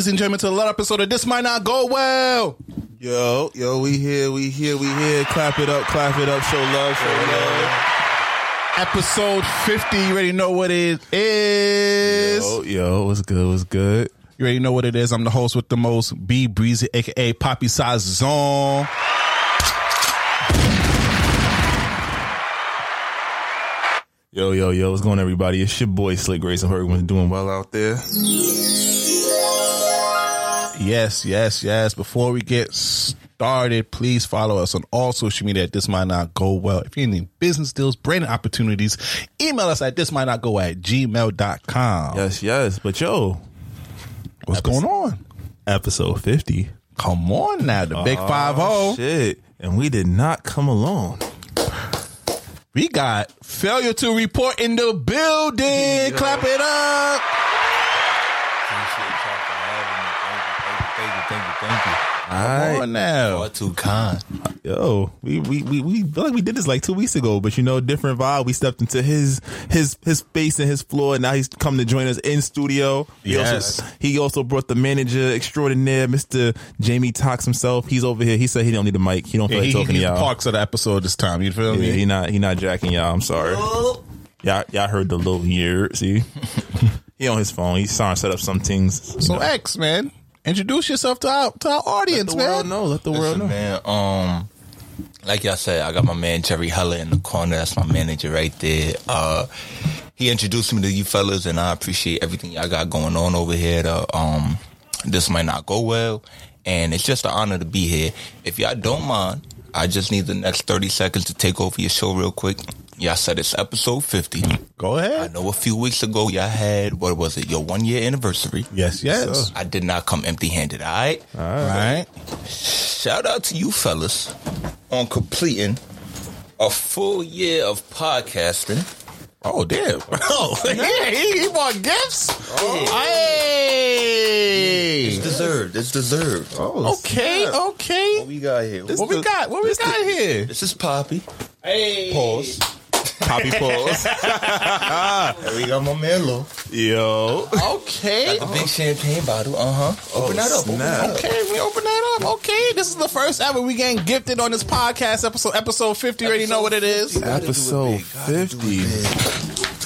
Ladies and gentlemen, to another episode of This Might Not Go Well. Yo, yo, we here, we here, we here. Clap it up, clap it up, show love, show love. Episode 50. You already know what it is. Yo, yo, what's good, what's good? You already know what it is. I'm the host with the most, B Breezy, aka Poppy Size Zone. Yo, yo, yo, what's going on, everybody? It's your boy Slick Grayson. Everyone's doing well out there. Yes, yes, yes. Before we get started, please follow us on all social media at This Might Not Go Well. If you need business deals, branding opportunities, email us at This Might Not Go at gmail.com. Yes, yes, but yo, What's going on? episode 50. Come on now, the big oh, five Oh, zero. shit. And we did not come alone. We got failure to report in the building. Clap it up. Come right. on now. Y'all too kind. Yo, we, we, we, we feel like we did this like two weeks ago, but you know, different vibe. We stepped into his, his, his space and his floor. And now he's come to join us in studio. He Yes. Also, he also brought the manager extraordinaire, Mr. Jamie Tox himself. He's over here. He said he don't need a mic. He don't feel Yeah, like he, talking he's to the y'all. parks of the episode this time. You feel Yeah, me? he not, he not jacking y'all. I'm sorry. Oh. Y'all, y'all heard the little year. See, he on his phone. He's trying to set up some things. you so know. X man, introduce yourself to our to our let audience, the world man. know. Let the world Listen, know. man, um, like y'all said, I got my man Jerry Heller in the corner. That's my manager right there. Uh, he introduced me to you fellas, and I appreciate everything y'all got going on over here. To, um, this might not go well, and it's just an honor to be here. If y'all don't mind, I just need the next thirty seconds to take over your show real quick. Y'all said it's episode fifty. Go ahead. I know a few weeks ago y'all had what was it your one year anniversary. Yes, yes. I did not come empty handed. All right. All right. Shout out to you fellas on completing a full year of podcasting. Oh damn! Oh yeah, he, he want gifts. Oh. Hey. It's deserved. It's deserved. Oh, Okay, okay. What we got here? What we got? What we got here? This is Poppy. Hey. Pause. Poppy pause. There we got my man Lou. Yo. Okay. The big champagne bottle. Uh huh. Open that up. Open snap. that up. Okay, we open that up. Okay, this is the first ever we getting gifted on this podcast episode. Episode fifty. You already know what it is. Gotta do it Episode big. Gotta do it 50.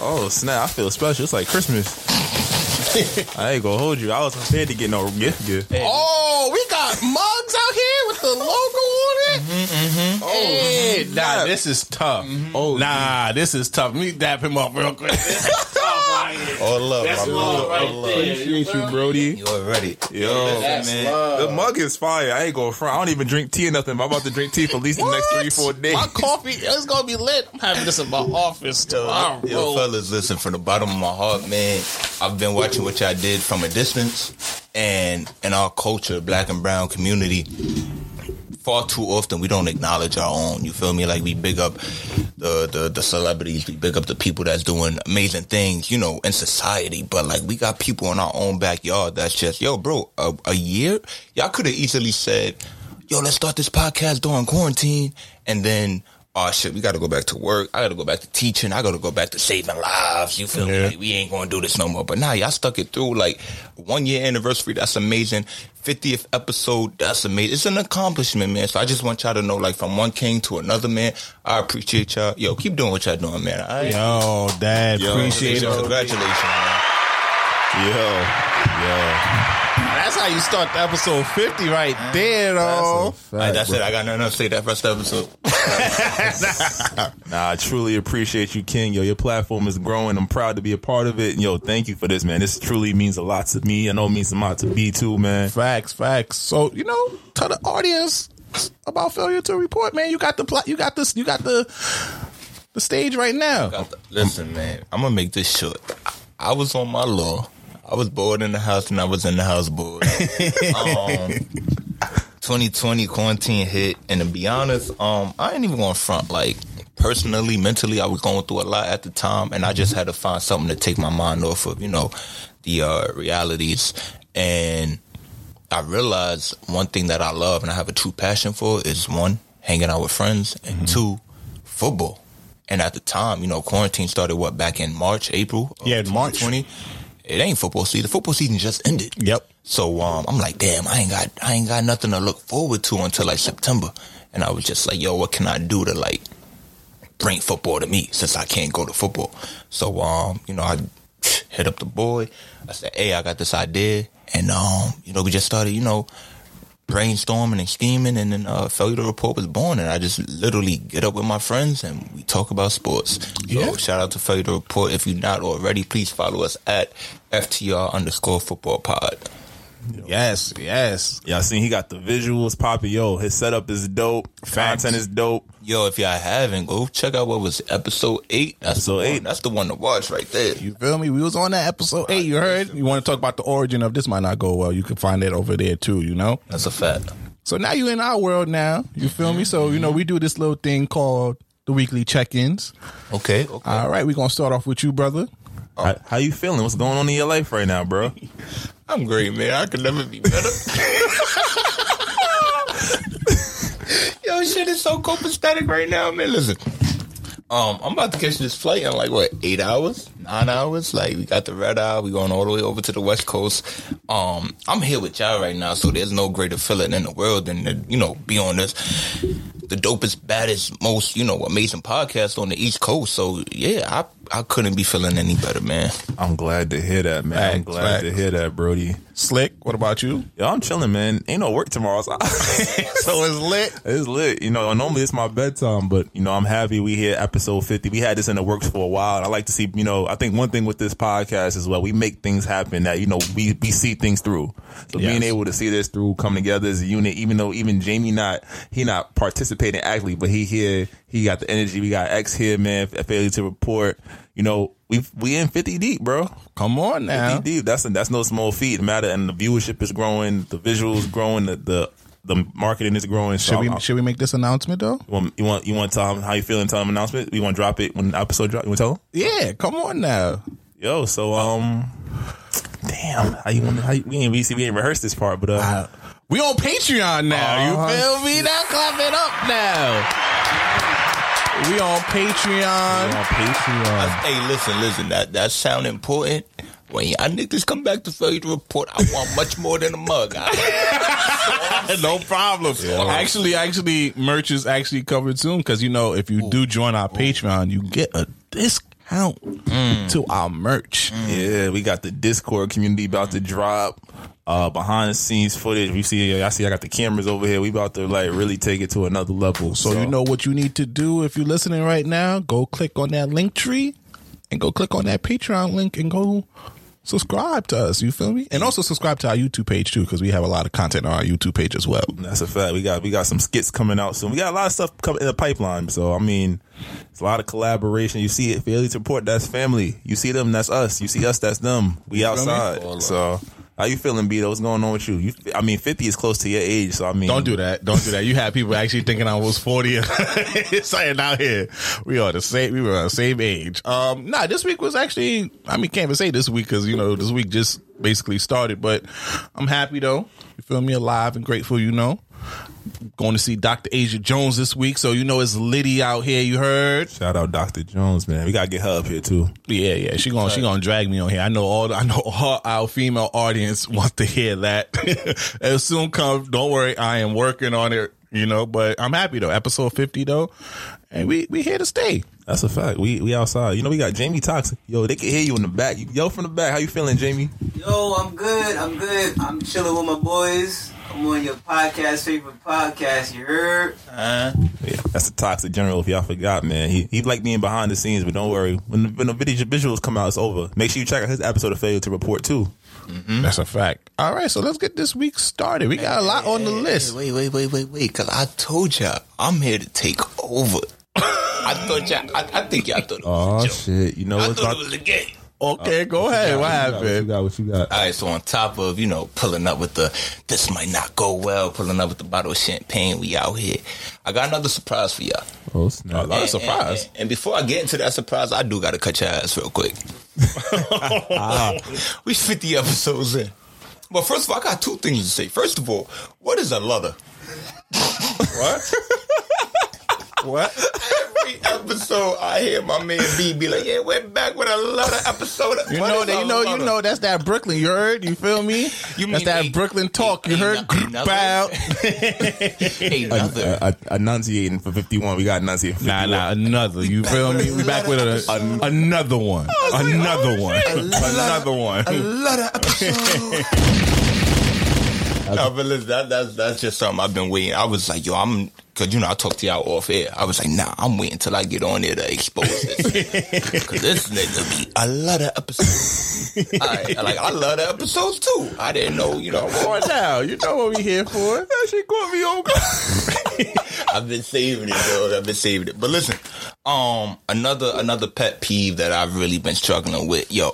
Oh snap! I feel special. It's like Christmas. I ain't gonna hold you. I was prepared to get no gift. gift. Oh, we got mugs out here with the logo on it. Mm-hmm, Oh, hey, nah, snap. this is tough. Oh, nah, this is tough. Let me dap him up real quick. This is tough right here. All love, That's my love brother. right All love. there. Appreciate you, Brody. You already. Yo, That's man. love. the mug is fire. I ain't going front. I don't even drink tea or nothing. But I'm about to drink tea for at least the next three, four days. My coffee is gonna be lit. I'm having this in my office tomorrow. Yo, fellas, listen from the bottom of my heart, man. I've been watching what y'all did from a distance, and in our culture, black and brown community, far too often we don't acknowledge our own. You feel me? Like we big up the the, the celebrities, we big up the people that's doing amazing things, you know, in society. But like we got people in our own backyard that's just, yo, bro, a, a year, y'all could have easily said, yo, let's start this podcast during quarantine, and then. Oh shit, we gotta go back to work. I gotta go back to teaching. I gotta go back to saving lives. You feel me? Yeah. Like, we ain't gonna do this no more. But nah, y'all stuck it through. Like one year anniversary, that's amazing. 50th episode, that's amazing. It's an accomplishment, man. So I just want y'all to know, like, from one king to another, man, I appreciate y'all. Yo, keep doing what y'all doing, man. All right? Yo, Dad, Yo, appreciate it. Congratulations, man. Yo, yo. That's how you start the episode 50 right there, though. Like, that's it. I got nothing else to say that first episode. Nah, I truly appreciate you, King. Yo, your platform is growing. I'm proud to be a part of it. And yo, thank you for this, man. This truly means a lot to me. I know it means a lot to B too, man. Facts, facts. So, you know, tell the audience about failure to report, man. You got the plot, you got this, you got the the stage right now. The- Listen, man, I'm gonna make this short. I was on my law. I was bored in the house and I was in the house bored. um, 2020 quarantine hit, and to be honest, um, I ain't even going front. Like personally, mentally, I was going through a lot at the time, and I just had to find something to take my mind off of, you know, the uh, realities. And I realized one thing that I love and I have a true passion for is one, hanging out with friends, and two, football. And at the time, you know, quarantine started what back in March, April. Yeah, March. 2020. It ain't football season. The football season just ended. Yep. So um, I'm like, damn, I ain't got I ain't got nothing to look forward to until like September. And I was just like, yo, what can I do to like bring football to me since I can't go to football? So um, you know, I hit up the boy. I said, hey, I got this idea, and um, you know, we just started, you know, brainstorming and scheming, and then uh, Failure to Report was born, and I just literally get up with my friends and we talk about sports. Yeah. So shout out to Failure to Report. If you're not already, please follow us at FTR underscore football pod. Yes, yes. Y'all seen he got the visuals popping. Yo, his setup is dope. Facts. Content is dope. Yo, if y'all haven't, go check out what was episode eight. That's Episode the one- eight. That's the one to watch right there. You feel me? We was on that episode eight. You heard? You want to talk about the origin of this might not go well. You can find it over there too. You know. That's a fact. So now you in our world now. You feel me? So you know we do this little thing called the weekly check-ins. Okay. Okay. All right, we're gonna start off with you, brother. How, how you feeling? What's going on in your life right now, bro? I'm great, man. I could never be better. Yo, shit is so copacetic right now, man. Listen, um, I'm about to catch this flight in like what eight hours, nine hours. Like we got the red eye. We going all the way over to the west coast. Um, I'm here with y'all right now, so there's no greater feeling in the world than to you know be on this the dopest, baddest, most you know amazing podcast on the East Coast. So yeah, I I couldn't be feeling any better, man. I'm glad to hear that, man. I'm Facts, glad to hear that, Brody. Slick, what about you? Yo, I'm chilling, man. Ain't no work tomorrow. So So it's lit. It's lit. You know, normally it's my bedtime, but you know, I'm happy we hit episode 50. We had this in the works for a while. And I like to see, you know, I think one thing with this podcast is well, we make things happen that, you know, we, we see things through. So Yes. being able to see this through, come together as a unit, even though even Jamie not, he not participating actively, but he here, he got the energy. We got X here, man, failure to report. You know, we we in 50 deep, bro. Come on now. 50 deep. That's that's no small feat. Matter and the viewership is growing, the visuals growing, the the, the marketing is growing. So Should we I'm- should we make this announcement though? you want you want you want to tell them how you feeling? Tell them announcement. You want to drop it when the episode drop? You want to tell them? Yeah, come on now. Yo, so um, damn, how you want? How you, we ain't we, see, we ain't rehearsed this part, but uh, We on Patreon now. Uh-huh. You feel me? Now clap it up now. We on Patreon. on Patreon. Hey, listen, listen. That that sound important. When y'all niggas come back to failure to report, I want much more than a mug. no problem. Actually, actually, merch is actually covered soon because you know if you do join our Patreon, you get a discount mm. to our merch. Yeah, we got the Discord community about to drop. Uh, behind the scenes footage. We see, I see, I got the cameras over here. We about to like really take it to another level. So you know what you need to do if you're listening right now. Go click on that Linktree and go click on that Patreon link and go subscribe to us. You feel me? And also subscribe to our YouTube page too because we have a lot of content on our YouTube page as well. That's a fact. We got we got some skits coming out soon. We got a lot of stuff coming in the pipeline. So I mean, it's a lot of collaboration. You see it, failure to report. That's family. You see them. That's us. You see us. That's them. We outside. So how you feeling, Beto? What's going on with you? You, I mean, fifty is close to your age. So I mean, Don't do that. Don't do that. You had people actually thinking I was 40 and saying out here. We are the same, we were the same age. Um, nah, this week was actually, I mean, can't even say this week because, you know, this week just basically started, but I'm happy though. You feel me? Alive and grateful, you know. Going to see Dr. Asia Jones this week. So, you know, it's Liddy out here. You heard? Shout out Dr. Jones, man. We gotta get her up here too. Yeah, yeah. She gonna she gonna drag me on here. I know all. I know all our female audience wants to hear that. It'll soon come. Don't worry, I am working on it. You know, but I'm happy though. Episode fifty though, and we we here to stay. That's a fact. We we outside. You know, we got Jamie Toxic. Yo, they can hear you in the back. Yo, from the back. How you feeling, Jamie? Yo, I'm good. I'm good. I'm chilling with my boys. I'm on your podcast, favorite podcast. You heard? Uh, Yeah, that's the toxic general. If y'all forgot, man, he he like being behind the scenes, but don't worry. When the, when the video visuals come out, it's over. Make sure you check out his episode of Failure to Report too. That's a fact. All right, so let's get this week started. We got a lot on the list. Wait, wait, wait, wait, wait. Cause I told y'all I'm here to take over. I thought y'all. I, I think y'all thought it was a joke. shit! You know I what's thought about? it was a game. Okay, uh, go ahead. What What you happened? got? What you got? All right, so on top of you know pulling up with the this might not go well, pulling up with the bottle of champagne, we out here. I got another surprise for y'all. Oh snap! A lot of surprise. And, and before I get into that surprise, I do got to cut your ass real quick. we 50 episodes in. Well, first of all, I got two things to say. First of all, what is a leather? What? what? Every episode, I hear my man B be like, "Yeah, we're back with another episode." You know that. You know. You know that's that Brooklyn. You heard? You feel me? You that's that ain't- Brooklyn talk. You ain't heard? nothing- nothing? Bow. Ain't nothing. Uh, uh, enunciating for 51. We got enunciating for 51. Nah, nah, another. You feel me? We back with a, another one. Another one. Another one. Another episode. No, but listen, that, that's that's just something I've been waiting. I was like, yo, I'm because you know I talked to y'all off air. I was like, nah, I'm waiting till I get on there to expose this because this nigga be a lot of episodes. I, like I love the episodes too. I didn't know, you know. Boy, now you know what we here for. That shit caught me on guard. I've been saving it, though. I've been saving it. But listen, um, another another pet peeve that I've really been struggling with, yo,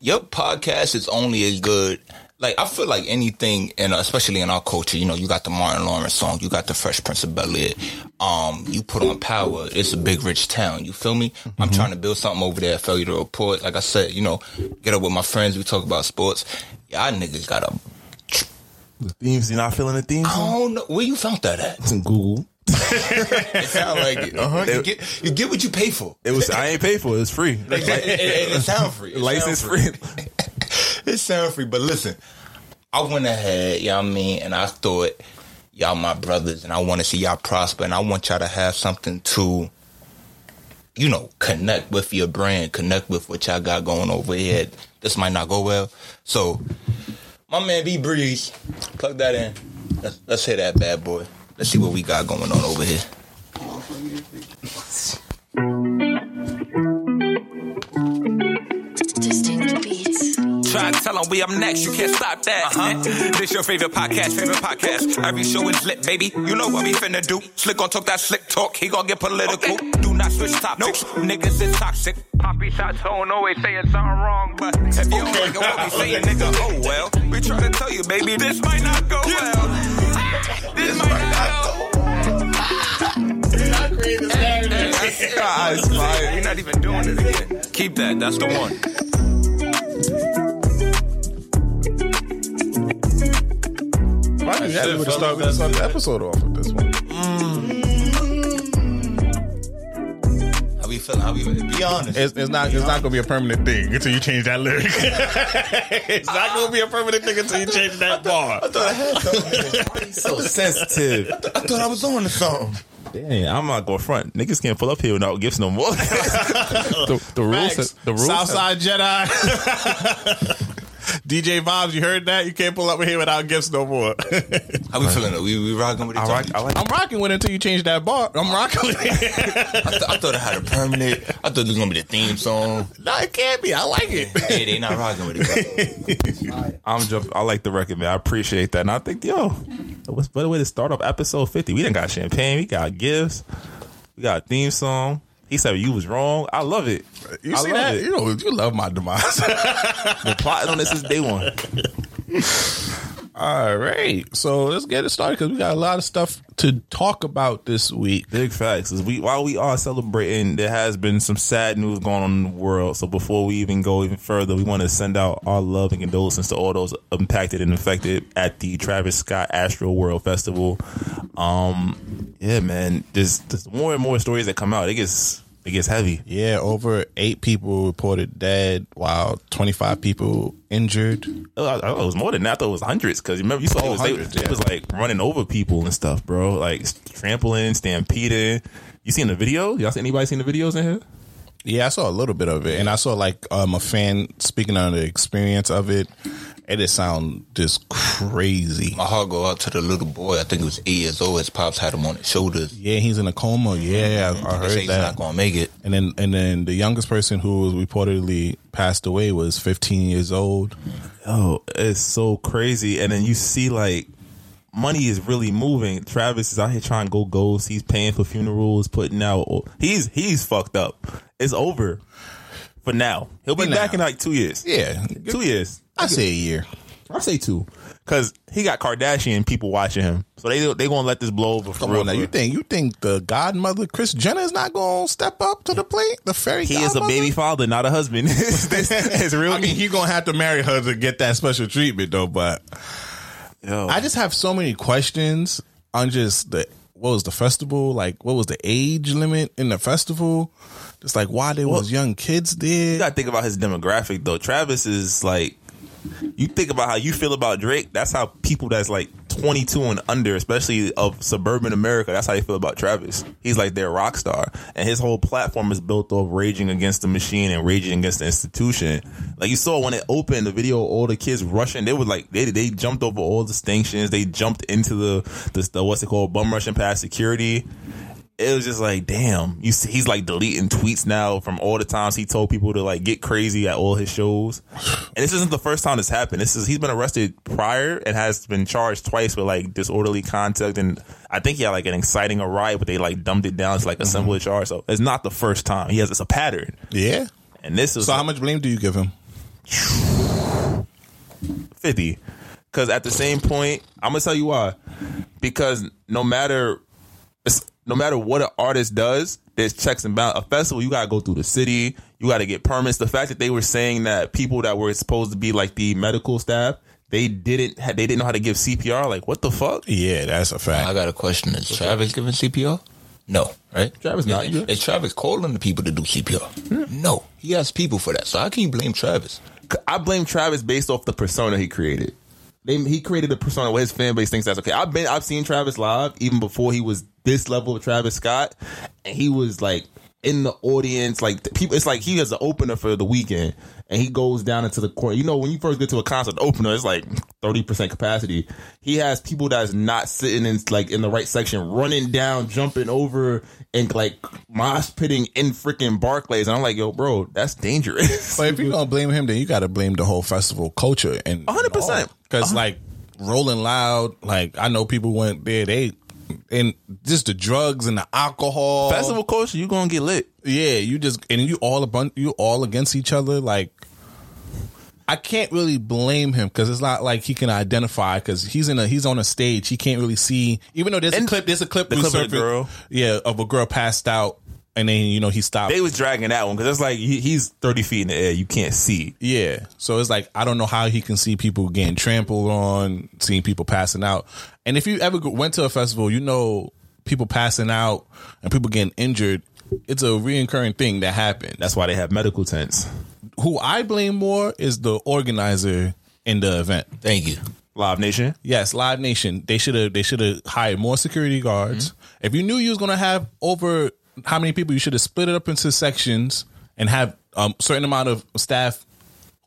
your podcast is only as good. Like I feel like anything, and especially in our culture, you know, you got the Martin Lawrence song, you got the Fresh Prince of Bel Air. Um, you put on Power. It's a big, rich town. You feel me? I'm trying to build something over there. Failure to report. Like I said, you know, get up with my friends. We talk about sports. Y'all niggas got a. The themes, you not feeling the themes? I don't know where you found that at. It's in Google. It sound like it. Uh-huh. You get you get what you pay for. It was. I ain't paid for it. It's free. It, it, it, it sound free. License sound free. It sound free. But listen, I went ahead, you know what I mean, and I thought y'all my brothers, and I want to see y'all prosper, and I want y'all to have something to, you know, connect with your brand, connect with what y'all got going over here. This might not go well, so my man B Breeze, plug that in. Let's, let's hear that bad boy. Let's see what we got going on over here. Try to tell them we up next, you can't stop that. Uh-huh. This your favorite podcast, favorite podcast. Every show is lit, baby. You know what we finna do. Slick gon' talk that slick talk, he gon' get political. Do not switch topics, niggas is toxic. Poppy shots don't always saying something wrong, but if you don't like it, what we saying, nigga, oh well. We try to tell you, baby, this might not go well. This might not go. Ah, it's fire. You're not even doing it again. Keep that. That's the one. Probably yeah, we would have started, we would've the episode off with this one. Mm. How we feeling? How we be honest? It's, it's not. It's not gonna be a permanent thing until you change that lyric. it's not gonna be a permanent thing until you change that bar. I thought I had something. so sensitive. I thought I was on to something. Damn, I'm not going front. Niggas can't pull up here without gifts no more. the, the rules. Facts. The rules. Southside Jedi. DJ Vibes, you heard that? You can't pull up here without gifts no more. How we feeling? We we rocking with each I other. like. I like. I'm rocking with it until you change that bar. I'm rocking with it. I, th- I thought I had a permanent. I thought it was gonna be the theme song. no, it can't be. I like it. Hey, they not rocking with it. I'm jump. I like the record, man. I appreciate that. And I think, yo, what's better way to start off episode 50? We didn't got champagne. We got gifts. We got a theme song. He said you was wrong. I love it. You I see love that? It. You know, you love my demise. The plotting on this is day one. All right, so let's get it started because we got a lot of stuff to talk about this week. Big facts. Is we while we are celebrating, there has been some sad news going on in the world. So before we even go even further, we want to send out our love and condolences to all those impacted and affected at the Travis Scott Astroworld Festival. Um, yeah, man, there's, there's more and more stories that come out. It gets it gets heavy. Yeah, over eight people reported dead, while 25 people injured. Oh, I, I thought it was more than that. I thought it was hundreds because you remember you saw Oh, it, was, they- hundreds, it was like running over people and stuff, bro. Like trampling, stampeding. You seen the video? Y'all see anybody seen the videos in here? Yeah, I saw a little bit of it, and I saw like um, a fan speaking on the experience of it. It just sound just crazy. My heart go out to the little boy. I think it was eight years old. His pops had him on his shoulders. Yeah, he's in a coma. Yeah, I, I They say heard he's not that. gonna make it. And then and then the youngest person who was reportedly passed away was 15 years old. Oh, it's so crazy. And then you see like money is really moving. Travis is out here trying to go ghost. He's paying for funerals, putting out. He's he's fucked up. It's over for now. He'll be For back now. in like two years. Yeah, two years. I say a year. I say two, because he got Kardashian people watching him, so they they gonna let this blow over. For Come real, on now, for you real. think you think the godmother Kris Jenner is not going to step up to the plate? The fairy he is a godmother? baby father, not a husband. This- this is real. I mean, he's gonna have to marry her to get that special treatment, though. But Yo. I just have so many questions on just the what was the festival like? What was the age limit in the festival? Just like why there was young kids there. You gotta think about his demographic though. Travis is like, you think about how you feel about Drake. That's how people that's like 22 and under, especially of suburban America, that's how they feel about Travis. He's like their rock star, and his whole platform is built off raging against the machine and raging against the institution. Like you saw when it opened, the video, all the kids rushing, they were like they they jumped over all the distinctions. They jumped into the the, the what's it called, bum rushing past security it was just like, damn. You see, he's like deleting tweets now from all the times he told people to like get crazy at all his shows. And this isn't the first time this happened. This is he's been arrested prior and has been charged twice with like disorderly conduct. And I think he had like an inciting a riot, but they like dumbed it down to like mm-hmm. a simple charge. So it's not the first time. He has it's a pattern. yeah. And this is So how much blame do you give him? 50 because at the same point i'm gonna tell you why because no matter it's, no matter what an artist does there's checks and balances a festival you gotta go through the city you gotta get permits the fact that they were saying that people that were supposed to be like the medical staff they didn't ha- they didn't know how to give cpr like what the fuck Yeah, that's a fact. I got a question. Is Travis giving CPR? No, right? Travis not. Is, is Travis calling the people to do CPR? Hmm. No, he has people for that. So I can't blame Travis. I blame Travis based off the persona he created. They, he created a persona where his fan base thinks that's okay. I've been I've seen Travis live even before he was this level of Travis Scott, and he was like in the audience, like the people. It's like he has an opener for the Weeknd, and he goes down into the corner. You know, when you first get to a concert, opener it's like thirty percent capacity. He has people that's not sitting in like in the right section, running down, jumping over, and like mosh pitting in freaking Barclays. And I'm like, yo, bro, that's dangerous. But if you're gonna blame him, then you got to blame the whole festival culture and 100%. Because like Rolling Loud, like I know people went there, they and just the drugs and the alcohol. Festival culture, you gonna get lit. yeah, you just and you all a bunch, you all against each other. Like I can't really blame him because it's not like he can identify because he's in a he's on a stage. He can't really see. Even though there's a And clip, there's a clip, the clip of resurfaced- girl. yeah, of a girl passed out, and then you know he stopped. They was dragging that one because it's like he, he's thirty feet in the air. You can't see. Yeah. So it's like I don't know how he can see people getting trampled on, seeing people passing out. And if you ever went to a festival, you know people passing out and people getting injured. It's a reoccurring thing that happened. That's why they have medical tents. Who I blame more is the organizer in the event. Thank you. Live Nation. Yes, Live Nation. They should have. They should have hired more security guards. Mm-hmm. If you knew you was gonna have over how many people, you should have split it up into sections and have um certain amount of staff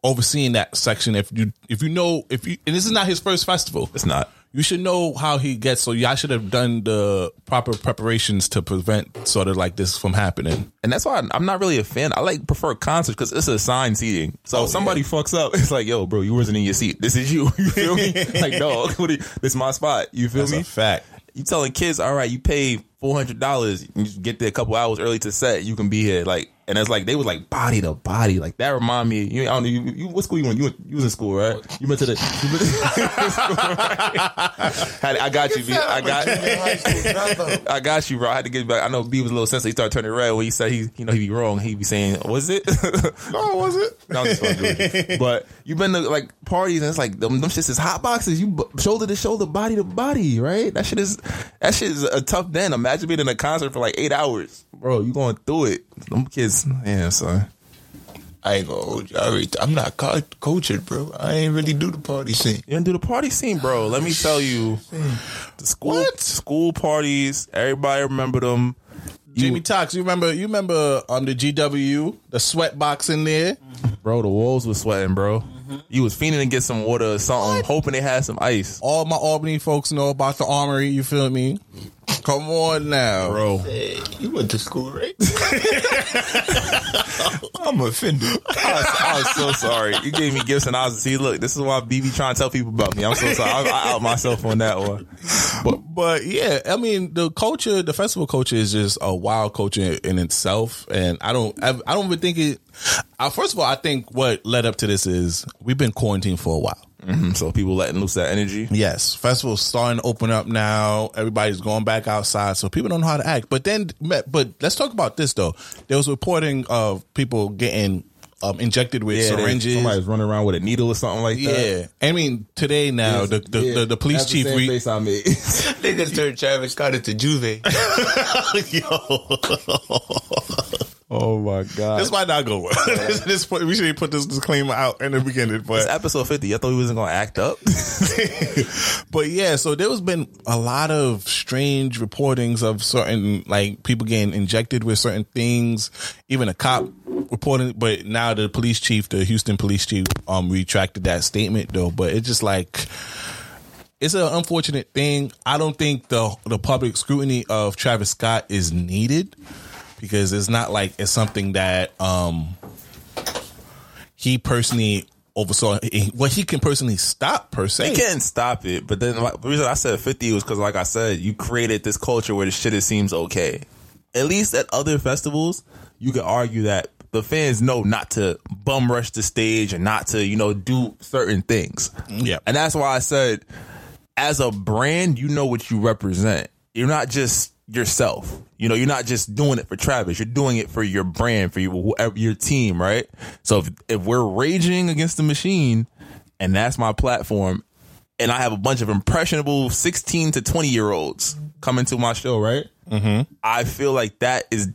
overseeing that section. If you if you know if you and this is not his first festival, It's not. you should know how he gets. So y'all should have done the proper preparations to prevent sort of like this from happening. And that's why I'm not really a fan. I like prefer concerts because it's assigned seating. So if somebody fucks up, it's like, yo, bro, you wasn't in your seat. This is you. You feel me? like, you- this is my spot. You feel That's me? a fact. You telling kids, all right, you pay four hundred dollars, you get there a couple hours early to set, you can be here. Like, and it's like they was like body to body. Like that remind me. You, I don't know. You, you what school you went? You, went, you was in school, right? You went to the. You went to school, right? Had- I got you. B. I got. I got you, bro. I had to get back. I know B was a little sensitive. He started turning red when he said he, you know, he'd be wrong. He'd be saying, "Was it?" No, was it? No, I'm just. But you've been to like parties and it's like them, them shits is hot boxes. You b- shoulder to shoulder, body to body, right? That shit is that shit is a tough den. Imagine being in a concert for like eight hours, bro. You going through it? Them kids, yeah, son. I ain't gonna hold you. I already, I'm not co- cultured, bro. I ain't really do the party scene. You didn't do the party scene, bro. Let me tell you, the school school parties. Everybody remember them. Jimmy Tox, you remember? You remember um the GW, the sweat box in there? Bro, the walls was sweating, bro. You was fiending to get some water or something, hoping they had some ice. All my Albany folks know about the armory. You feel me? Come on now, Bro, Hey, you went to school, right? I'm offended. I was, I was so sorry. You gave me gifts and I was see, look, this is why BB trying to tell people about me. I'm so sorry. I, I out myself on that one. But but yeah, I mean the culture, the festival culture is just a wild culture in itself, and I don't I, I don't even think it. Uh, first of all, I think what led up to this is we've been quarantined for a while. Mhm, So people letting loose that energy. Yes, festivals starting to open up now. Everybody's going back outside, so people don't know how to act. But then, but let's talk about this though. There was reporting of people getting um, injected with Yeah, they- syringes. Somebody's running around with a needle or something like that. yeah, I mean today now the the, Yeah, the, the police that's chief The same re- face I made. Niggas turned Travis Scott into Juve. oh my god! this might not go well. this, this- we should have put this disclaimer out in the beginning, It's but episode fifty. I thought he wasn't gonna act up. but yeah. So there was been a lot of strange reportings of certain like people getting injected with certain things. Even a cop reporting, but now the police chief, the Houston police chief, um, retracted that statement though. But it's just like it's an unfortunate thing. I don't think the the public scrutiny of Travis Scott is needed because it's not like it's something that um he personally oversaw. What he can personally stop per se. He can't stop it, but then like, the reason I said 50 was because, like I said, you created this culture where the shit it seems okay. At least at other festivals, you could argue that the fans know not to bum rush the stage and not to, you know, do certain things. Yeah. And that's why I said, as a brand, you know what you represent. You're not just yourself. You know, you're not just doing it for Travis. You're doing it for your brand, for your, whoever, your team, right? So if, if we're raging against the machine and that's my platform and I have a bunch of impressionable 16 to 20 year olds coming to my show, right? Mm-hmm. I feel like that is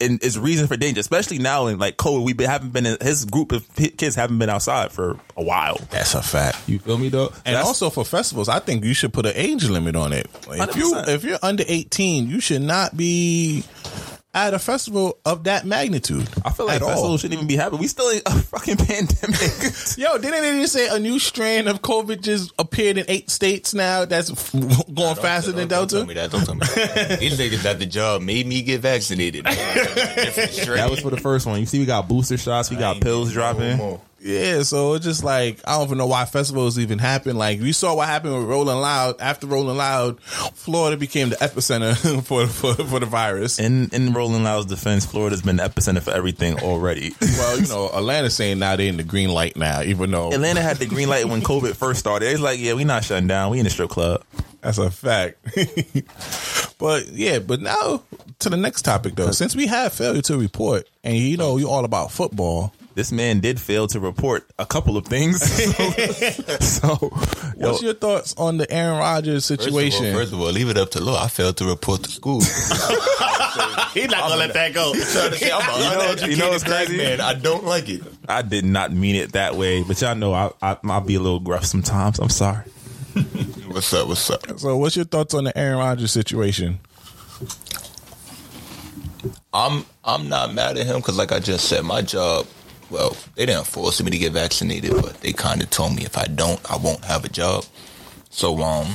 and is reason for danger, especially now in like COVID. We been, haven't been in, his group of kids haven't been outside for a while. That's a fact. You feel me though? And That's- also for festivals, I think you should put an age limit on it. Like, if you if you're under 18, you should not be at a festival of that magnitude. I feel like at all. festivals shouldn't even be happening. We still in a fucking pandemic. Yo, didn't they just say a new strand of COVID just appeared in eight states now? That's going faster than Don't tell Delta. me that. Don't tell me that. These niggas at the job made me get vaccinated. that was for the first one. You see, we got booster shots. We got pills dropping. Yeah, so it's just like I don't even know why festivals even happen. Like we saw what happened with Rolling Loud. After Rolling Loud, Florida became the epicenter for for, for the virus. In in Rolling Loud's defense, Florida's been the epicenter for everything already. well, you know, Atlanta's saying now they in the green light now, even though Atlanta had the green light when COVID first started. It's like, yeah, we not shutting down. We in the strip club. That's a fact. but yeah, but now to the next topic though. Since we have failure to report, and you know you're all about football, This man did fail to report a couple of things. so, yo, what's your thoughts on the Aaron Rodgers First of, situation? all, first of all, leave it up to law. I failed to report to school. He's not gonna let that go. say I'm You know- uneducated you know what's black crazy? man. I don't like it. I did not mean it that way, but y'all know I, I I'll be a little gruff sometimes. I'm sorry. What's up? What's up? So, what's your thoughts on the Aaron Rodgers situation? I'm I'm not mad at him because, like I just said, my job. Well, they didn't force me to get vaccinated, but they kind of told me if I don't, I won't have a job. So, um,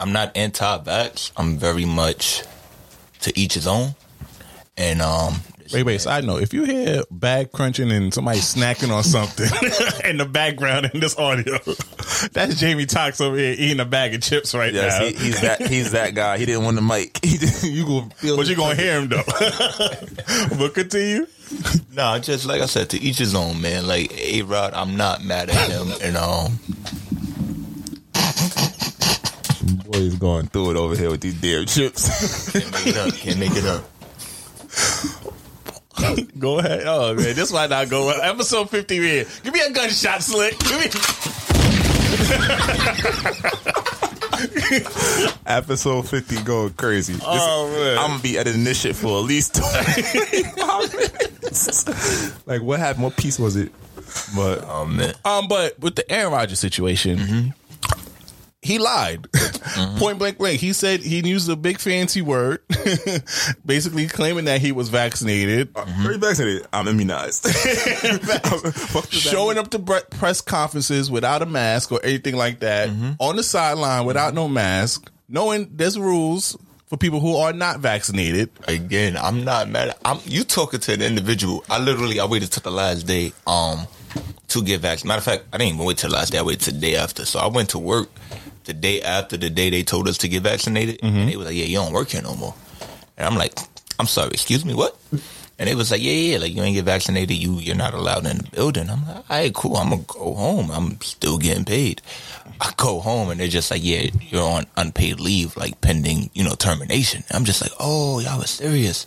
I'm not anti-vax. I'm very much to each his own. And um, Wait, wait. Side note: If you hear bag crunching and somebody snacking on something in the background in this audio, that's Jamie Tox over here eating a bag of chips right Yes, now. he, he's that he's that guy. He didn't want the mic. He did, you gonna feel but you're gonna hear him though. but continue. Nah, just like I said, to each his own, man. Like A Rod, I'm not mad at him, and um, Boy's going through it over here with these damn chips. can't make it up. Can't make it up. Go ahead. Oh man, this might not go well. Episode 50 man. Give me a gunshot, slick. Give me. Episode fifty going crazy. This- Oh, man. I'm gonna be editing this shit for at least 25 minutes. like what happened? What piece was it? But Oh man, Um, but with the Aaron Rodgers situation, he lied. Mm-hmm. Point blank blank. He said he used a big fancy word, basically claiming that he was vaccinated, uh, Are you vaccinated? I'm immunized. Fuck does that showing up to bre- press conferences without a mask or anything like that, mm-hmm. on the sideline without no mask, knowing there's rules for people who are not vaccinated. again, I'm not mad. I'm you talking to an individual. I literally I waited till the last day um to get vaccinated. Matter of fact, I didn't even wait till the last day. I waited till the day after. So I went to work the day after the day they told us to get vaccinated, and mm-hmm. they was like, "Yeah, you don't work here no more." And I'm like, "I'm sorry, excuse me, what?" And it was like, "Yeah, yeah, like you ain't get vaccinated, you you're not allowed in the building." I'm like, "All right, cool. I'm gonna go home. I'm still getting paid." I go home and they're just like, "Yeah, you're on unpaid leave, like pending, you know, termination." I'm just like, "Oh, y'all was serious."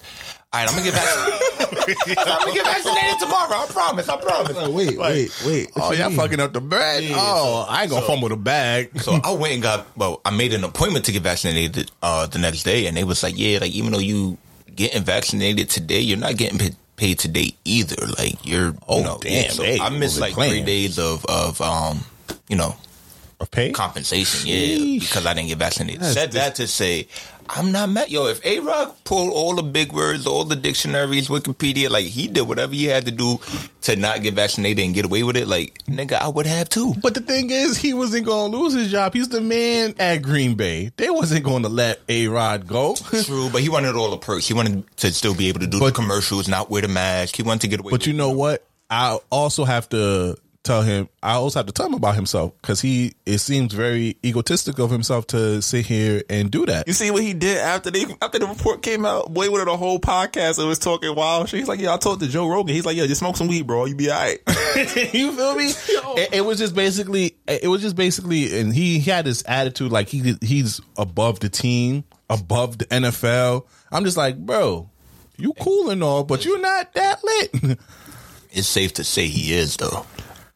All right, I'm gonna get vaccinated. I'm gonna get vaccinated tomorrow. I promise. I promise. wait, wait, wait. Oh, y'all fucking up the bag. Yeah, oh, so- I ain't gonna so- fumble the bag. So I went and got. Well, I made an appointment to get vaccinated uh, the next day, and they was like, "Yeah, like even though you getting vaccinated today, you're not getting paid, paid today either. Like you're, Oh, you know, damn, So I missed like three days of of um, you know, Of pay? compensation. Yeah, Sheesh. because I didn't get vaccinated. Said that to say. I'm not mad. Yo, if A Rod pulled all the big words, all the dictionaries, Wikipedia, like he did whatever he had to do to not get vaccinated and get away with it, like nigga, I would have too. But the thing is, he wasn't going to lose his job. He's the man at Green Bay. They wasn't going to let A Rod go. True, but he wanted all the perks. He wanted to still be able to do But- the commercials, not wear the mask. He wanted to get away. But you it. know what? I also have to tell him. I also have to tell him about himself because he. It seems very egotistical of himself to sit here and do that. You see what he did after the after the report came out? Boy went on a whole podcast and was talking wild shit. He's like, yeah, I talked to Joe Rogan. He's like, yeah, just smoke some weed, bro. You be all right. you feel me? It, it was just basically. It was just basically, and he, he had this attitude like he he's above the team, above the NFL. I'm just like, bro, you cool and all, but you're not that lit. it's safe to say he is though.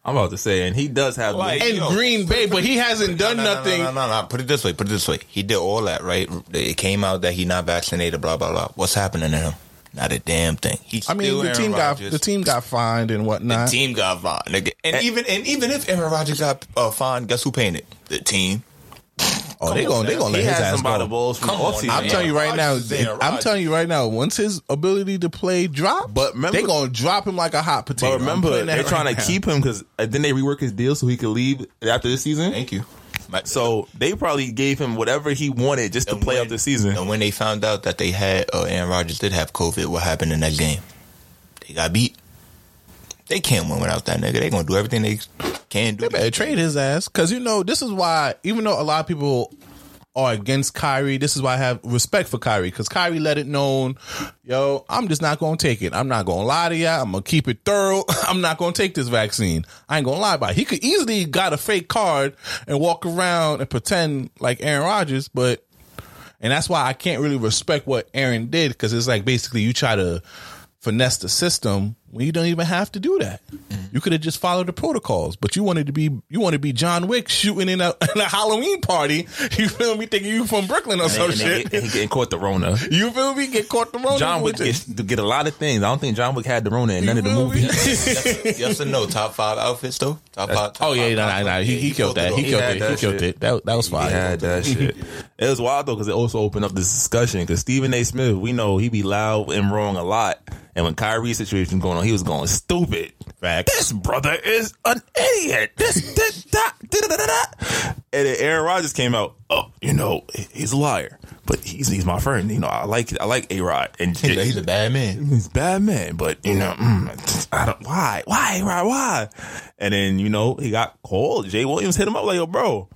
I'm about to say, and he does have. Like- in Yo. Green Bay, but he hasn't done No, no, no, nothing. No, no, no, no. Put it this way. Put it this way. He did all that, right? It came out that he not vaccinated. Blah blah blah. What's happening to him? Not a damn thing. He's I mean, still the Aaron team Rodgers. got the team got fined and whatnot. The team got fined, nigga. And even and even if Aaron Rodgers got uh, fined, guess who paying it? The team. Oh, they gonna they gonna he let his had ass some go. balls from Come on I'm telling you right now. Rodgers is Aaron I'm Rodgers. telling you right now. Once his ability to play drop, But remember- they gonna drop him like a hot potato. But I'm remember, that they're trying right to keep him because then they rework his deal so he could leave after this season. Thank you. My- So they probably gave him whatever he wanted just to play when- out the season. And when they found out that they had uh, Aaron Rodgers did have COVID, what happened in that game? They got beat. They can't win without that nigga. They gonna do everything they can do. They better trade his ass because you know this is why. Even though a lot of people are against Kyrie, this is why I have respect for Kyrie because Kyrie let it known, yo, I'm just not gonna take it. I'm not gonna lie to y'all. I'm gonna keep it thorough. I'm not gonna take this vaccine. I ain't gonna lie about it. He could easily got a fake card and walk around and pretend like Aaron Rodgers, but and that's why I can't really respect what Aaron did because it's like basically you try to finesse the system when you don't even have to do that. Mm-hmm. You could have just followed the protocols, but you wanted to be you want to be John Wick shooting in a, in a Halloween party. You feel me? Thinking you from Brooklyn or And, some and shit. they, and he getting caught the Rona. you feel me? Get caught the wrong. John Wick gets to get a lot of things. I don't think John Wick had the Rona in none of the movies. yes, yes or no? Top five outfits though. Top five. top Oh yeah, five no, no, outfits. no. He, Yeah, he killed that. it He killed it. that He killed it. That that was He fine. had that shit. It was wild though because it also opened up this discussion because Stephen A. Smith, we know he be loud and wrong a lot. And when Kyrie's situation going on, he was going stupid. Fact. This brother is an idiot. This, this, da, da, da, da, da. And then Aaron Rodgers came out. Oh, you know, he's a liar, but he's he's my friend. You know, I like I like A Rod, and He's a- he's a bad man. he's a bad man, but you know, mm, I don't why, why, why, why? And then you know he got called. Jay Williams hit him up like, "Yo, bro,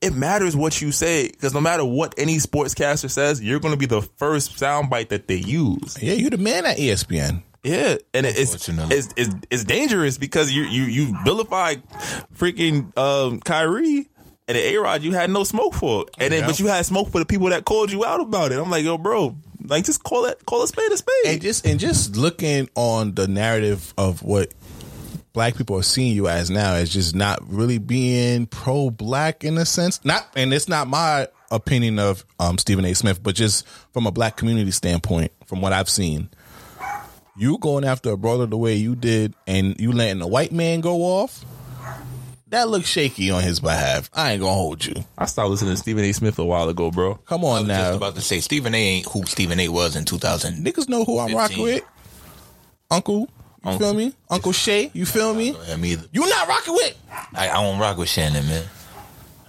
it matters what you say because no matter what any sportscaster says, you're going to be the first soundbite that they use." Yeah, you're the man at ESPN. Yeah, and it- it's it's, it's it's dangerous because you you you vilify freaking um, Kyrie. And the A Rod, you had no smoke for, it. and then Yeah. but you had smoke for the people that called you out about it. I'm like, yo, bro, like just call it, call a spade a spade. and just and just looking on the narrative of what black people are seeing you as now as just not really being pro black in a sense. Not and it's not my opinion of um, Stephen A. Smith, but just from a black community standpoint, from what I've seen. You going after a brother the way you did and you letting a white man go off, that looks shaky on his behalf. I ain't gonna hold you. I started listening to Stephen A. Smith a while ago, bro. Come I on was now. just about to say Stephen A. ain't who Stephen A. was in 2000. Niggas know who I'm rocking with. Uncle, you feel me? Uncle Shay, you feel me? Him either. You not rocking with. I, I don't rock with Shannon, man.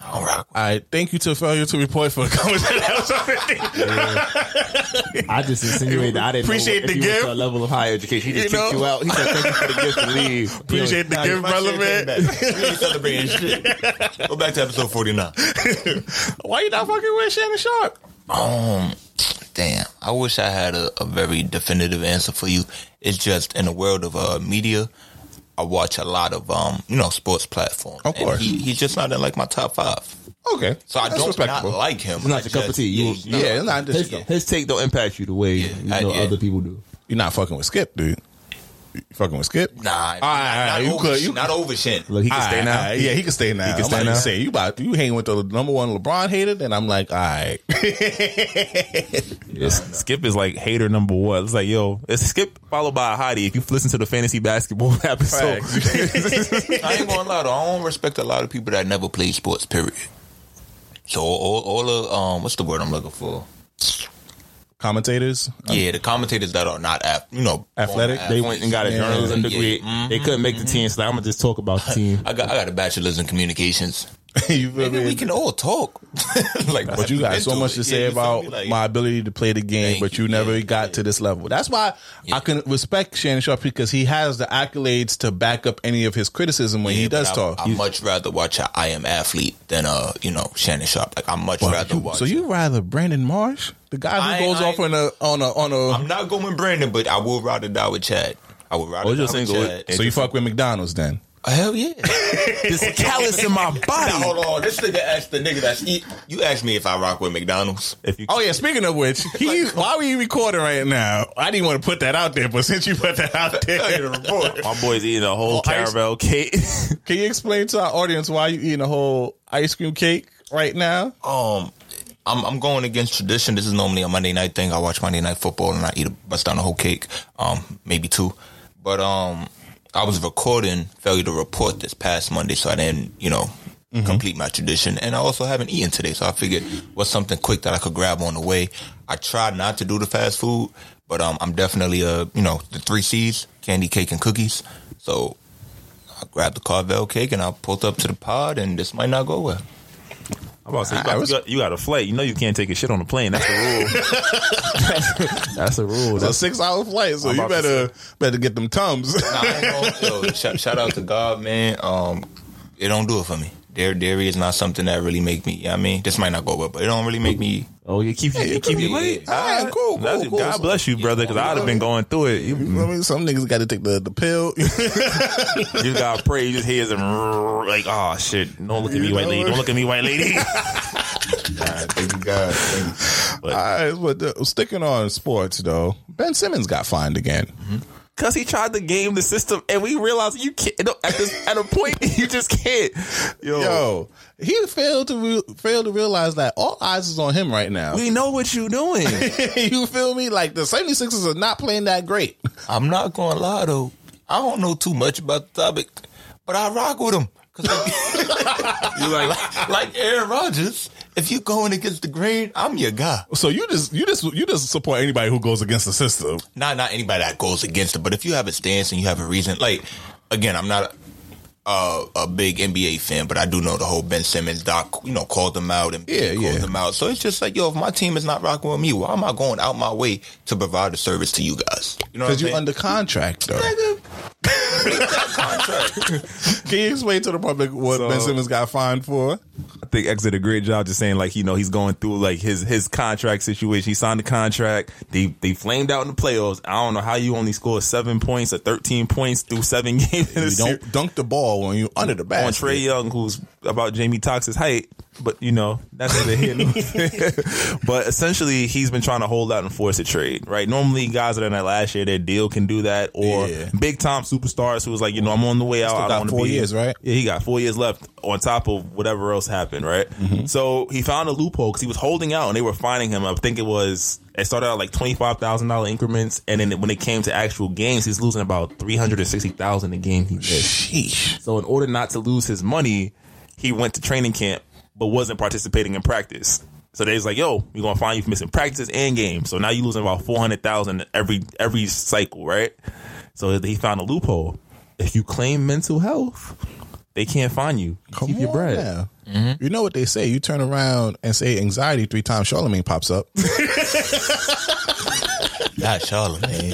I don't rock. All right, thank you to failure to report for coming to the comments. I just insinuated that I didn't Appreciate know the if you went gift. to a level of higher education. He just You kicked know? you out. He said, "Thank you for the gift and leave." Appreciate the Nah, gift, my brother, shit man. back. We ain't celebrating shit. Go back to episode 49. Why you not fucking with Shannon Sharpe? Um, damn. I wish I had a, a very definitive answer for you. It's just in the world of uh, media, I watch a lot of um, you know, sports platforms. Of And course. he, he's just not in like my top five. Okay, So I That's don't respectable. not like him. It's not I your cup of just- tea. You- yeah, he's not- Yeah, it's not His, just his take don't impact you the way you I- know yeah. other people do. You're not fucking with Skip, dude. You fucking with Skip? Nah, All right, not, all right, not you over, could- you- not over Shin. Look, he can stay All now. right, yeah, he can stay now. He can I'm stay about to now? Say you about you hang with the number one LeBron hater, then I'm like, all right. Yes. Skip is like hater number one. It's like, yo, it's Skip followed by a hottie. If you listen to the fantasy basketball episode, I ain't gonna lie though. I don't respect a lot of people that never played sports. Period. So all, all the um, what's the word I'm looking for? Commentators, Yeah, the commentators that are not ath- you know, Athletic, they went and got a Yeah. journalism Yeah. degree. Mhm. They couldn't make the team, so I'm gonna just talk about the team. I got I got a bachelor's in communications. you feel Maybe me? we can all talk. like, But you got so much to say about my ability to play the game, Thank but you you. never Yeah, got yeah. to this level. That's why I can respect Shannon Sharpe because he has the accolades to back up any of his criticism when he does talk. I, would much rather watch a I am athlete than uh you know Shannon Sharpe. Like I much Well, rather you- watch. so you rather Brandon Marsh, the guy who ain't- goes I off on a on a on a. I'm not going Brandon, but I will rather die with Chad. I would rather Oh, die with. Chad. so you fuck with McDonald's then? Hell yeah. This callus in my Now, body. hold on. This nigga asked the nigga that's eat. You asked me if I rock with McDonald's. If you, Oh yeah. Speaking of which, he why are we recording right now? I didn't want to put that out there, but since you put that out there, my boy's eating a whole Oh, ice- caramel cake. can you explain to our audience why you eating a whole ice cream cake right now? Um, I'm I'm going against tradition. This is normally a Monday night thing. I watch Monday night football and I eat a bust down a whole cake. Um, maybe two. But um, I was recording failure to report this past Monday, so I didn't you know. Complete my tradition, and I also haven't eaten today, so I figured what's something quick that I could grab on the way. I tried not to do the fast food, but um, I'm definitely uh, you know, the three C's: candy, cake, and cookies. So I grabbed the Carvel cake and I pulled up to the pod, and this might not go well. I'm about to say, you I got, was- you, got, you got a flight. You know you can't take a shit on the plane. That's the rule. That's the rule. It's a six hour flight, so I'm you about to better better get them tums. Nah, I ain't gonna, yo, shout, shout out to God, man. Um, it don't do it for me. Dairy, dairy is not something that really make me. I mean, this might not go well, but it don't really make me. oh, you keep you, keep you late. Yeah, All right. cool, cool, cool. God bless you, brother, because I'd have been going through it. You, You know what I mean? Some niggas got to take the, the pill. you gotta pray. You just hear them like, oh shit! Don't look at me, white lady. Don't look at me, white lady. Thank you, God. Thank you. All right, but uh, sticking on sports though, Ben Simmons got fined again. Cause he tried to game the system, and we realized you can't. At this, at a point, you just can't. Yo, Yo, he failed to re- failed to realize that all eyes is on him right now. we know what you're doing. you feel me? Like the 76ers are not playing that great. I'm not gonna lie though. I don't know too much about the topic, but I rock with him. Cause like, you like like Aaron Rodgers. If you're going against the grain, I'm your guy. So you just you just you just support anybody who goes against the system. not not anybody that goes against it, but if you have a stance and you have a reason, like again, I'm not a, a big NBA fan, but I do know the whole Ben Simmons doc, you know, called them out and Yeah, called yeah. them out. So it's just like, yo, if my team is not rocking with me, why am I going out my way to provide a service to you guys? You know, Because you saying? under contract though. Contract. Can you explain to the public what So- Ben Simmons got fined for? I think X did a great job just saying like you know he's going through like his his contract situation. He signed the contract. They they flamed out in the playoffs. I don't know how you only scored seven points or thirteen points through seven games. You don't dunk the ball when you under the on. Trae Young, who's about Jamie Tox's height, but you know that's here nor there. But essentially, he's been trying to hold out and force a trade. Right? Normally, guys that are in that last year, their deal can do that, or Yeah. big time superstars who was like, you know, I'm on the way out. I got don't want to four years, right? Yeah, he got four years left on top of whatever else happened. Right? Mm-hmm. So he found a loophole because he was holding out, and they were finding him. I think it was. It started out like twenty five thousand dollar increments, and then when it came to actual games, he's losing about three hundred and sixty thousand a game he. Sheesh. So in order not to lose his money, he went to training camp but wasn't participating in practice. So they was like, "Yo, we're gonna find you for missing practices and games." So now you're losing about four hundred thousand every every cycle, right? So he found a loophole. If you claim mental health, they can't find you. You Keep your on bread. now. Mm-hmm. You know what they say? You turn around and say anxiety three times, Charlemagne pops up. Not Charlemagne.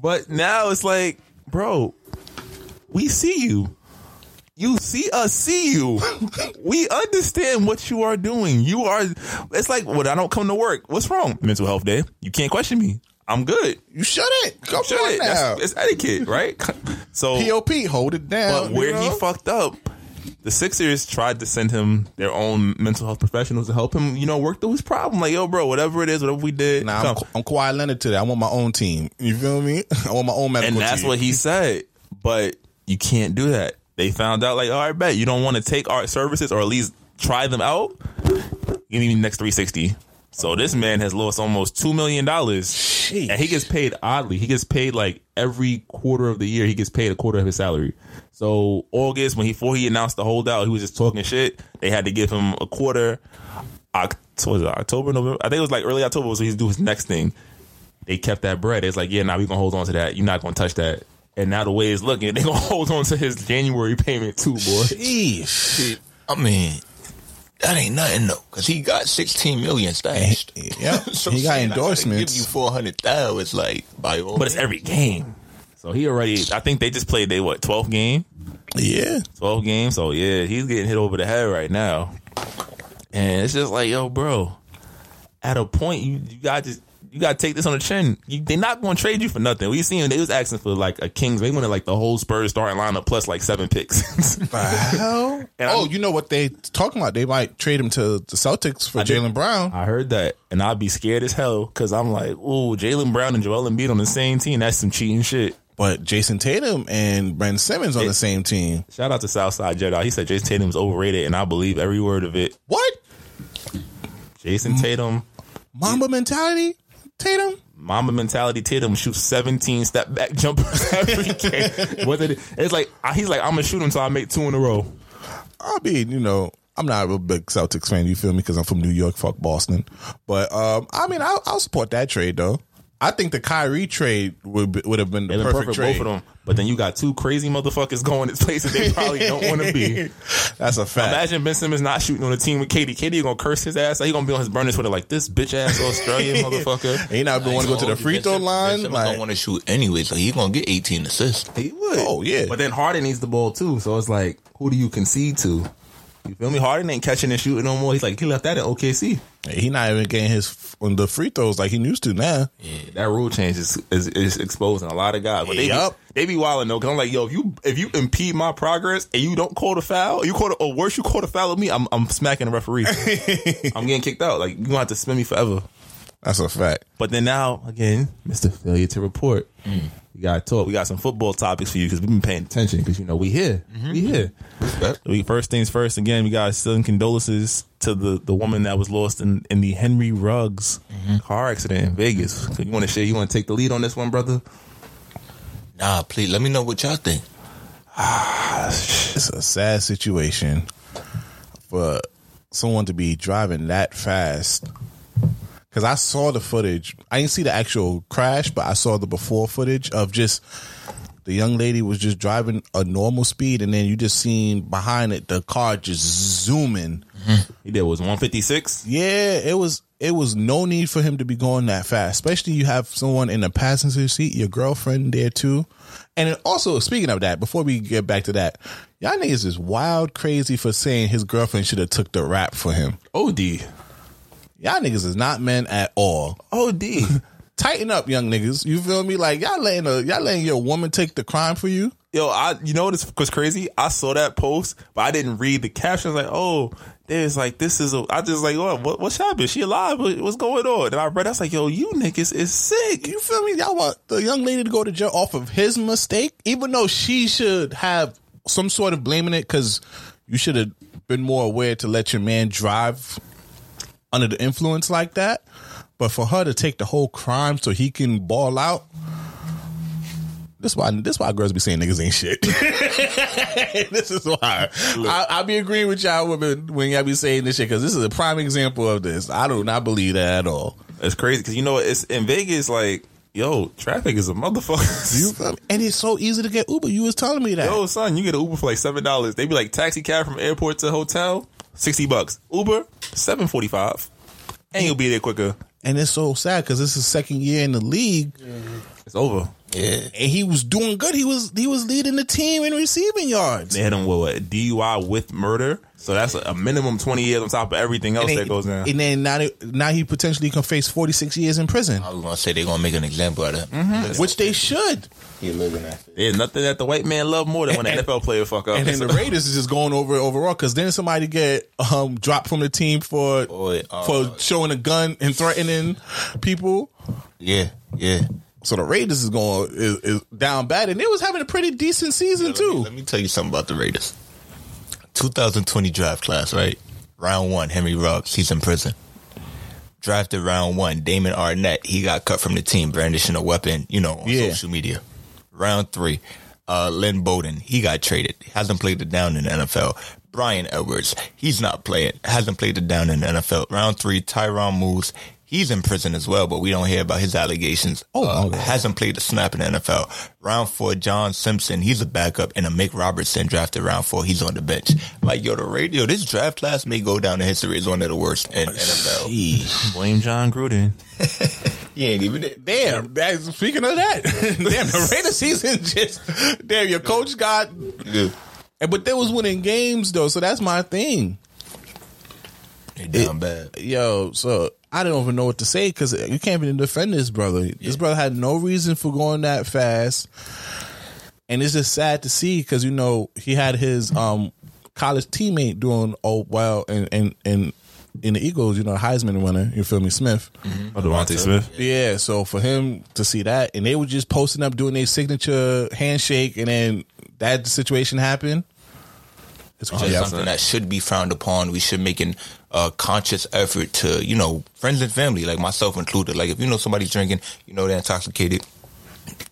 But now it's like, bro, we see you. You see us see you. we understand what you are doing. You are it's like when I don't come to work. What's wrong? Mental health day. You can't question me. I'm good. You shut it. Come Shut on it. now. That's, it's etiquette, right? So POP, hold it down. but where you he fucked up the Sixers tried to send him their own mental health professionals to help him, you know, work through his problem. Like, yo, bro, whatever it is, whatever we did, Nah, I'm. I'm Kawhi Leonard today. I want my own team. You feel me? I want my own medical and that's team. what he said. But you can't do that. They found out, like, all right, bet you don't want to take our services or at least try them out. Give me the next 360. So this man has lost almost two million dollars, and he gets paid oddly. He gets paid like every quarter of the year. He gets paid a quarter of his salary. So August, when he before he announced the holdout, he was just talking shit. They had to give him a quarter. October, was it October, November. I think it was like early October. So he's do his next thing. They kept that bread. It's like, yeah, now we gonna hold on to that. You're not gonna touch that. And now the way it's looking, they gonna hold on to his January payment too, boy. Sheesh. I mean, that ain't nothing though, because he got sixteen million stashed. Yeah, So he got saying I gotta endorsements. Give you four hundred thousand. It's like by all. But it's every game. So he already. I think they just played they what 12th game, yeah. 12 games. So yeah, he's getting hit over the head right now. And it's just like, yo, bro. At a point, you you got to you got to take this on the chin. You, they're not going to trade you for nothing. We seen they was asking for like a Kings. They wanted like the whole Spurs starting lineup plus like seven picks. Hell. And oh, I'm- you know what they talking about? They might trade him to the Celtics for Jaylen Brown. I heard that, and I'd be scared as hell because I'm like, ooh, Jaylen Brown and Joel Embiid on the same team. That's some cheating shit. But Jayson Tatum and Brent Simmons on the same team. Shout out to Southside Jedi. He said Jayson Tatum is overrated, and I believe every word of it. What? Jayson Tatum, Mamba mentality? Tatum? Mama mentality. Tatum shoots 17 step back jumpers every game. Whether it's like he's like, I'm gonna shoot until I make two in a row. I mean, you know, I'm not a big Celtics fan. You feel me? Because I'm from New York. Fuck Boston. But um, I mean, I'll, I'll support that trade though. I think the Kyrie trade would be, would have been the perfect, perfect, trade. both of them. But then you got two crazy motherfuckers going to places they probably don't want to be. That's a fact. Imagine Ben Simmons not shooting on a team with KD. KD gonna curse his ass. He gonna be on his burner Twitter like this bitch ass Australian motherfucker. And he not want to go to the free throw line. Like, Like, don't want to shoot anyway, so he gonna get eighteen assists. He would. Oh, yeah. But then Harden needs the ball too. So it's like, who do you concede to? You feel me? Harden ain't catching and shooting no more. He's like, he left that in OKC. he not even getting his on the free throws like he used to now. That rule change is, is, is exposing a lot of guys. But they Yup. be, they be wilding though. Cause I'm like, yo, if you if you impede my progress and you don't call the foul, you call the, or worse, you call the foul of me, I'm I'm smacking the referee. I'm getting kicked out. Like you gonna have to suspend me forever. That's a fact. But then now again, Mister Failure to Report. Mm. We got to talk. We got some football topics for you because we've been paying attention because you know we here, we here. We first things first. Again, we got sending condolences to the the woman that was lost in in the Henry Ruggs car accident in Vegas. So you want to share? You want to take the lead on this one, brother? Nah, please let me know what y'all think. Ah, it's a sad situation for someone to be driving that fast. Because I saw the footage. I didn't see the actual crash, but I saw the before footage of just the young lady was just driving a normal speed, and then you just seen behind it the car just zooming. Mm-hmm. He did was 156. Yeah, it was. It was no need for him to be going that fast, especially you have someone in the passenger seat, your girlfriend there too. And also, speaking of that, before we get back to that, y'all niggas is wild crazy for saying his girlfriend should have took the rap for him. OD. Y'all niggas is not men at all. OD. Tighten up, young niggas. You feel me? Like y'all letting a, y'all letting your woman take the crime for you. Yo, I you know what was crazy? I saw that post, but I didn't read the caption. I was like, oh, there's like this is a. I just like, oh, what, what's happening? She alive? What- What's going on? And I read, I was like, yo, you niggas is sick. You feel me? Y'all want the young lady to go to jail off of his mistake, even though she should have some sort of blaming it because you should have been more aware to let your man drive under the influence like that. But for her to take the whole crime so he can ball out, this why this why girls be saying niggas ain't shit. this is why I, I be agreeing with y'all women when y'all be saying this shit because this is a prime example of this. I do not believe that at all. It's crazy because you know it's in Vegas. Like, yo, traffic is a motherfucker. You? And it's so easy to get Uber. You was telling me that. Yo, son, you get an Uber for like seven dollars. They be like taxi cab from airport to hotel, sixty bucks. Uber, seven forty five, and you'll be there quicker. And it's so sad because this is second year in the league. It's over. Yeah. and he was doing good. He was he was leading the team in receiving yards. They hit him with what, DUI with murder. So that's a, a minimum 20 years on top of everything else and, that goes down. and then now, they- now he potentially can face 46 years in prison, I was gonna say they're gonna make an example out of him. Mm-hmm. which they should. He living that. There's nothing that the white man love more than when an NFL player fuck up. And then the Raiders is just going over it overall because then somebody get um, dropped from the team for Boy, uh, for showing a gun and threatening people. Yeah, yeah. So the Raiders is going is, is down bad, and they was having a pretty decent season Let me, too. let me tell you something about the Raiders. 2020 draft class, right? Round one, Henry Ruggs, he's in prison. Drafted round one, Damon Arnette, he got cut from the team, brandishing a weapon, you know, on Yeah. social media. Round three, uh, Lynn Bowden, he got traded, hasn't played it down in the NFL. Bryan Edwards, he's not playing, hasn't played it down in the NFL. Round three, Tyron Moose, he's in prison as well, but we don't hear about his allegations. Oh, Uh, okay. hasn't played a snap in the NFL. Round four, John Simpson, he's a backup, and Amik Robertson drafted round four. He's on the bench. Like yo, the radio, this draft class may go down in history as one of the worst in NFL. Blame Jon Gruden. He ain't even Damn, that, speaking of that, damn, the Raiders season just damn. Your coach got, Yeah. and but they was winning games though, so that's my thing. They down bad. Yo, so I don't even know what to say because you can't even defend this brother. This brother had no reason for going that fast, and it's just sad to see because you know he had his um college teammate doing oh well, and and and in the Eagles, you know, Heisman winner, you feel me, Smith. Oh, DeVonta Smith. Yeah, so for him to see that, and they were just posting up doing their signature handshake, and then that situation happened. It's It's crazy. just something that should be frowned upon. We should make an uh, conscious effort to, you know, friends and family, like myself included. Like if you know somebody's drinking, you know they're intoxicated,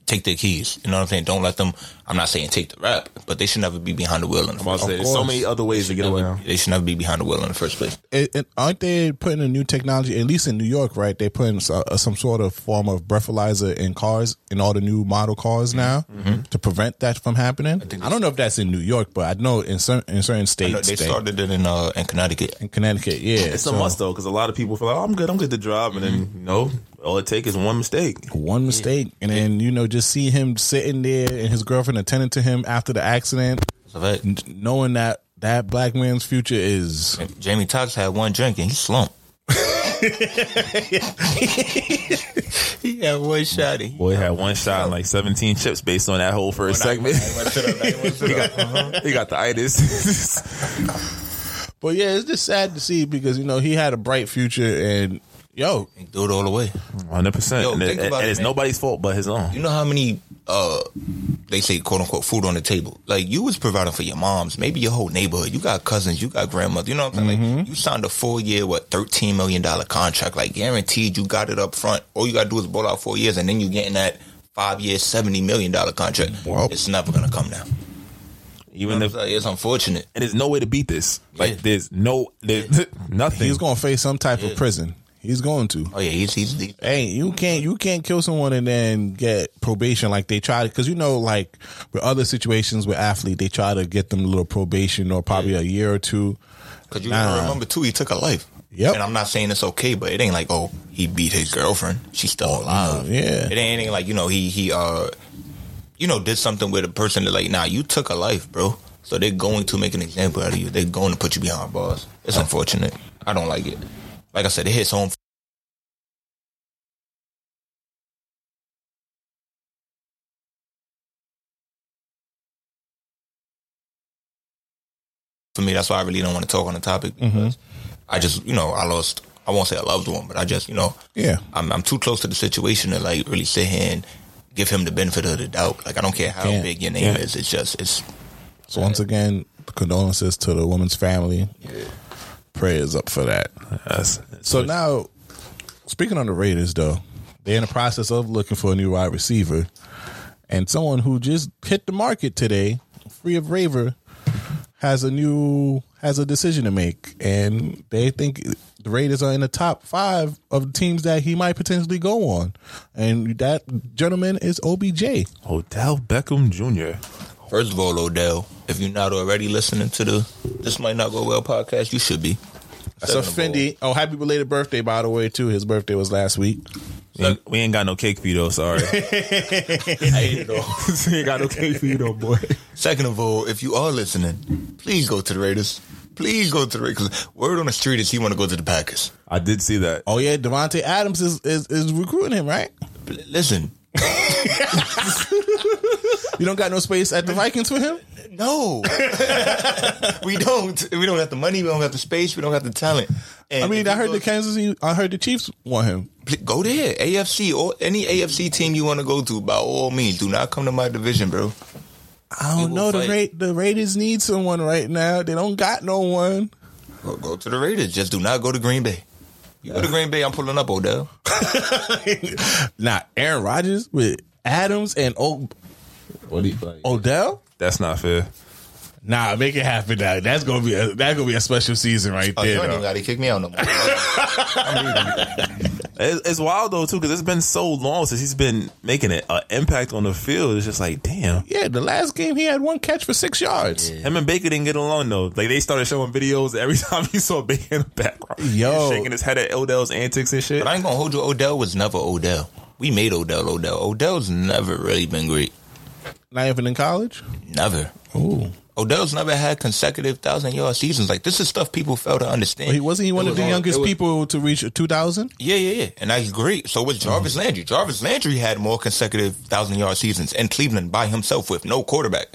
take their keys. You know what I'm saying? Don't let them. I'm not saying take the rap, but they should never be behind the wheel in the I'm about first to say, place. there's so many other ways to get Never- around. They should never be behind the wheel in the first place. it, it, aren't they putting a new technology? At least in New York, right? They putting so- uh, some sort of form of breathalyzer in cars in all the new model cars now to prevent that from happening. I, think don't know if that's in New York, but I know in certain in certain states, they they- started it in uh, in Connecticut. in Connecticut. Yeah, It's so a must though, because a lot of people feel like, oh, I'm good, I'm good to drive, and then you know, all it takes is one mistake. One mistake, and then you know, just see him sitting there and his girlfriend attending to him after the accident, So that, knowing that that black man's future is Jamie Tox had one drink and he slumped. he had one shot. And he, Boy had one shot and like 17 chips based on that whole first segment. he, got, uh-huh. he got the itis. But yeah, it's just sad to see because you know he had a bright future, and yo, he threw it all away. 100%. Yo, and it- and it, it's man. nobody's fault but his own. You know how many uh they say quote unquote food on the table? Like you was providing for your moms, maybe your whole neighborhood. You got cousins, you got grandmother. You know what I'm saying? Like you signed a four year, what thirteen million dollar contract. Like guaranteed, you got it up front. All you got to do is ball out four years, and then you're getting that five year, seventy million dollar contract. Well- it's never gonna come down. Even if, It's unfortunate. and there's no way to beat this. Like, Yeah. there's no, there's nothing. he's going to face some type of prison. He's going to. Oh yeah, he's he's, he's Hey, you can't you can't kill someone and then get probation like they try because you know like with other situations with athletes they try to get them a little probation or probably a year or two. Because you Nah. remember too, he took a life. Yep. And I'm not saying it's okay, but it ain't like oh he beat his girlfriend. She's still alive. yeah. It ain't, it ain't like you know he he uh you know did something with a person that like nah you took a life, bro. So they're going to make an example out of you. They're going to put you behind bars. It's unfortunate. I don't like it. Like I said, it hits home. For me, that's why I really don't want to talk on the topic mm-hmm. because I just, you know, I lost. I won't say a loved one, but I just, you know, Yeah. I'm I'm too close to the situation to like really sit here and give him the benefit of the doubt. Like I don't care how big your name Yeah. is. It's just it's So once again, condolences to the woman's family. Prayers up for that. Yes. So now, speaking on the Raiders, though, they're in the process of looking for a new wide receiver, and someone who just hit the market today, free of Raver, has a new has a decision to make, and they think the Raiders are in the top five of the teams that he might potentially go on, and that gentleman is OBJ. Odell Beckham Jr. first of all, Odell. If you're not already listening to the This Might Not Go Well podcast, you should be. That's a Second of all, Fendi. Oh, happy belated birthday, by the way, too. His birthday was last week. We ain't, we ain't got no cake for you though. Sorry, I ate it all. we ain't got no cake for you though, boy. Second of all, if you are listening, please go to the Raiders. Please go to the Raiders. Word on the street is he want to go to the Packers. I did see that. Oh yeah, Davante Adams is, is is recruiting him, right? Listen, You don't got no space at the Vikings for him. no, we don't. We don't have the money. We don't have the space. We don't have the talent. And I mean, I heard go- the Kansas. City- I heard the Chiefs want him. Go there, AFC or any AFC team you want to go to. By all means, do not come to my division, bro. I don't will know. The fight. Ra- the Raiders need someone right now. They don't got no one. Go, go to the Raiders. Just do not go to Green Bay. You go to Green Bay, I'm pulling up, Odell. Not Aaron Rodgers with Adams and o- What do you like? Odell. That's not fair. Nah, make it happen. Now that's gonna be a that's gonna be a special season right Oh, you there. don't even though. got to kick me out no more. It's, it's wild though too because it's been so long since he's been making an uh, impact on the field. It's just like damn. Yeah, the last game he had one catch for six yards. Him and Baker didn't get along though. Like they started showing videos every time you saw Baker in the background. he Yo. shaking his head at Odell's antics and shit. but I ain't gonna hold you. Odell was never Odell. We made Odell Odell. Odell's never really been great. Not even in college. Never. Ooh, Odell's never had consecutive thousand yard seasons. Like this is stuff people fail to understand. well, he wasn't he one It of the was all- youngest was- people to reach two thousand. Yeah, yeah, yeah, and that's great. So was Jarvis Landry. Jarvis Landry had more consecutive thousand yard seasons in Cleveland by himself with no quarterback,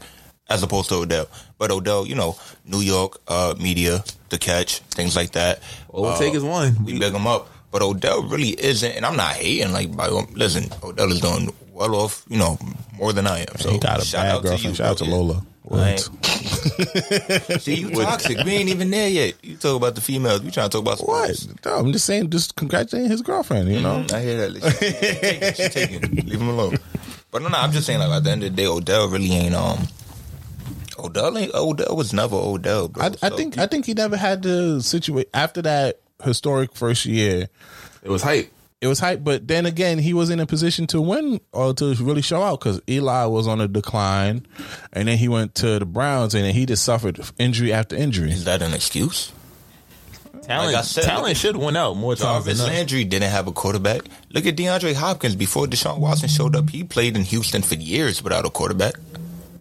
as opposed to Odell. But Odell, you know, New York uh, media, the catch, things like that. All we'll Uh, take is one. we big him up. But Odell really isn't, and I'm not hating. Like, by listen, Odell is doing well off, you know, more than I am. So he got a shout bad out to you, Shout out to. Lola. I See, you toxic. We ain't even there yet. You talk about the females. We trying to talk about What? sports. No, I'm just saying, just congratulating his girlfriend. You know, I hear that. She, she taking, she taking. Leave him alone. But no, no, I'm just saying. Like at the end of the day, Odell really ain't. Um, Odell ain't. Odell was never Odell, bro. I, I So- think I think he never had the situation after that historic first year. It was hype. It was hype, but then again, he was in a position to win or to really show out because Eli was on a decline, and then he went to the Browns, and then he just suffered injury after injury. Is that an excuse? Talent, Like said, talent should win out more times than Jarvis not. Landry didn't have a quarterback. Look at DeAndre Hopkins before Deshaun Watson showed up. He played in Houston for years without a quarterback.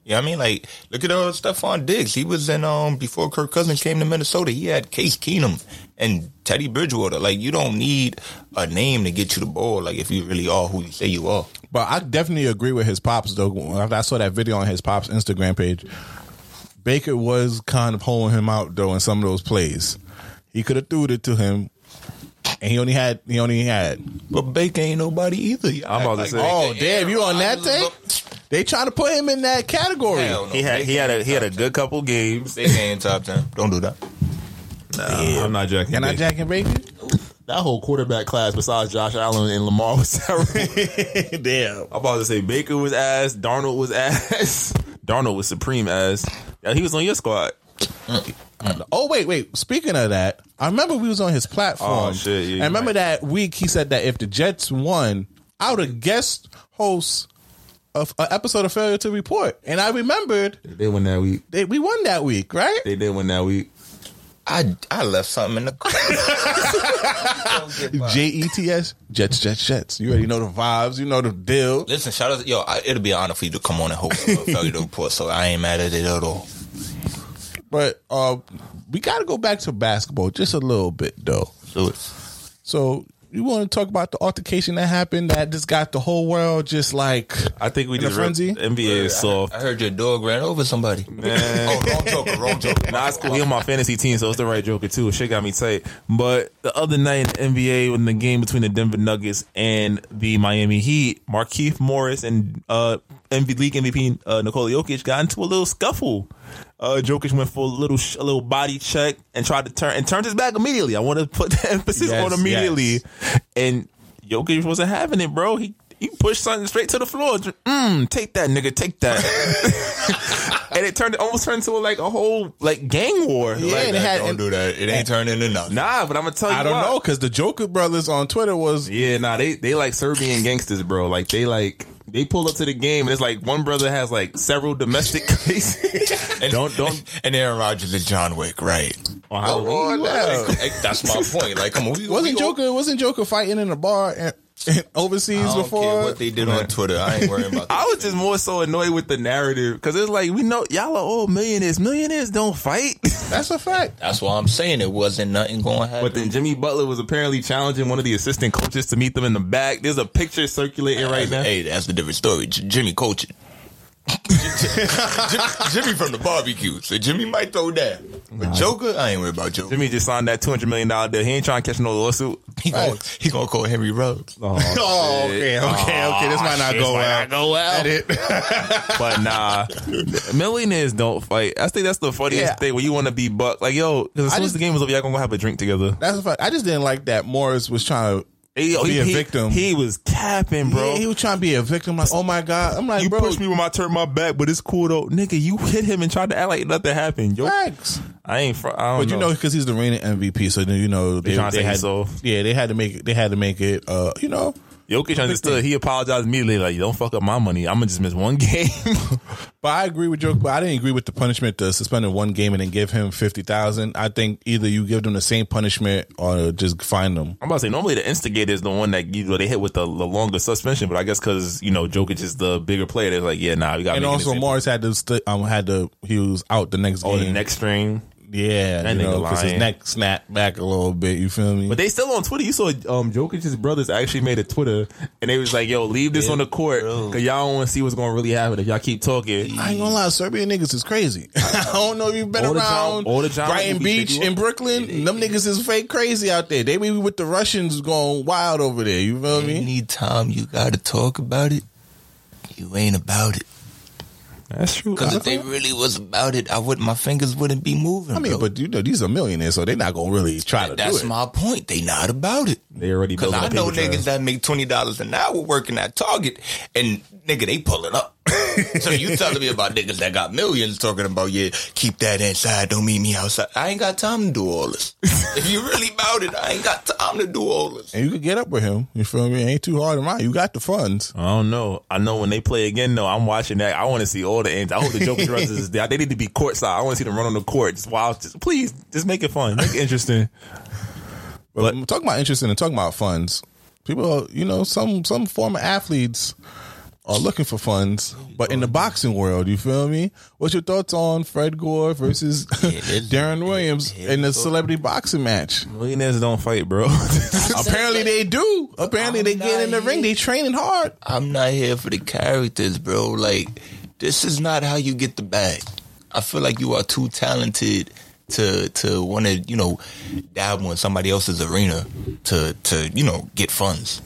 You know what I mean? Like, look at uh, Stefon Diggs. He was in um before Kirk Cousins came to Minnesota. He had Case Keenum and Teddy Bridgewater. Like, you don't need a name to get you the ball. Like, if you really are who you say you are. But I definitely agree with his pops though. When I saw that video on his pops Instagram page. Baker was kind of holding him out though in some of those plays. He could have threw it to him, and he only had he only had. But Baker ain't nobody either. I'm about to say- Oh damn, you on that thing? They trying to put him in that category. No. He had he had a he had a good couple games. Baker ain't top ten. Don't do that. Nah, I'm not jacking. Can I Baker. jack and Baker? That whole quarterback class, besides Josh Allen and Lamar, was terrible. damn. I'm about to say Baker was ass. Darnold was ass. Darnold was supreme ass. Yeah, he was on your squad. Mm. Oh wait, wait. Speaking of that, I remember we was on his platform. Oh, shit, yeah, I remember right. that week he said that if the Jets won, I would have guest host of an episode of Failure to Report, and I remembered they won that week. they, we won that week, right? They did win that week. I I left something in the car. J E T S Jets, Jets, Jets. You already know the vibes. You know the deal. Listen, shout out, yo, I, it'll be an honor for you to come on and host uh, Failure to Report, so I ain't mad at it at all. But uh, we got to go back to basketball just a little bit, though. Do it. So you want to talk about the altercation that happened that just got the whole world just like I think we In just ripped- frenzy? NBA is soft. I heard your dog ran over somebody. Man. oh, wrong joker, wrong joker. Nah, it's cool. He on my fantasy team, so it's the right Joker too. Shit got me tight. But the other night in the NBA, in the game between the Denver Nuggets and the Miami Heat, Markieff Morris and uh, MV League MVP uh, Nikola Jokic got into a little scuffle. Uh, Jokic went for a little sh- a little body check and tried to turn and turned his back immediately. I want to put the emphasis Yes, on immediately. yes. And Jokic wasn't having it, bro. He he pushed something straight to the floor. Just, Mm, take that, nigga, take that. and it turned it almost turned into like a whole like gang war. Yeah, Like, and it had- Don't do that. It ain't turning into nothing. nah, but I'm gonna tell you. I don't what. know because the Joker brothers on Twitter was Yeah, nah, they they like Serbian gangsters, bro. Like they like they pull up to the game and it's like one brother has like several domestic cases. And, don't don't. And Aaron Rodgers is John Wick, right? on Halloween. Like, that's my point. Like, come on. We, wasn't we go- Joker wasn't Joker fighting in a bar and overseas I don't before. care what they did on Twitter. I ain't worrying about. I was just more so annoyed with the narrative because it's like we know y'all are all millionaires. Millionaires don't fight. That's a fact. That's why I'm saying it wasn't nothing going to happen. But then Jimmy Butler was apparently challenging one of the assistant coaches to meet them in the back. There's a picture circulating right now. Hey, that's a different story. J- Jimmy coaching. Jimmy from the barbecue, so Jimmy might throw that. But Joker, I ain't worried about Joker. Jimmy just signed that two hundred million dollar deal. He ain't trying to catch no lawsuit. He gonna, oh. he gonna call Henry Ruggs. Oh, okay, okay, okay. This might not go well. go well. Edit. But nah, millionaires don't fight. I think that's the funniest Yeah. thing when you want to be buck. Like yo, because as I soon as just- the game was over, y'all gonna go have a drink together. That's a fact. I just didn't like that Morris was trying to He, be a he- victim. He was capping, bro. Yeah, he was trying to be a victim. Like, oh my god, I'm like, you bro, pushed me when I turned my back, but it's cool though, nigga. You hit him and tried to act like nothing happened. Yo, facts. I ain't. Fr- I don't But you know, because he's the reigning MVP, so then you know they, to they had, yeah, they had to make it. They had to make it. Uh, you know, Jokic understood. He apologized immediately. Like, don't fuck up my money. I'm gonna just miss one game. but I agree with Joe. But I didn't agree with the punishment to suspend him one game and then give him fifty thousand. I think either you give them the same punishment or just fine them. I'm about to say normally the instigator is the one that you know, they hit with the, the longer suspension, but I guess because you know Jokic is the bigger player, they're like, yeah, nah, we got. And also, Morris had to st- um had to he was out the next oh game. the next string. Yeah, That you nigga know, because his neck snapped back a little bit. You feel me? But they still on Twitter. You saw um Jokic's brothers actually made a Twitter and they was like, yo, leave this on the court because y'all don't want to see what's going to really happen if y'all keep talking. I ain't gonna lie, Serbian niggas is crazy. I don't know if you've been All the around all the John Brighton Beach think in Brooklyn. Them niggas is fake crazy out there. They be with the Russians going wild over there. You feel me? Anytime you gotta talk about it, you ain't about it. That's true. Because if they really was about it, I would my fingers wouldn't be moving. I mean, bro. but you know, these are millionaires, so they're not gonna really try to that's do it. That's my point. They not about it. They already Because I know niggas that make twenty dollars an hour working at Target, and nigga, they pulling up. so you telling me about niggas that got millions talking about yeah, keep that inside, don't meet me outside. I ain't got time to do all this. if you really about it, I ain't got time to do all this. and you could get up with him. You feel me? It ain't too hard to mind. You got the funds. I don't know. I know when they play again, though. I'm watching that. I want to see all the ends. I hope the Jokic brothers is there. They need to be courtside. I want to see them run on the court. Just wow, just please, just make it fun, make it interesting. But, talking about interesting and talking about funds, people, you know, some some former athletes are looking for funds, but in the boxing world, you feel me? What's your thoughts on Fred Gore versus this- Deron Williams in the celebrity boxing match? Millionaires don't fight, bro. Apparently they do. Apparently I'm they get in the not ring. They training hard. I'm not here for the characters, bro. Like, this is not how you get the bag. I feel like you are too talented to to want to, you know, dabble in somebody else's arena to to you know get funds.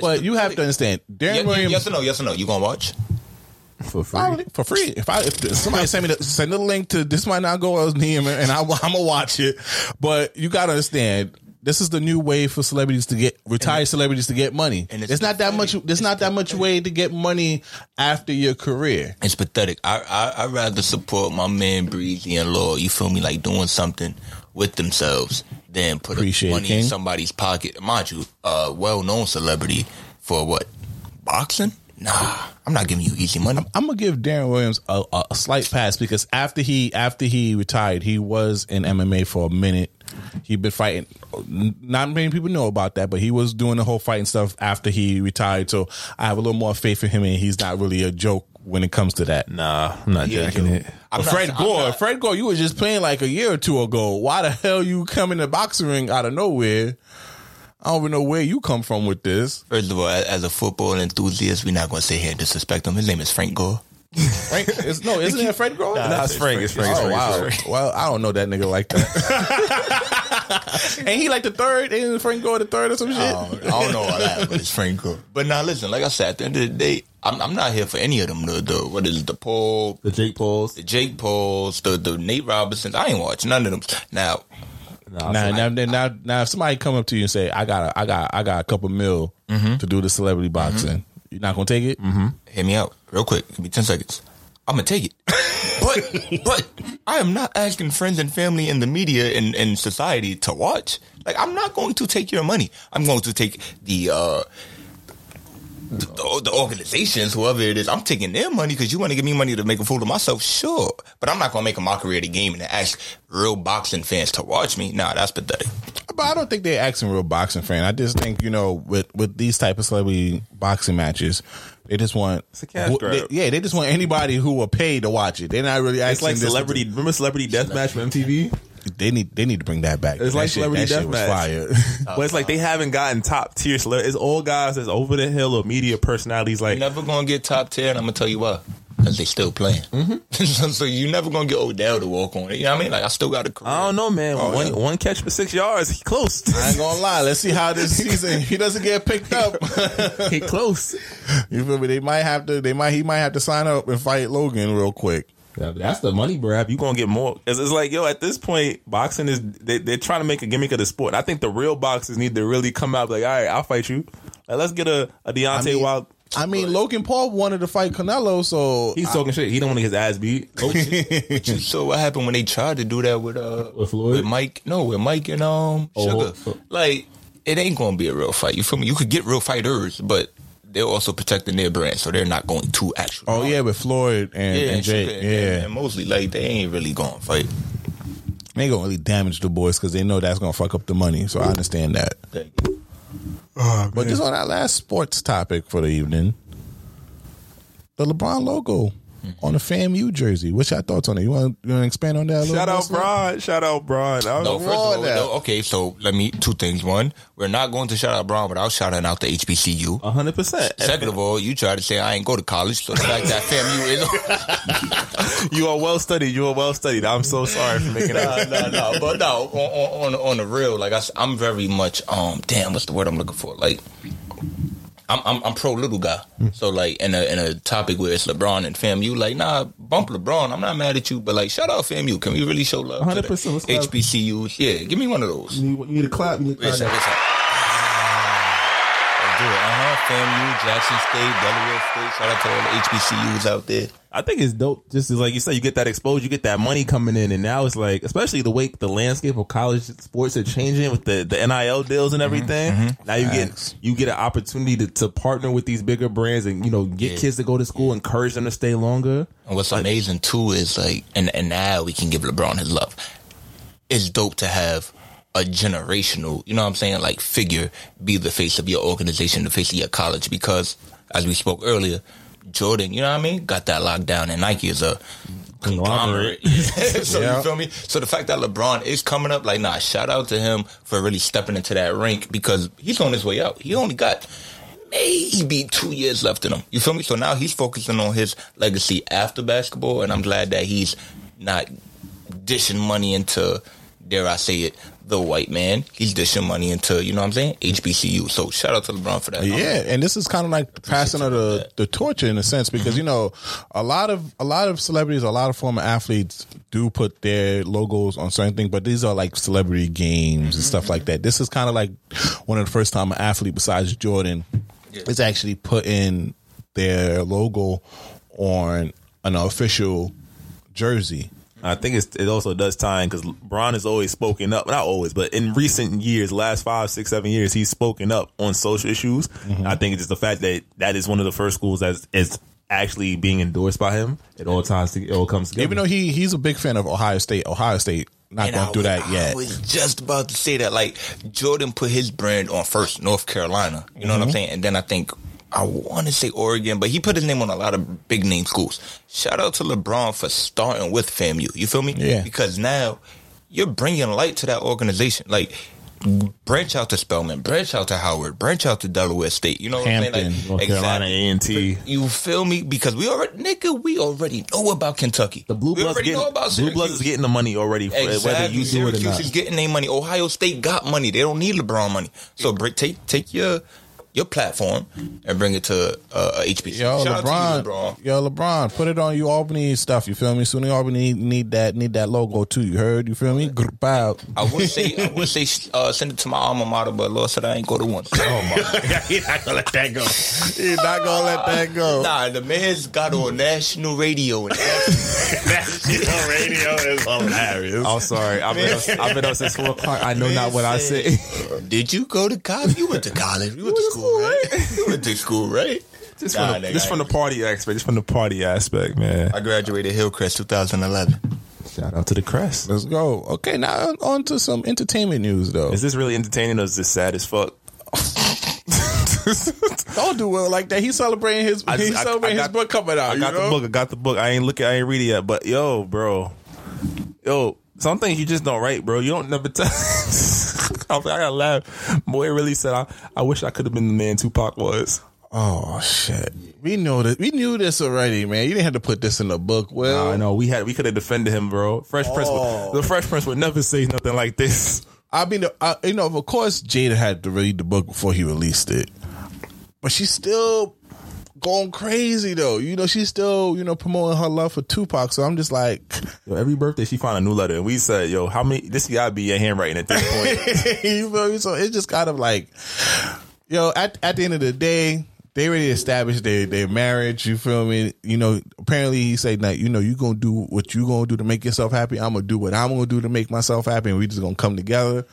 But you have to understand, Deron Ye- ye- Williams yes or no? Yes or no? You gonna watch? For free. Probably for free. If I if somebody send me the send the link to this might not go as Neiman and I, I'm gonna watch it. But you gotta understand. This is the new way for celebrities to get retired celebrities to get money. and it's There's not that much. pathetic. There's not that much way to get money after your career. It's pathetic. I I I rather support my man Breezy and Law. You feel me? Like doing something with themselves than put Appreciate money King. in somebody's pocket. Mind you, uh, a well known celebrity for what boxing? Nah, I'm not giving you easy money. I'm gonna give Deron Williams a, a, a slight pass because after he after he retired, he was in MMA for a minute. He'd been fighting. Not many people know about that, but he was doing the whole fighting stuff after he retired. So I have a little more faith in him, and he's not really a joke when it comes to that. Nah, I'm not Yeah, jacking it. I'm But not- Fred I'm Gore, not- Fred Gore, you were just playing like a year or two ago. Why the hell you come in the boxing ring out of nowhere? I don't even know where you come from with this. First of all, as as a football enthusiast, we're not going to sit here and disrespect him. His name is Frank Gore. Frank, it's, no, isn't it Fred Gore? Nah, it's Frank. It's Frank. It's Oh Frank. wow! It's Frank. Well, I don't know that nigga like that. Ain't he like the third? Ain't Frank Gore the third or some oh, shit? I don't, I don't know all that, but it's Frank Gore. But now, listen, like I said, at the end of the day, I'm, I'm not here for any of them. The, the what is it, the Paul, The Jake Pauls. the Jake Pauls, the the Nate Robinsons. I ain't watch none of them. Now, Nah, Now, so- now, now, now, now, if somebody come up to you and say, "I got, a, I got, I got a couple mil to do the celebrity boxing," you're not gonna take it. Mm-hmm. hear me out real quick. Give me ten seconds. I'm gonna take it. but but I am not asking friends and family in the media and, and society to watch. Like I'm not going to take your money. I'm going to take the uh the, the, the organizations, whoever it is, I'm taking their money because you want to give me money to make a fool of myself, sure. But I'm not going to make a mockery of the game and ask real boxing fans to watch me. Nah, that's pathetic. but I don't think they're asking real boxing fan. I just think you know with with these type of celebrity boxing matches, they just want It's a cash grab. they- yeah, they just want anybody who will pay to watch it. They're not really asking. It's like this- celebrity. Remember Celebrity Deathmatch from MTV? They need they need to bring that back. It's That like shit- Celebrity that shit was Deathmatch. fire. but it's like they haven't gotten top tier celebrities. It's all guys that's over the hill or media personalities. Like You're never gonna get top tier, and I'm gonna tell you why. Because they still playing. Mm-hmm. so, so you never gonna get Odell to walk on it. You know what I mean? Like I still got a career. I don't know, man. Oh, one yeah. one catch for six yards. He close. I ain't gonna lie. Let's see how this season he doesn't get picked up. he close. you feel me? They might have to. They might. He might have to sign up and fight Logan real quick. Yeah, but that's the money grab. You gonna get more. It's, it's like yo, at this point, boxing is they, they're trying to make a gimmick of the sport. I think the real boxers need to really come out like, all right, I'll fight you. Like, let's get a, a Deontay I mean, Wild. I mean, Logan Paul wanted to fight Canelo, so He's talking shit. He don't want to get his ass beat. But you saw what happened when they tried to do that with uh With Floyd? with Mike. No, with Mike and um Oh, Sugar. oh. Like it ain't gonna be a real fight. You feel me? You could get real fighters, but they're also protecting their brand, so they're not going to actually. Oh yeah, with Floyd and, yeah, and Jake, Sugar yeah, and, and mostly like they ain't really going to fight. they ain't gonna really damage the boys because they know that's gonna fuck up the money. So I understand that. Oh, but just on that last sports topic for the evening, the LeBron logo on the FAMU jersey. What's your thoughts on it? You want to expand on that? A little Shout out, sir? Bron. Shout out, Bron. I No, first of all, that. no, okay, so let me two things. One, we're not going to shout out Brown without shouting out the HBCU. Hundred percent. Second of all, you try to say I ain't go to college, so the fact that FAMU is You are well studied. You are well studied. I'm so sorry for making that. no, no, no. But no, on, on, on the real, like I, am very much, um, damn, what's the word I'm looking for? Like, I'm, I'm, I'm pro little guy. So like, in a, in a topic where it's LeBron and FAMU, like, nah, bump LeBron. I'm not mad at you, but like, shout out FAMU. Can we really show love? 100%, let's clap. HBCUs. Yeah, give me one of those. You need, you need a clap. You need a clap. listen. Let's do it. Uh huh. FAMU, Jackson State, Delaware State. Shout out to all the HBCUs out there. I think it's dope. Just as like you said, you get that exposure, you get that money coming in, and now it's like, especially the way the landscape of college sports are changing with the, the NIL deals and mm-hmm. everything. Mm-hmm. Now you get you get an opportunity to, to partner with these bigger brands and you know get Yeah. kids to go to school, encourage them to stay longer. And what's amazing too is like, and and now we can give LeBron his love. It's dope to have a generational, you know what I'm saying, like figure be the face of your organization, the face of your college, because as we spoke earlier, Jordan, you know what I mean, got that locked down, and Nike is a conglomerate. so Yeah. you feel me? So the fact that LeBron is coming up, like, nah, shout out to him for really stepping into that rink because he's on his way out. He only got maybe two years left in him. You feel me? So now he's focusing on his legacy after basketball, and I'm glad that he's not dishing money into, dare I say it, the white man. He's dishing money into, you know what I'm saying, HBCU. So shout out to LeBron for that. Yeah, and this is kind of like passing of the, the torch in a sense because you know a lot of a lot of celebrities, a lot of former athletes do put their logos on certain things, but these are like celebrity games and stuff mm-hmm. like that. This is kind of like one of the first time an athlete besides Jordan is actually putting their logo on an official jersey. I think it's, it also does time because Bron has always spoken up. Not always, but in recent years, last five, six, seven years, he's spoken up on social issues. I think it's just the fact that that is one of the first schools that is actually being endorsed by him. It all ties to, it all comes together. Even though he he's a big fan of Ohio State, Ohio State not And going I through was- that yet. I was just about to say that. Like Jordan put his brand on first, North Carolina. You know Mm-hmm. what I'm saying? And then I think I want to say Oregon, but he put his name on a lot of big name schools. Shout out to LeBron for starting with FAMU. You feel me? Yeah. Because now you're bringing light to that organization. Like. Branch out to Spelman, branch out to Howard, branch out to Delaware State. You know what I'm Hampton, saying? Like, North Carolina A&T. You feel me? Because we already, nigga, we already know about Kentucky. The Blue Bloods getting, know Blue Bloods is getting the money already, for Exactly. whether you do it or Syracuse not. is getting their money. Ohio State got money. They don't need LeBron money. So take take your your platform and bring it to uh, HBC. Yo, Shout LeBron, out to you, LeBron. Yo, LeBron, put it on you Albany stuff. You feel me? Soon Albany need, need that need that logo too. You heard? You feel me? Grr, Bow. I would say I would say uh, send it to my alma mater, but Lord said I ain't go to one. Oh my! He's not gonna let that go. He's not gonna let that go. nah, the man's got on national radio and National radio is hilarious. I'm sorry. I've been, up, I've been up since 4 o'clock. I know not what I say. Did you go to college? You went to college. You went to school, right? You went to school, right? Just, Nah, from, the, nigga, just from the party aspect. Just from the party aspect, man. I graduated Hillcrest 2011. Shout out to the crest. Let's go. Okay, now on to some entertainment news though. Is this really entertaining or is this sad as fuck? Don't do well like that. He's celebrating his I he's I- celebrating I his book coming out. I got you know? the book. I got the book. I ain't looking. I ain't read it yet. But yo, bro, yo, some things you just don't write, bro. You don't never tell. I was like, I gotta laugh. Boy really said, I, I wish I could have been the man Tupac was. Oh shit. We know that we knew this already, man. You didn't have to put this in the book. Well, I know we had we could have defended him, bro. Fresh Prince, Oh. would, the Fresh Prince would never say nothing like this. I mean, uh, you know, of course, Jada had to read the book before he released it, but she still going crazy though. You know, she's still you know promoting her love for Tupac. So I'm just like, Yo, every birthday she find a new letter, and we said, "Yo, how many? This gotta be your handwriting at this point." you feel me? So it's just kind of like, yo, at at the end of the day. They already established their, their marriage. You feel me? You know, apparently he said that, you know, you going to do what you going to do to make yourself happy. I'm going to do what I'm going to do to make myself happy. And we just going to come together.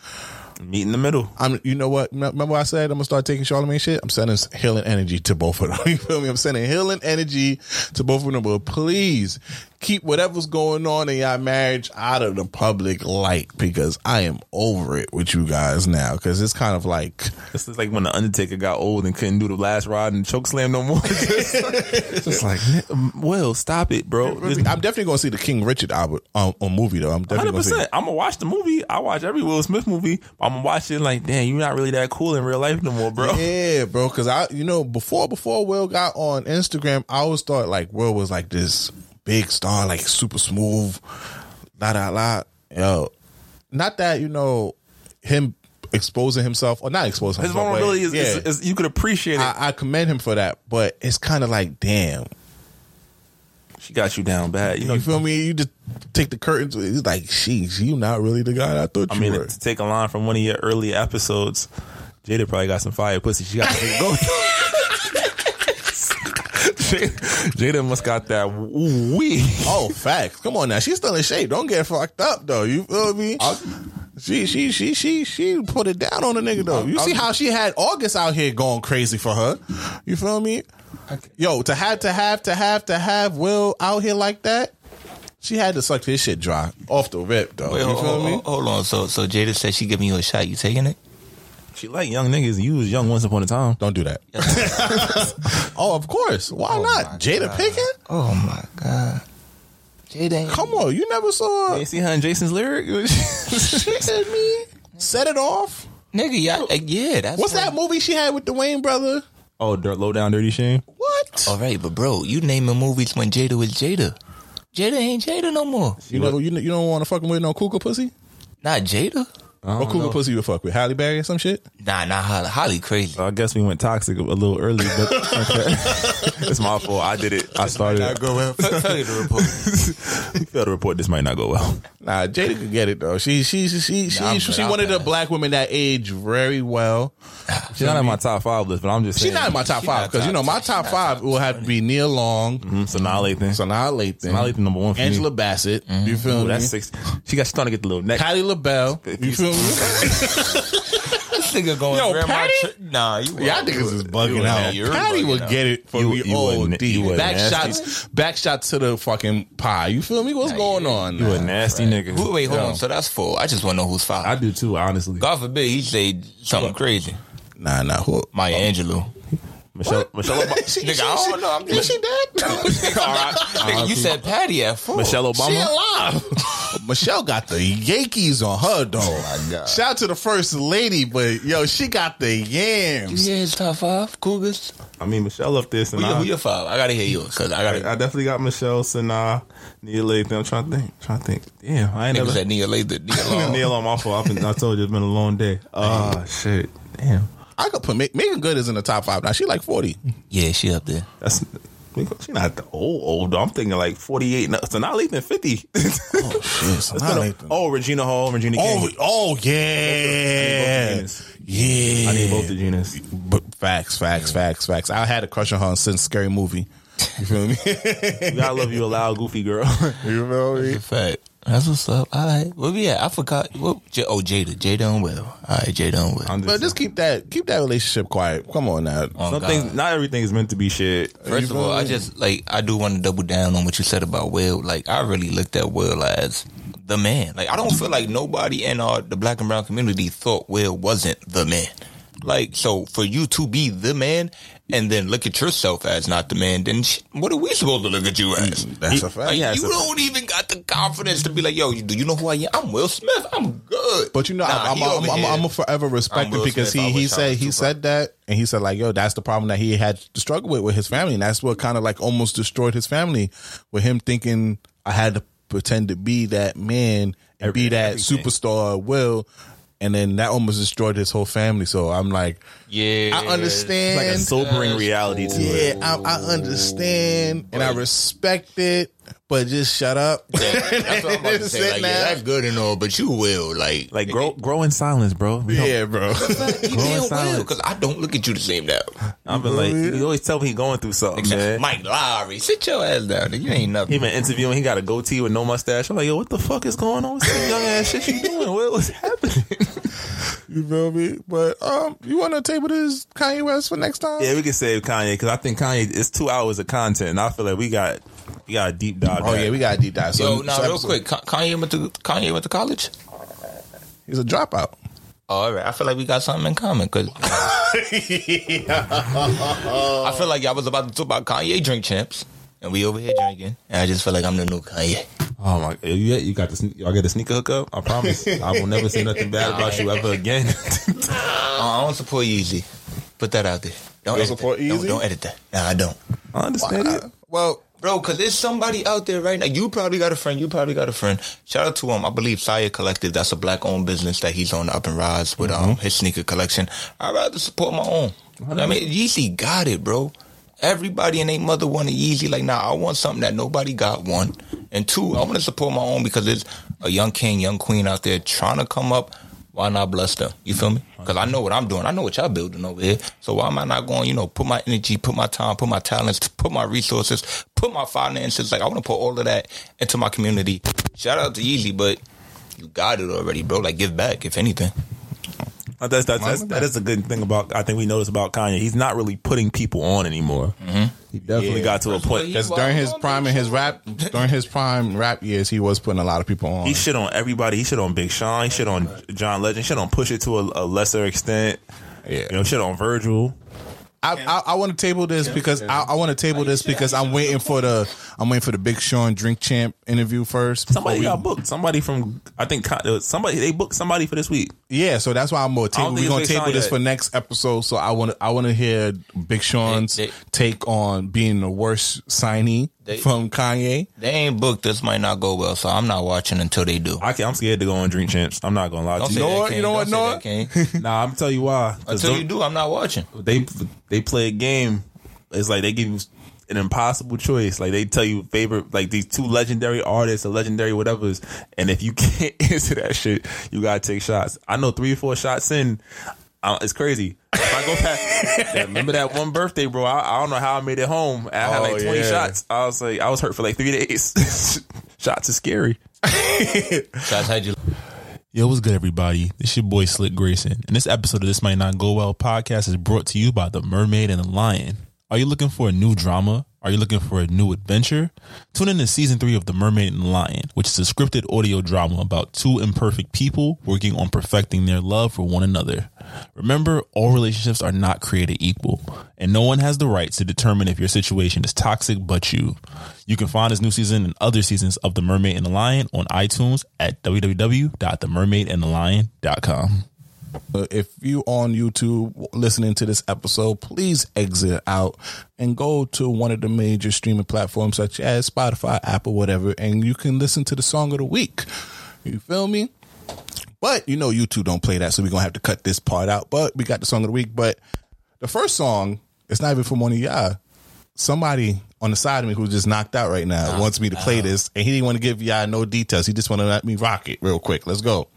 Meet in the middle. I'm, you know what? Remember I said I'm gonna start taking Charlemagne shit. I'm sending healing energy to both of them. You feel me? I'm sending healing energy to both of them. But please keep whatever's going on in your marriage out of the public light because I am over it with you guys now. Because it's kind of like This is like when the Undertaker got old and couldn't do the last ride and choke slam no more. It's just like, well, stop it, bro. I'm definitely gonna see the King Richard album um, on movie though. I'm definitely gonna see. percent. I'm gonna watch the movie. I watch every Will Smith movie. I'm gonna watch it like, damn, you're not really that cool in real life no more, bro. Yeah, bro. Because I, you know, before before Will got on Instagram, I always thought like Will was like this big star, like super smooth, la la la. Yo, not that you know him exposing himself or not exposing His himself. vulnerability is, yeah, is, is you could appreciate it. I, I commend him for that, but it's kind of like, damn, she got you down bad. You know, you feel me? You just take the curtains. It's like, sheesh, you not really the guy I thought I you mean, were. to take a line from one of your early episodes, Jada probably got some fire pussy. She got to go. Jada, must got that wee. Oh, facts. Come on now. She's still in shape. Don't get fucked up though. You feel me? She she she she she put it down on the nigga though. You see how she had August out here going crazy for her. You feel me? Yo, to have to have to have to have Will out here like that, she had to suck his shit dry off the rip though. Wait, you hold, feel hold, me? hold, hold on. So, so Jada said she giving you a shot. You taking it? She like young niggas. You was young once upon a time. Don't do that. oh, of course. Why not? Jada Pinkett? Oh my god, Jada. Come on, you never saw You see her in Jason's lyric? Shit, me. Set it off. nigga. Yeah, uh, yeah. That's What's what- that movie she had with the Wayne brother? oh, dirt, low down, dirty shame. What? All right, but bro, you naming movies when Jada was Jada. Jada ain't Jada no more. You know, you, you don't want to fucking with no cougar pussy? Not Jada. What cougar pussy you would fuck with? Halle Berry or some shit? Nah, nah, Holly, Holly crazy. I guess we went toxic a little early, but okay. it's my fault. I did it. I started. it. go well. Tell you the report. We failed to report this might not go well. Nah, Jada could get it though. She she she she she, I'm she, one of the black women that age very well. She's not in my top five list, but I'm just She's saying. not in my top She five because you know my top five top will have to be Nia Long, Mm, so now Lathan. Sanaa Lathan, Sanaa Lathan number one for me. Angela Bassett. You feel Ooh, me? that's six. She got starting to get the little neck. Patti LaBelle. You feel me? This nigga going Yo, grandma Patti? tri- Nah, you Y'all niggas is bugging out. You're Patti bugging would out. get it for You- me. you Oh, a- you back shots, back shots to the fucking pie. You feel me? What's going on? You a now? nasty nigga. Who, wait, hold Yo. on. So that's four. I just want to know who's five. I do too, honestly. God forbid he say something crazy. Nah, nah. Who? Maya oh. Angelou. Michelle, Michelle, Obama, She, Nigga, I don't know. I'm Is just- she dead? Nigga, you said Patti at four. Michelle She Obama. alive. Michelle got the Yankees on her though. Oh my God. Shout out to the first lady, but yo, she got the You yams. hear top five? Cougars? I mean, Michelle up there. Who, your, who your five? I gotta hear yours because I I, gotta. I definitely got Michelle, Sanaa, Nia Lathan. I'm trying to think. Trying to think. Damn, I ain't Nigga never. said Nia Lathan. Nia Long. Neil on my fault. I've been, I told you it's been a long day. Oh shit. Damn. I could put Meagan Good is in the top five now. She like forty. Yeah, she up there. That's she not the old old. I'm thinking like 48. So not Lathan 50. Oh shit! So It's now a- oh, Regina Hall, Regina oh, King. oh yeah, yeah. I need both the Genas. But facts, facts, facts, facts. I had a crush on her since Scary Movie. You feel me? You gotta love you a loud, goofy girl. you feel me? Fact. That's what's up. All right. Where we at? I forgot. What, J- oh, Jada. Jada and Will. All right, Jada and Will. I'm But just keep that keep that relationship quiet. Come on now. Oh, some God. things, not everything is meant to be shared. First of all, I just like I do want to double down on what you said about Will. Like I really looked at Will as the man. Like I don't feel like nobody in our the black and brown community thought Will wasn't the man. Like so, for you to be the man and then look at yourself as not the man, then sh- what are we supposed to look at you as? Mm, that's a fact. Like, Yeah, you so- don't even got the confidence to be like, yo, do you know who I am? I'm Will Smith. I'm good. But you know, Nah, I'm, he I'm, I'm, I'm. I'm forever respect him because Smith. He he said he Tupac. said that and he said like, yo, that's the problem that he had to struggle with with his family, and that's what kind of like almost destroyed his family with him thinking I had to pretend to be that man and be that everything. superstar Will. And then that almost destroyed his whole family. So I'm like, yeah, I understand. It's Like a sobering reality to it. yeah, I, I understand and I respect it, but just shut up. That's what I'm about to say. Like, now. yeah, that's good and all, but you will like Like grow, grow in silence, bro. We Yeah, bro. You Grow in silence. because I don't look at you the same now. I've been like, you always tell me he going through something, man. Mike Lowrey, sit your ass down. You ain't nothing. He been interviewing. He got a goatee with no mustache. I'm like, yo, what the fuck is going on with this young ass shit you doing? What was happening? You feel me? But um, you want to table this Kanye West for next time? yeah, we can save Kanye because I think Kanye it's two hours of content, and I feel like we got we got a deep dive. Oh yeah, we got a deep dive. So, Yo, now so real episode- quick, Kanye went to Kanye went to college. he's a dropout. Oh, all right, I feel like we got something in common because I feel like y'all was about to talk about Kanye drink champs, and we over here drinking, and I just feel like I'm the new Kanye. Oh my, you you got the sne- y'all get a sneaker hookup. I promise, I will never say nothing bad about you ever again. Uh, I don't support Yeezy. Put that out there. Don't, don't support that. Don't, Yeezy? don't edit that. Nah, I don't. I understand it. Well, Bro, because there's somebody out there right now. You probably got a friend. You probably got a friend. Shout out to him. I believe Saya Collective. That's a black owned business that he's on the up and rise with um his sneaker collection. I'd rather support my own. I mean, Yeezy got it, bro. Everybody and their mother wanted Yeezy. Like, nah, I want something that nobody got. One and two, I want to support my own because there's a young king, young queen out there trying to come up. Why not bless them? You feel me? Because I know what I'm doing. I know what y'all building over here. So why am I not going? You know, put my energy, put my time, put my talents, put my resources, put my finances. Like I want to put all of that into my community. Shout out to Yeezy, but you got it already, bro. Like give back, if anything. That's, that's, that's, that is a good thing about I think we noticed about Kanye. He's not really putting people on anymore. He definitely Yeah. got to a point. because during his prime and his rap, during his prime rap years, he was putting a lot of people on. He shit on everybody. He shit on Big Sean. He shit on John Legend. He Shit on Pusha T to a, a lesser extent. Yeah. You know, shit on Virgil. I, I, I want to table this because I, I want to table this because I'm waiting for the I'm waiting for the Big Sean Drink Champ interview first. Somebody before got booked. Somebody from I think Con- uh, somebody they booked somebody for this week. Yeah, so that's why I'm gonna table. don't We're think gonna it's Big table Sean this yet. for next episode. So I want to I want to hear Big Sean's They- they- take on being the worst signee They- from Kanye. They ain't booked. This might not go well, so I'm not watching until they do. I can, I'm scared to go on Drink Champs. I'm not gonna lie Don't to say you. know what? You know what, Don't say Noah? that, King. Nah, I'm tell you why. 'Cause Until you do, I'm not watching. they they play a game. It's like they give you an impossible choice. Like they tell you favorite like these two legendary artists or legendary whatever's, and if you can't answer that shit, you gotta take shots. I know three or four shots in. Uh, it's crazy. If I go past, Yeah, remember that one birthday, bro? I, I don't know how I made it home. I had Oh, like twenty yeah. shots. I was like, I was hurt for like three days. shots is scary. Shots had you. Yo, what's good, everybody? This is your boy Slick Grayson, and this episode of This Might Not Go Well podcast is brought to you by The Mermaid and the Lion. Are you looking for a new drama? Are you looking for a new adventure? Tune in to season three of The Mermaid and the Lion, which is a scripted audio drama about two imperfect people working on perfecting their love for one another. Remember, all relationships are not created equal, and no one has the right to determine if your situation is toxic but you. You can find this new season and other seasons of The Mermaid and the Lion on iTunes at www.themermaidandthelion.com. Uh, If you on YouTube listening to this episode, please exit out and go to one of the major streaming platforms such as Spotify, Apple, whatever, and you can listen to the song of the week. You feel me? But you know YouTube don't play that, so we're gonna have to cut this part out. But we got the song of the week. But the first song, it's not even from one of y'all. Somebody on the side of me who just knocked out right now wants me to play this, and he didn't want to give y'all no details. He just want to let me rock it real quick. Let's go.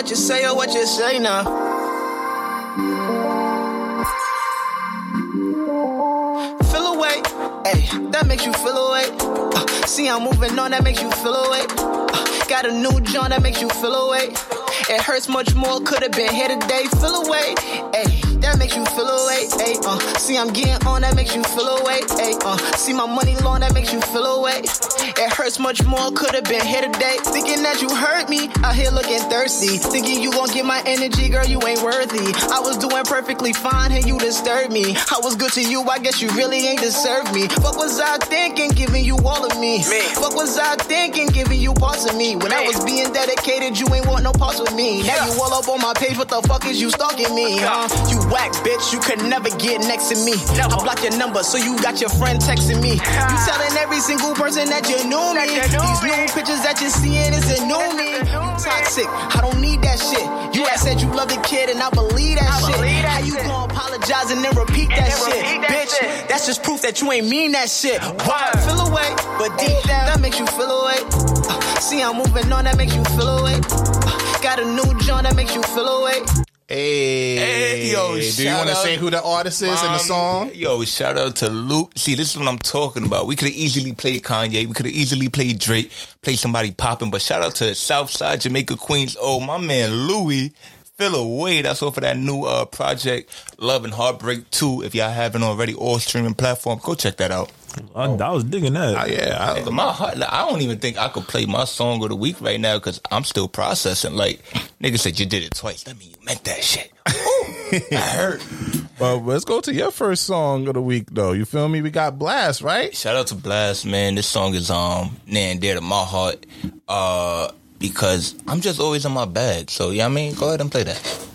What you say, oh, what you say now? Feel away, hey, that makes you feel away. Uh, see, I'm moving on, that makes you feel away. Uh, got a new joint that makes you feel away. It hurts much more, could've been here today, feel away. Ayy that makes you feel uh. See, I'm getting on, that makes you feel away. Ay, uh. See my money long, that makes you feel away. It hurts much more, could've been here today. Thinking that you hurt me, out here looking thirsty. Thinking you gon' get my energy, girl, you ain't worthy. I was doing perfectly fine, and you disturbed me. I was good to you, I guess you really ain't deserve me. What was I thinking, giving you all of me? Fuck was I thinking, giving you parts of me? When Man. I was being dedicated, you ain't want no parts with me. Yeah. Now you all up on my page, what the fuck is you stalking me, huh? You whack, bitch. You could never get next to me. I block your number, so you got your friend texting me. you telling every single person that you knew me. These new pictures that you're seeing is a new me. Toxic, I don't need that shit. You yeah. said you love the kid, and I believe that I shit. Believe that How you gonna apologize and then repeat that then shit, repeat that bitch? Shit. That's just proof that you ain't mean that shit. Why feel away, but deep down that makes you feel away. Uh, see, I'm moving on, that makes you feel away. Uh, got a new joint that makes you feel away. Hey, hey yo, do you want to say who the artist is um, in the song? Yo, shout out to Luke. See, this is what I'm talking about. We could have easily played Kanye. We could have easily played Drake, played somebody popping. But shout out to Southside Jamaica Queens. Oh, my man Louis. Feel away. That's all for that new uh, project, Love and Heartbreak 2. If y'all haven't already, all streaming platform, go check that out. I, I was digging that. Uh, yeah, I, my heart. I don't even think I could play my song of the week right now because I'm still processing. Like nigga said, you did it twice. That mean you meant that shit. I hurt. Well, let's go to your first song of the week, though. You feel me? We got Blast, right? Shout out to Blast, man. This song is um near and dear to my heart. Uh, because I'm just always in my bag. So yeah, I mean, go ahead and play that.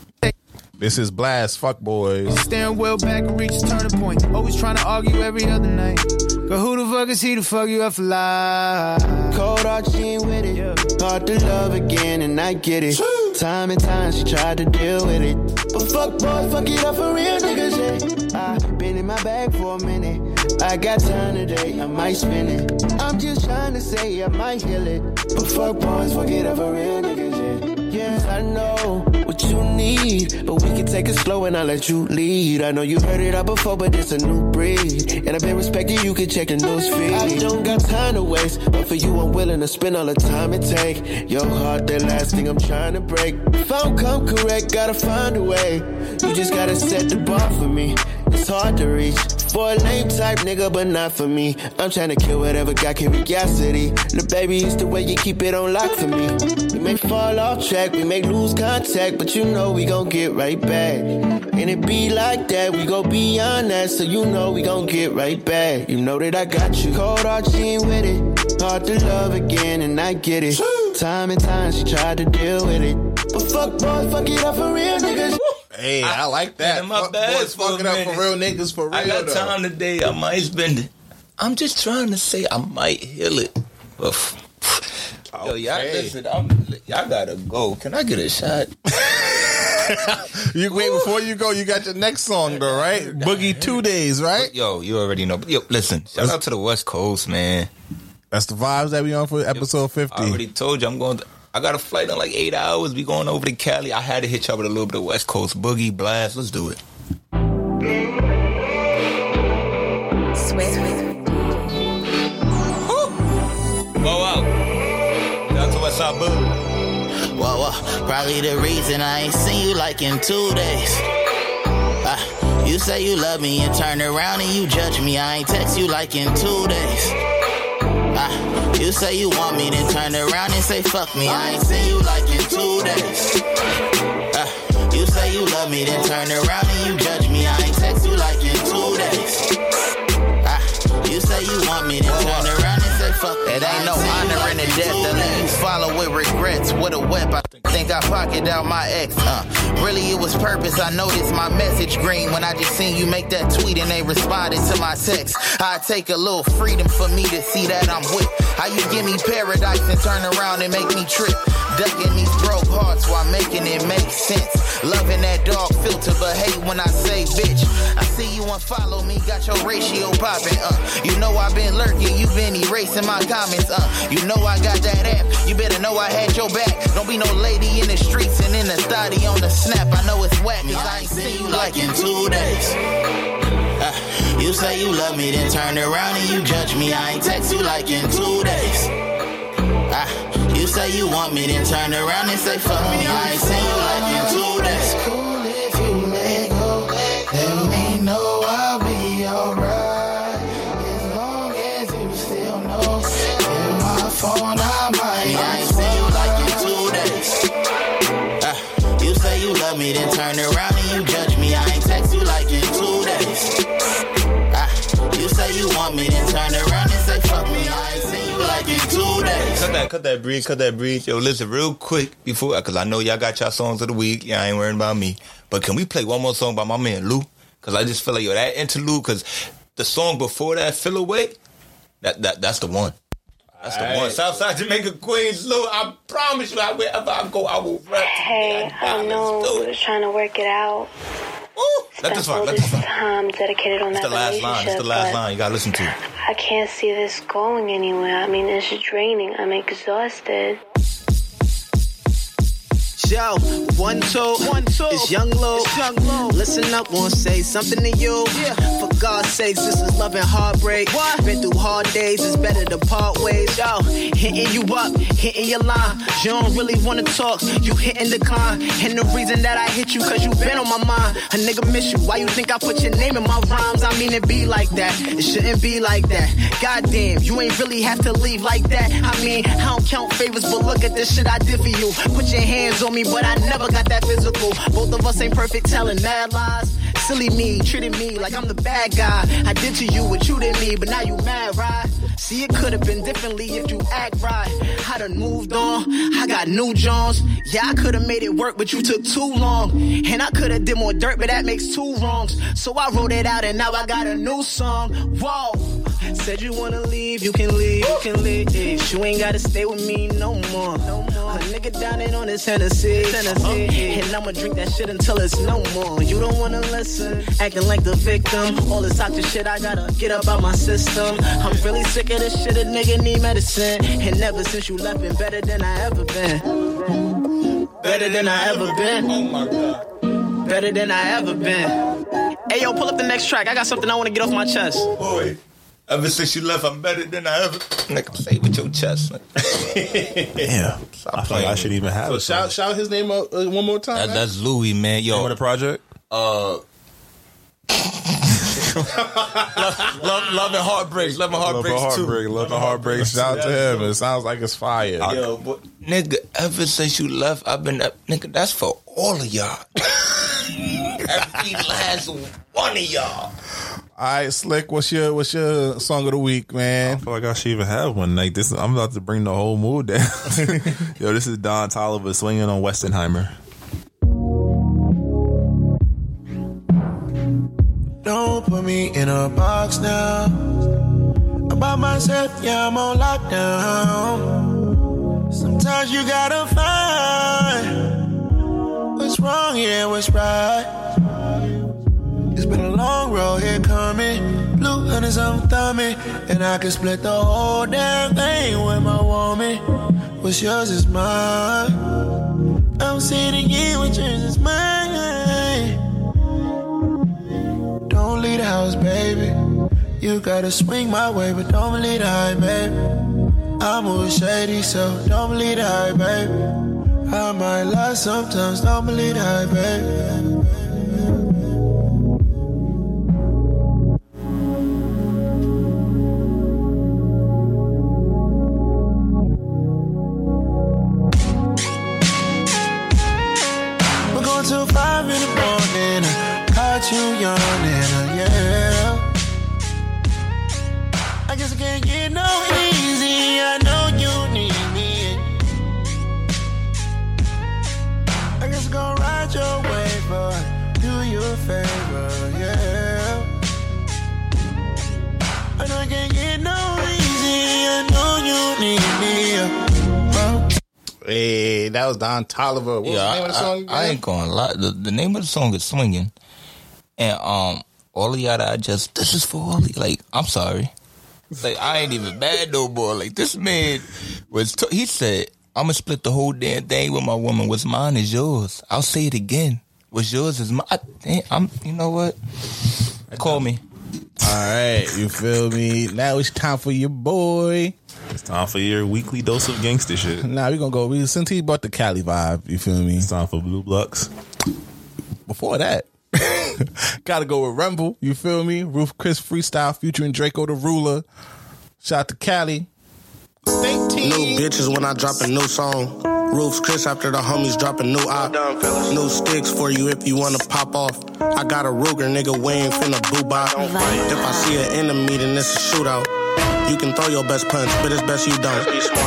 This is Blast, fuck boys. Staring well back and reach turning point. Always trying to argue every other night. But who the fuck is he to fuck you up for life? Cold heart, she ain't with it. Hard to love again, and I get it. Time and time she tried to deal with it. But fuck boys, fuck it up for real niggas, yeah. I been in my bag for a minute. I got time today, I might spend it. I'm just trying to say I might heal it. But fuck boys, fuck it up for real niggas, yeah. Yeah, I know what you need, but we can take it slow and I'll let you lead. I know you heard it all before, but it's a new breed. And I've been respecting you, can check the news feed. I don't got time to waste, but for you, I'm willing to spend all the time it take. Your heart, the last thing I'm trying to break. If I don't come correct, gotta find a way. You just gotta set the bar for me. It's hard to reach for a lame type nigga, but not for me. I'm trying to kill whatever got curiosity. The baby is the way you keep it on lock for me. We may fall off track, we may lose contact, but you know we gon' get right back. And it be like that, we go beyond that, so you know we gon' get right back. You know that I got you. Cold heart, she ain't with it. Hard to love again, and I get it. Time and time she tried to deal with it. But fuck boy, fuck it up for real niggas. Hey, I, I like that. In my Fuck, boys fucking up for real niggas for real. I got though. time today. I might spend it. I'm just trying to say I might heal it. But okay. yo, y'all listen, I'm, y'all gotta go. Can I get a shot? you wait before you go. You got your next song though, right? Boogie Two Days, right? Yo, you already know. Yo, listen. Shout out to the West Coast, man. That's the vibes that we on for episode fifty. I already told you I'm going. To, I got a flight in like eight hours. We going over to Cali. I had to hit y'all with a little bit of West Coast boogie blast. Let's do it. Whoa, whoa. Probably the reason I ain't seen you like in two days. Uh, you say you love me and turn around and you judge me. I ain't text you like in two days. Uh, you say you want me, then turn around and say fuck me. I ain't seen you like in two days. Uh, you say you love me, then turn around and you judge me. I ain't text you like in two days. Uh, you say you want me, then turn around It ain't no honor in the death let you follow with regrets. With a whip, I think I pocketed out my ex. Uh, really, it was purpose. I noticed my message green when I just seen you make that tweet and they responded to my text. I take a little freedom for me to see that I'm with. How you give me paradise and turn around and make me trip? Ducking these broke hearts while making it make sense. Loving that dog filter, but hate when I say bitch. I see you unfollow me, got your ratio popping. Uh, you know I've been lurking, you been erasing my comments. Uh, you know I got that app, you better know I had your back. Don't be no lady in the streets and in the study on the snap. I know it's whack, cause I ain't seen you like in two days. Uh, you say you love me, then turn around and you judge me. I ain't text you like in two days. You say you want me, then turn around and say fuck me. I ain't seen you like in two days. Cool if you let go, let me know I'll be alright. As long as you still know, in my phone I might. I ain't seen you like in two days. Uh, you say you love me, then turn around and you judge me. I ain't text you like in two days. Uh, you say you want me, then turn around two days. Cut that, cut that, breathe, cut that, breathe. Yo, listen, real quick before, because I know y'all got y'all songs of the week. Y'all ain't worrying about me. But can we play one more song by my man Lou? Because I just feel like yo, that interlude. Because the song before that, "Feel Away," that that that's the one. That's the one. Alright. Southside Jamaica Queens, Lou. I promise you, I, wherever I go, I will rap. Hey, I know we was trying to work it out. Let this all Let this rock. time um, dedicated on It's that the last line. It's the last line. You gotta listen to. I can't see this going anywhere. I mean, it's draining. I'm exhausted. Yo, one, two, one, two. It's Young Lou. Young Lou. Listen up, want to say something to you. Yeah. For God's sakes, this is love and heartbreak. What? Been through hard days, it's better to part ways. Yo, hitting you up, hitting your line. You don't really want to talk, you hitting decline. And the reason that I hit you, cause you been on my mind. A nigga miss you, why you think I put your name in my rhymes? I mean, it be like that. It shouldn't be like that. Goddamn, you ain't really have to leave like that. I mean, I don't count favors, but look at this shit I did for you. Put your hands on me, but I never got that physical. Both of us ain't perfect, telling mad lies. Silly me, treating me like I'm the bad guy. I did to you what you didn't me, but now you mad, right? See, it could have been differently if you act right. I done moved on, I got new Johns. Yeah, I could have made it work, but you took too long. And I could have did more dirt, but that makes two wrongs. So I wrote it out and now I got a new song. Whoa. Said you wanna leave, you can leave, you can leave. You ain't gotta stay with me no more. No more. A nigga down in on this Tennessee, Tennessee. And I'ma drink that shit until it's no more. You don't wanna listen, acting like the victim. All this toxic shit, I gotta get up out my system. I'm really sick of this shit, a nigga need medicine. And ever since you left, been better than I ever been. Better than I ever been. Oh my god. Better than I ever been. Hey yo, pull up the next track. I got something I wanna get off my chest. Boy, ever since you left, I'm better than I ever. Nigga, say it with your chest. Damn. I feel like I should even have So it. shout shout his name out uh, one more time. That, man. that's Louis, man. Yo, Name of the project? Uh, love, love, love and heartbreaks. Love and heartbreaks Love and too. Heartbreak, Love and Heartbreaks. Shout out to him. It sounds like it's fire. Yo, but nigga, ever since you left, I've been up. Nigga, that's for all of y'all. Every last one of y'all. All right, Slick, what's your what's your song of the week, man? I feel like I should even have one. Like this, I'm about to bring the whole mood down. Yo, this is Don Toliver swinging on Westheimer. Don't put me in a box now. I'm by myself, yeah, I'm on lockdown. Sometimes you gotta find what's wrong, yeah, what's right. It's been a long road here coming. Blue hunters on thumbing. And I can split the whole damn thing with my woman. What's yours is mine. I'm sitting here, with yours is mine. Don't leave the house, baby. You gotta swing my way, but don't leave the high, baby. I'm always shady, so don't believe the high, baby. I might lie sometimes, don't believe the high, baby. Hey, that was Don Toliver. What was the name of the song? I, I ain't gonna lie. The, the name of the song is "Swinging," and um, all of y'all I just this is for all of. Like, I'm sorry. Like, I ain't even mad no more. Like, this man was. T- he said, "I'm gonna split the whole damn thing with my woman. What's mine is yours." I'll say it again. What's yours is mine. I'm. You know what? Call me. Right, you feel me? Now it's time for your boy. It's time for your weekly dose of gangster shit. Now we gonna go. We since he brought the Cali vibe, you feel me? It's time for Blue Bucks. Before that, gotta go with Rumble. You feel me? Roof Chris freestyle featuring Draco the Ruler. Shout out to Cali. Stink team. New bitches when I drop a new song. Roofs Chris after the homies dropping new op. New sticks for you if you wanna pop off. I got a Ruger, nigga, we ain't finna boo bop. If I see an enemy, then it's a shootout. You can throw your best punch, but it's best you don't.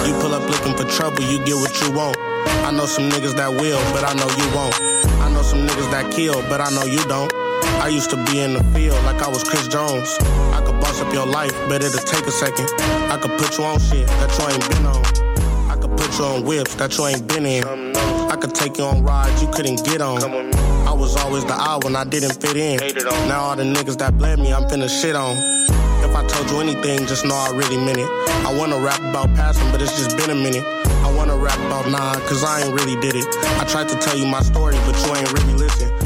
You pull up looking for trouble, you get what you want. I know some niggas that will, but I know you won't. I know some niggas that kill, but I know you don't. I used to be in the field like I was Chris Jones. I could boss up your life, but it'll take a second. I could put you on shit that you ain't been on. Put you on whips that you ain't been in. I could take you on rides you couldn't get on. I was always the odd when I didn't fit in. Now all the niggas that blame me, I'm finna shit on. If I told you anything, just know I really meant it. I wanna rap about passing, but it's just been a minute. I wanna rap about nah, cause I ain't really did it. I tried to tell you my story, but you ain't really listen.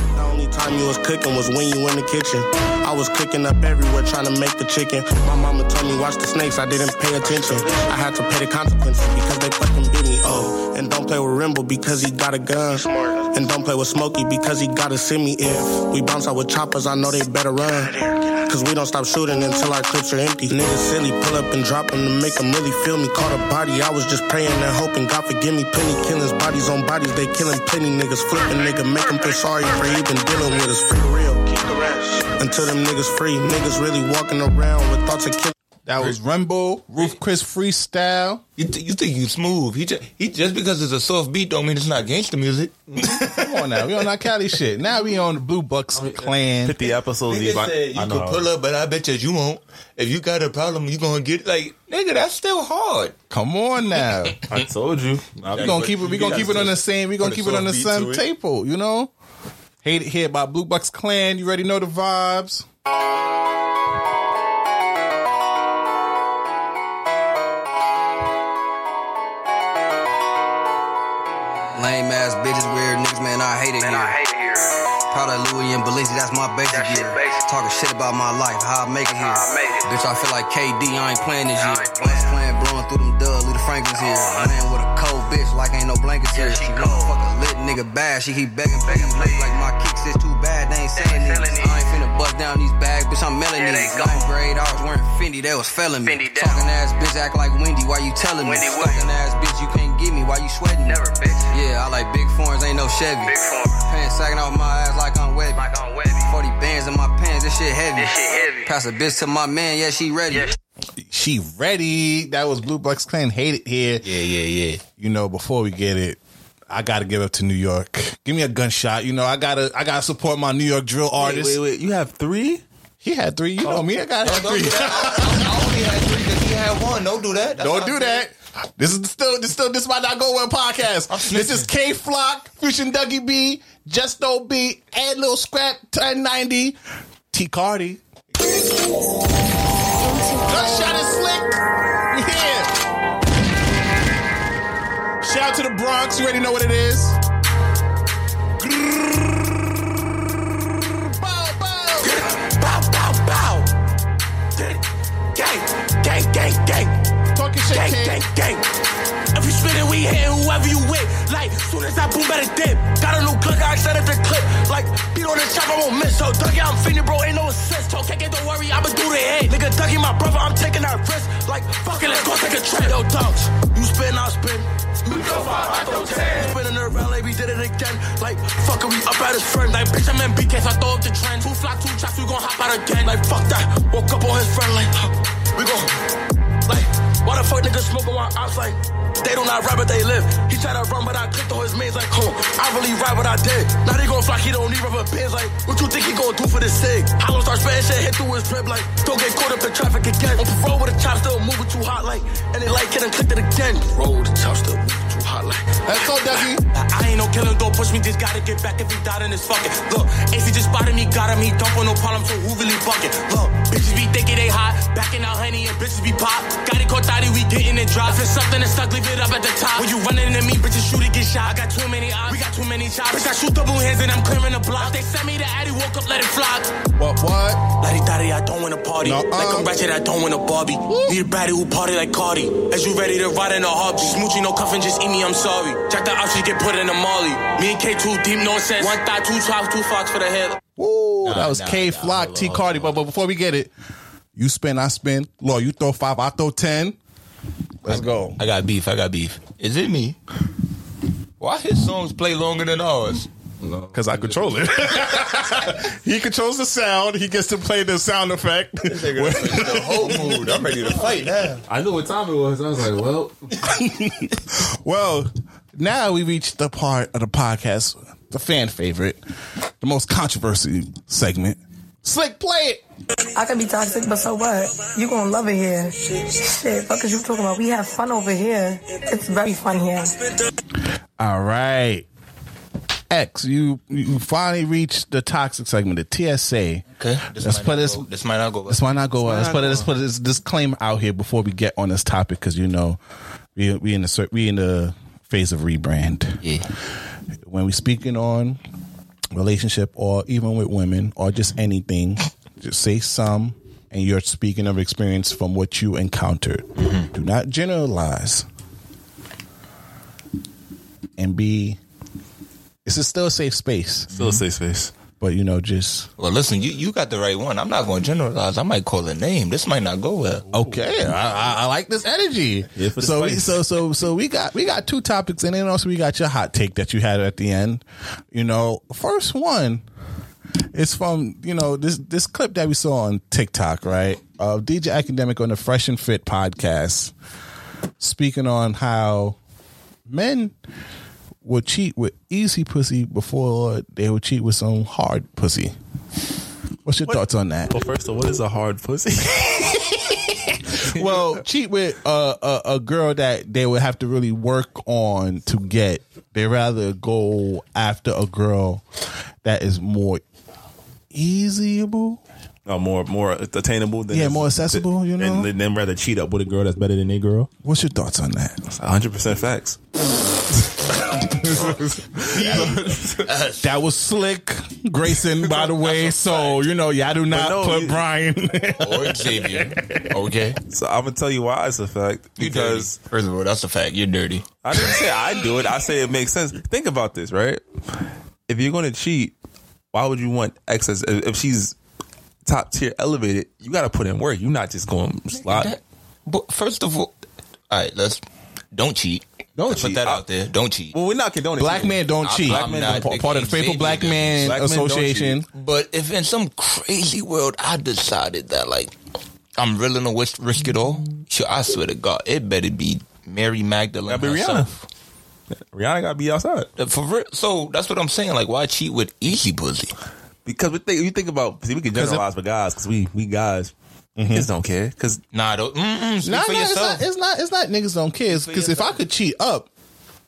Time you was cooking was when you in the kitchen. I was cooking up everywhere trying to make the chicken. My mama told me watch the snakes, I didn't pay attention. I had to pay the consequences because they fucking bit me. Oh, and don't play with Rimble because he got a gun. And don't play with Smokey because he got a send me if we bounce out with choppers, I know they better run. Cause we don't stop shooting until our clips are empty. Niggas silly, pull up and drop them to make them really feel me. Caught a body, I was just praying and hoping God forgive me. Plenty killings, bodies on bodies, they killing plenty niggas. Flipping nigga, make them feel sorry for even dealing with us. Free real, keep the rest. Until them niggas free, niggas really walking around with thoughts of killing. That was Rumble, Roof Chris freestyle. You, th- you think you smooth? He just he just because it's a soft beat don't mean it's not gangster music. Come on now, we on that Cali shit. Now we on the Blue Bucks clan. 50 episodes. Nigga Eve, I- said you I know could how- pull up, but I bet you you won't. If you got a problem, you gonna get like nigga. That's still hard. Come on now. I told you. We gonna keep it. We gonna keep it on the same. We gonna keep it on the same table. You know. Hate it here by Blue Bucks Clan. You already know the vibes. Lame ass bitches, weird niggas, man, I hate it here. Proud of Louis and Balenci, that's my basic gear. Talking shit about my life, how I make it here. Bitch, I feel like KD, I ain't playing this year. Blunts playing, blowing through them dubs, Lita Franklin's here. Laying with a cold bitch, like ain't no blankets here. She wanna fuck a lit nigga bad, she keep begging, begging, please. Like my kicks is too bad, they ain't selling these. I ain't finna bust down these bags, bitch, I'm mailing these. Ninth grade, I was wearing Fendi, they was felling me. Talking ass bitch, act like Wendy, why you telling me? Fucking ass bitch, you can't get me, why you sweating? Never, bitch. Yeah, I like big foreigns, ain't no Chevy. Big Pants sagging off my ass like I'm Webbie. Like I'm Webbie. 40 bands in my pants, this shit heavy. This shit heavy. Pass a bitch to my man, yeah, she ready. She ready. That was Blue Bucks Clan. Hate it here. Yeah, yeah, yeah. You know, before we get it, I gotta give up to New York. Give me a gunshot. You know, I gotta I gotta support my New York drill artist. Wait, wait, wait. you have three? He had three. You oh. know me. I got oh, Don't three. I only had three because he had one. Don't do that. That's Don't do I'm that. This is still this still this might not go well podcast. This is Kay Flock, Fusion Dougie B, Justo B, and Lil Scrap, Turn 90, T Cardi. Gunshot is slick. Here. Shout out to the Bronx. You already know what it is. Gang, gang, gang. If you spit it, we hit whoever you with. Like, soon as I boom, better dip. Got a new click, I set up the clip. Like, beat on the chop, I won't miss. So, Dougie, I'm fiending, bro, ain't no assist. can't don't worry, I'ma do the hit. Nigga, Dougie, my brother, I'm taking that risk. Like, fuck it, let's go take a trip. Yo, dogs, you spin, I'll spin. Me go five, I go ten. Spinning the LA, we did it again. Like, fuck it, we up at his friend. Like, bitch, I'm in BK, so I throw up the trend. Two flock, two chops, we gon' hop out again. Like, fuck that. Woke up on his friend, like, we gon' why the fuck niggas smoking while I'm like, they do not rap but they live. He tried to run, but I clicked on his mains like, huh, I really rap what I did. Now they gon' flock, he don't need rubber bands. Like, what you think he gon' do for this sig? I gon' start spitting shit, hit through his drip, like, don't get caught up in traffic again. On parole with a chop, still moving too hot, like, and they like and clicked it again. Roll the chop, still moving too hot, like. Let's go, Dougie. I, I ain't no killing, don't push me, just gotta get back if he died in his fucking. Look, if he just spotted me, got him, he dump on no problem, so who really bucket? Look, bitches be thinking they hot, backing out honey and bitches be pop. Got it caught thotty, we Getting it dry. If it's something that's stuck, leave it up at the top. When you running into me, bitches shoot it, get shot. I got too many eyes. We got too many shots. Bitch, I shoot double hands and I'm clearing the block. They send me the Addy, woke up, let it fly. What, what? Lady daddy, I don't win a party. No, like. I'm ratchet, I don't win a Barbie. Need a baddie who party like Cardi. As you ready to ride in a heartbeat. Smoochie, no cuffing, just eat me, I'm sorry. Jack the option, get put in a molly. Me and K too deep, no sense. One thigh, two chops, two fox for the head. Ooh, Nah, that was nah, K nah, Flock, hold T on, Cardi. hold But, but before we get it, you spin, I spin. Law, you throw five, I throw ten. Let's go. I got beef. I got beef. Is it me? Why his songs play longer than ours? Because I control it. he controls the sound. He gets to play the sound effect. the whole mood. I'm ready to fight now. I knew what time it was. I was like, well, well, now we reach the part of the podcast, the fan favorite, the most controversial segment. Slick, play it. I can be toxic, but so what? You gonna love it here. Shit, fuck is you talking about? We have fun over here. It's very fun here. All right. X, you you finally reached the toxic segment, the TSA. Okay. This Let's might put not this. go- this might not go well. This might not go well. Let's might put it. Let's put this disclaimer out here before we get on this topic because you know we we in the we in the phase of rebrand. Yeah. When we speaking on relationship or even with women or just anything, just say some, and you're speaking of experience from what you encountered. Mm-hmm. Do not generalize. And be. This is still a safe space. Still a safe space. But you know, just Well, listen, you, you got the right one. I'm not going to generalize. I might call a name. This might not go well. Okay, I, I, I like this energy. Yeah, so we, so so so we got we got two topics, and then also we got your hot take that you had at the end. You know, first one is from you know this this clip that we saw on TikTok, right? Of DJ Academic on the Fresh and Fit podcast, speaking on how men would cheat with easy pussy before they would cheat with some hard pussy. What's your thoughts on that? Well, first of all, what is a hard pussy? well, cheat with a, a a girl that they would have to really work on to get. They rather go after a girl that is more easyable. No, more more attainable than Yeah, more accessible, you know? and then rather cheat up with a girl that's better than a girl. What's your thoughts on that? hundred percent facts. that was slick, Grayson. By the way, so you know, y'all do not no, put you- Brian or Xavier. Okay. So I'm gonna tell you why it's a fact because. First of all, that's a fact. You're dirty. I didn't say I do it. I say it makes sense. Think about this, right? If you're going to cheat, why would you want excess? If if she's top tier elevated, you got to put in work. You're not just going to slide. That- but first of all, all right, let's don't cheat. Don't Let's cheat. Put that out there. Don't cheat. Well, we're not condoning Black cheating. men don't I'm- cheat. I'm not Pa- part of the against faithful Black Xavier. Man Black Association. But if in some crazy world I decided that like I'm willing to risk, risk it all, sure, I swear to God, it better be Mary Magdalene Gotta be Rihanna. herself. Rihanna got to be outside For real. So that's what I'm saying. Like, why cheat with easy pussy? Because we think you think about. See, we can 'Cause it- generalize for guys because we we guys mm-hmm. kids don't care because Nah, don't, mm-mm, Nah, nah, it's not, it's not. It's not. Niggas don't care. Because if I could cheat up,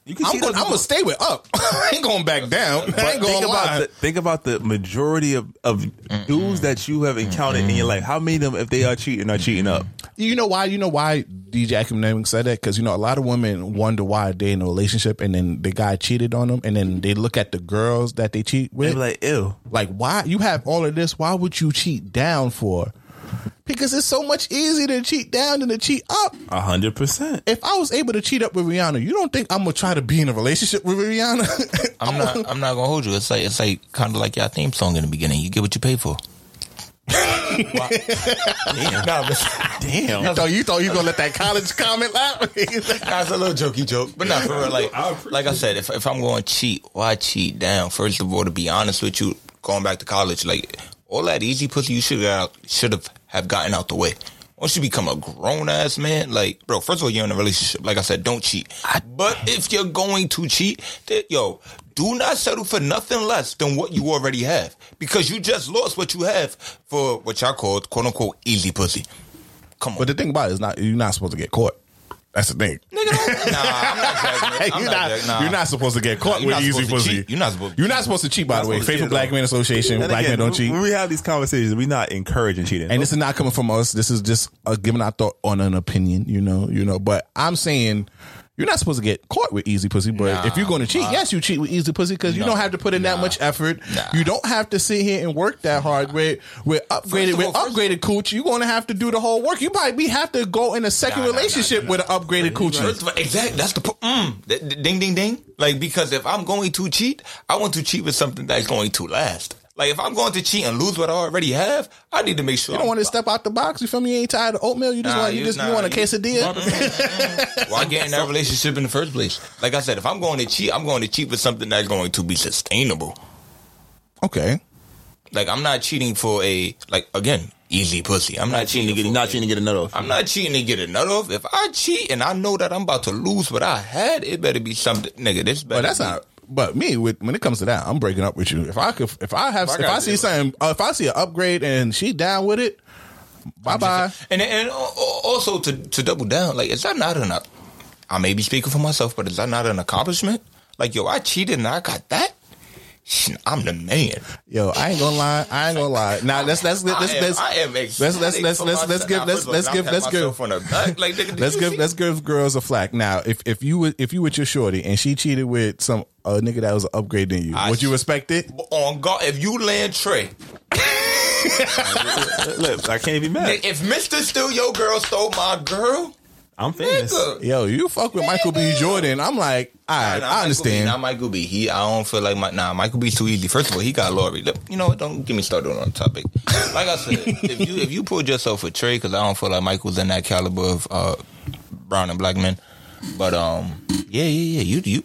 you can I'm gonna, I'm gonna stay with up. I ain't going back down. I ain't going think about the think about the majority of, of dudes that you have encountered in your life. How many of them, if they are cheating, are cheating up? You know why? You know why DJ Academic said that? Because you know a lot of women wonder why they in a relationship and then the guy cheated on them, and then they look at the girls that they cheat with. They with, be like, ew. like why you have all of this? Why would you cheat down for? Because it's so much easier to cheat down than to cheat up. A hundred percent. If I was able to cheat up with Rihanna, you don't think I'm gonna try to be in a relationship with Rihanna? I'm not. I'm not gonna hold you. It's like it's like kind of like your theme song in the beginning. You get what you pay for. Damn. Nah, but, Damn. you thought you thought you gonna let that college comment laugh? That's a little jokey joke, but not for real. Like, like I said, if if I'm going to cheat, why cheat down? First of all, to be honest with you, going back to college, like all that easy pussy you should have should have have gotten out the way. Once you become a grown ass man, like bro, first of all, you're in a relationship. Like I said, don't cheat. But if you're going to cheat, then, yo, do not settle for nothing less than what you already have, because you just lost what you have for what y'all called quote unquote easy pussy. Come on, But the thing about it is not you're not supposed to get caught. That's the thing. nigga? Nah, I'm not it. I'm you're not nah. You're not supposed to get caught you're with not easy supposed to pussy. cheat. You're not supposed- You're not supposed to cheat. By the way, supposed to Faithful cheat, Black though. Men Association. And Black again, men don't cheat. When we have these conversations, we're not encouraging cheating. And this is not coming from us. This is just uh, giving our thought on an opinion, you know, you know. But I'm saying you're not supposed to get caught with easy pussy. But Nah, if you're going to cheat, nah. yes, you cheat with easy pussy because you don't have to put in that much effort. nah. You don't have to sit here and work that hard. With with upgraded with upgraded cooch, you're going to have to do the whole work. You probably have to go in a second Nah, nah, nah, relationship nah, with an upgraded. First exactly. That's the po- mm, ding ding ding. Like because if I'm going to cheat, I want to cheat with something that's going to last. Like if I'm going to cheat and lose what I already have, I need to make sure. You don't want to step out the box. You feel me? You ain't tired of oatmeal. You just Nah, want you you- just you want a you- quesadilla. Why get in that relationship in the first place? Like I said, if I'm going to cheat, I'm going to cheat with something that's going to be sustainable. okay. Like I'm not cheating for a like again easy pussy. I'm not cheating to get not cheating to get a nut off. I'm not cheating to get a nut off. If I cheat and I know that I'm about to lose what I had, it better be something, nigga. This better. But that's be- not. But me, with when it comes to that, I'm breaking up with you. If I could, if I have, If I if I see something, uh, if I see an upgrade and she down with it, bye bye. And and al- al- also to to double down, like is that not an? I may be speaking for myself, but is that not an accomplishment? Like yo, I cheated and I got that. Shit, I'm the man. Yo, I ain't gonna lie. I ain't gonna lie. Now let's let's let's let's let's let's let's let's let's let's give let's let's give let's give on the. Like, nigga, let's give let's give girls a flack. Now, if if you would- if you with your shorty and she cheated with some a nigga that was an upgrade than you, I would you respect it? on God. If you land Trey, Look, I can't be mad. if Mister Steal Your Girl stole my girl, I'm famous. nigga. Yo, you fuck with Michael B. Jordan. I'm like, all right, Nah, I Michael understand. B, not Michael B. He, I don't feel like my nah. Michael B's too easy. First of all, he got Lori. Look, You know what? Don't get me started on the topic. Like I said, if you if you pulled yourself a Trey, because I don't feel like Michael's in that caliber of uh, brown and black men. But um, yeah, yeah, yeah. You you.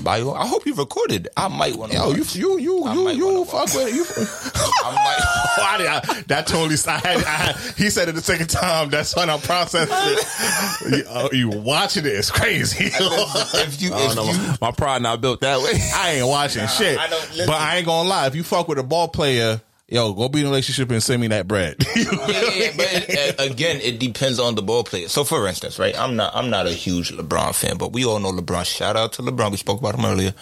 your, I hope you recorded. I might want to. Yo, you you you I you you fuck with it. You. I might. Did I- that totally. I had, I had, he said it the second time. That's when I processed it. you, uh, you watching it? It's crazy. if you I if know. you my, pride not built that way. I ain't watching shit. I don't- but I ain't gonna lie. If you fuck with a ball player, yo, go be in a relationship and send me that bread. yeah, yeah, but it, again, it depends on the ball player. So, for instance, right, I'm not, I'm not a huge LeBron fan, but we all know LeBron. Shout out to LeBron. We spoke about him earlier.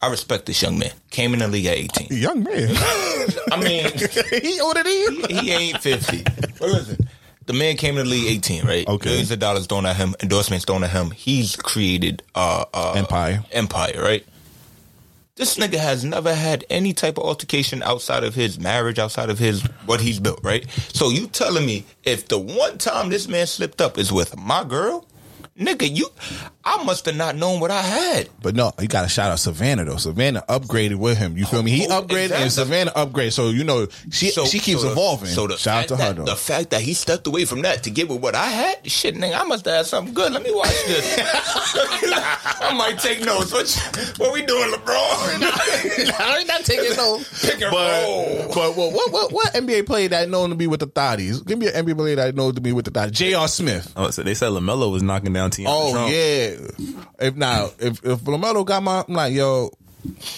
I respect this young man. Came in the league at 18. Young man. I mean, he older than you. he, he ain't 50. But listen, the man came in the league 18, right? Okay. Millions of dollars thrown at him, endorsements thrown at him. He's created uh, uh Empire. Empire, right? This nigga has never had any type of altercation outside of his marriage, outside of his what he's built, right? So you telling me if the one time this man slipped up is with my girl, nigga, you, I must have not known what I had. But no, you got to shout out Savannah though. Savannah upgraded with him. You feel me? He Oh, upgraded and. Savannah upgraded. So you know she So- she keeps so the- evolving. So the shout out fact to her that- though. The fact that he stepped away from that to get with what I had, shit, nigga, I must have had something good. Let me watch this. I might take notes. What, you- what we doing, LeBron? I ain't not taking no. Pick and But, roll. but what, what what what NBA player that known to be with the thotties? Give me an NBA player that known to be with the thotties. J.R. Smith. Oh, so they said LaMelo was knocking down Tiana Oh Trump. yeah. If now if if LaMelo got my I'm like yo.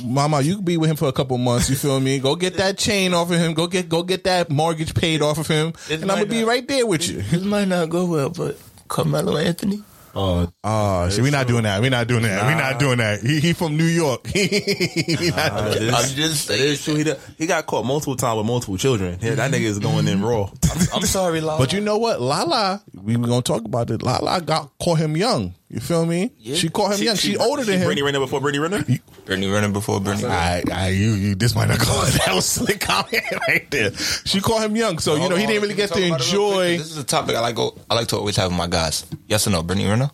Mama, you can be with him for a couple months. You feel me? Go get that chain off of him. Go get go get that mortgage paid off of him, This and I'm gonna might be right there with you. This might not go well, but Carmelo Anthony. Oh, Oh, shit, we not doing that. We not doing that. We not doing that. He he from New York. He not Uh, this- I'm just That is true. He, he got caught multiple times with multiple children. Yeah, that nigga is going in raw. I'm sorry, Lala. But you know what? Lala, we were gonna talk about it. Lala got caught him young. You feel me? She caught him young. She, older than him. Brittany Renner before Brittany Renner. Brittany running before Brittany. I, I, you, you. This might not go. That was slick comment right there. She caught him young, so you know he didn't really oh, get to enjoy. This is a topic I like. Go, I like to always have with my guys. Yes or no, Brittany Renner?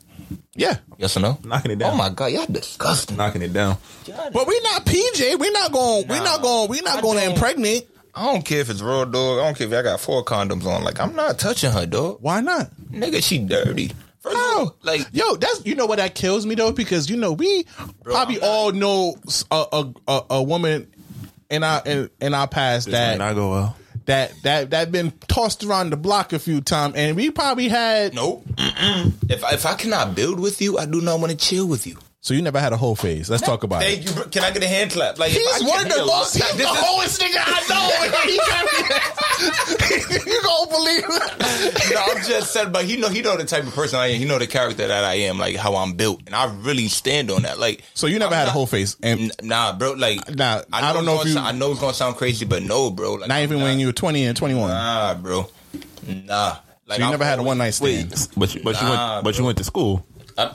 Yeah, Yes or no? Knocking it down. Oh my god, y'all disgusting. Knocking it down. but we're not PJ. We're not going. we're not going. We're not going to impregnate. I don't care if it's raw dog. I don't care if I got four condoms on. Like I'm not touching her, dog. Why not? Nigga, she dirty. First of all, like Yo, that's you know what that kills me though because you know we probably not- all know a a, a, a woman in our in, in our past that not go well. that that that been tossed around the block a few times, and we probably had nope. Mm-mm. If if I cannot build with you, I do not want to chill with you. So you never had a whole phase. Let's talk about Thank it. you. Can I get a hand clap? Like if He's I one of the hit most- lot- he's this the is- hoest nigga I know. you gonna believe it? no, I'm just said, but he know he know the type of person I am. He know the character that I am, like how I'm built, and I really stand on that. Like, So you never I'm had a whole face, and Nah, bro. Like, Nah, I don't know if you- sound- I know it's gonna sound crazy, but no, bro. Like, not even when you were twenty and twenty one. Nah, bro. Nah. Like, so you I'm never had a one night stand. But you, but you Nah, went, but you went to school. I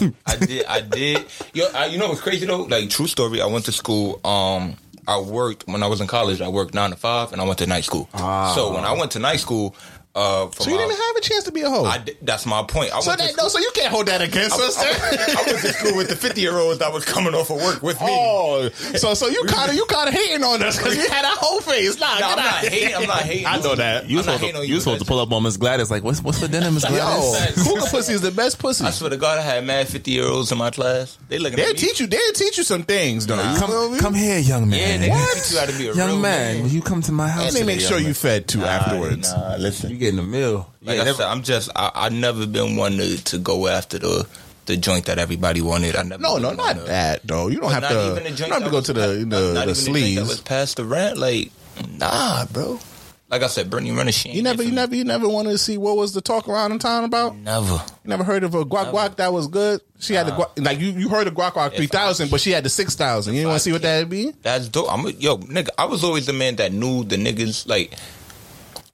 did. I did. Yo, I, you know what's crazy though? Like true story. I went to school. Um, I worked when I was in college. I worked nine to five, and I went to night school. So when I went to night school, uh, for So you my- didn't have a chance to be a hoe. I that's my point. I so that, no, so you can't hold that against I, us. I, I went to school with the fifty year olds that was coming off of work with me. Oh, so so you kind of you kind of hating on us because you had a whole face. Nah, No, get I'm out. not hating. I'm not hating. I know that. You I'm supposed to, you you, supposed to pull up on Miss Gladys like, what's what's for dinner, Miss Gladys? Yo, Gladys? cougar pussy is the best pussy. I swear to God, I had mad fifty year olds in my class. They looking They'll teach you. They'll teach you some things, though. You Come, me? come here, young Yeah, man. they can teach you how to be a young real man, will you come to my house? And they make sure you man? fed too afterwards. Nah, listen. Getting a meal? Like Yeah, I never- said, I'm just I, I never been one to, to go after the the joint that everybody wanted. I never. No, no, not that though. You don't have to. even the You don't have to go was to the the, not the even the That was past the rent. Like, nah, bro. Like I said, Brittany Renner, she You never, you for never, you never wanted to see what was the talk around in town about. never. You never heard of a guac guac that was good. She had the guac, like you, you heard of guac guac three thousand, but she had the six thousand. You want to see what that'd be. That's dope. I'm a, yo, nigga. I was always the man that knew the niggas. Like,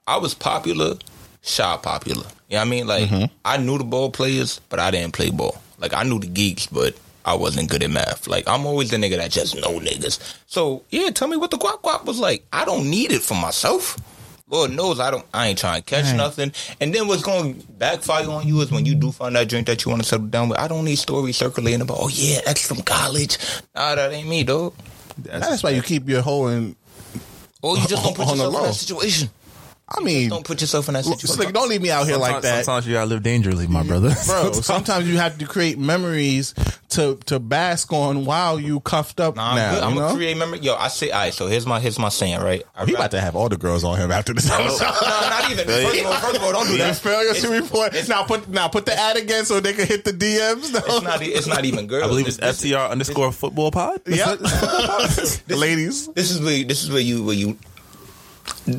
I was popular, shy popular. You know what I mean? Like, Mm-hmm. I knew the ball players, but I didn't play ball. Like, I knew the geeks, but I wasn't good at math. Like, I'm always the nigga that just know niggas. So, yeah, tell me what the guac guac was like. I don't need it for myself. Lord knows I don't. I ain't trying to catch nothing. And then what's going to backfire on you is when you do find that drink that you want to settle down with. I don't need stories circulating about. Oh yeah, ex from college. Nah, that ain't me, dog. That's, why you keep your hoe in. Or you just don't put yourself in that situation. I mean, Don't put yourself in that situation. Slick, don't leave me out here like sometimes, that. Sometimes you gotta live dangerously, my brother. Bro, sometimes you have to create memories to to bask on while you cuffed up Nah, I'm now. good. I'm you know? gonna create memory. Yo, I say, all right. So here's my here's my saying, right? I He about to have all the girls on him after this episode. no, not even. First of all, first of all, don't do that. Failure to It's- report. Now put now put the ad again so they can hit the DMs. No. It's not. e- It's not even girls. I believe it's This- FTR underscore football pod. Yep. Ladies. This is where this is where you where you. He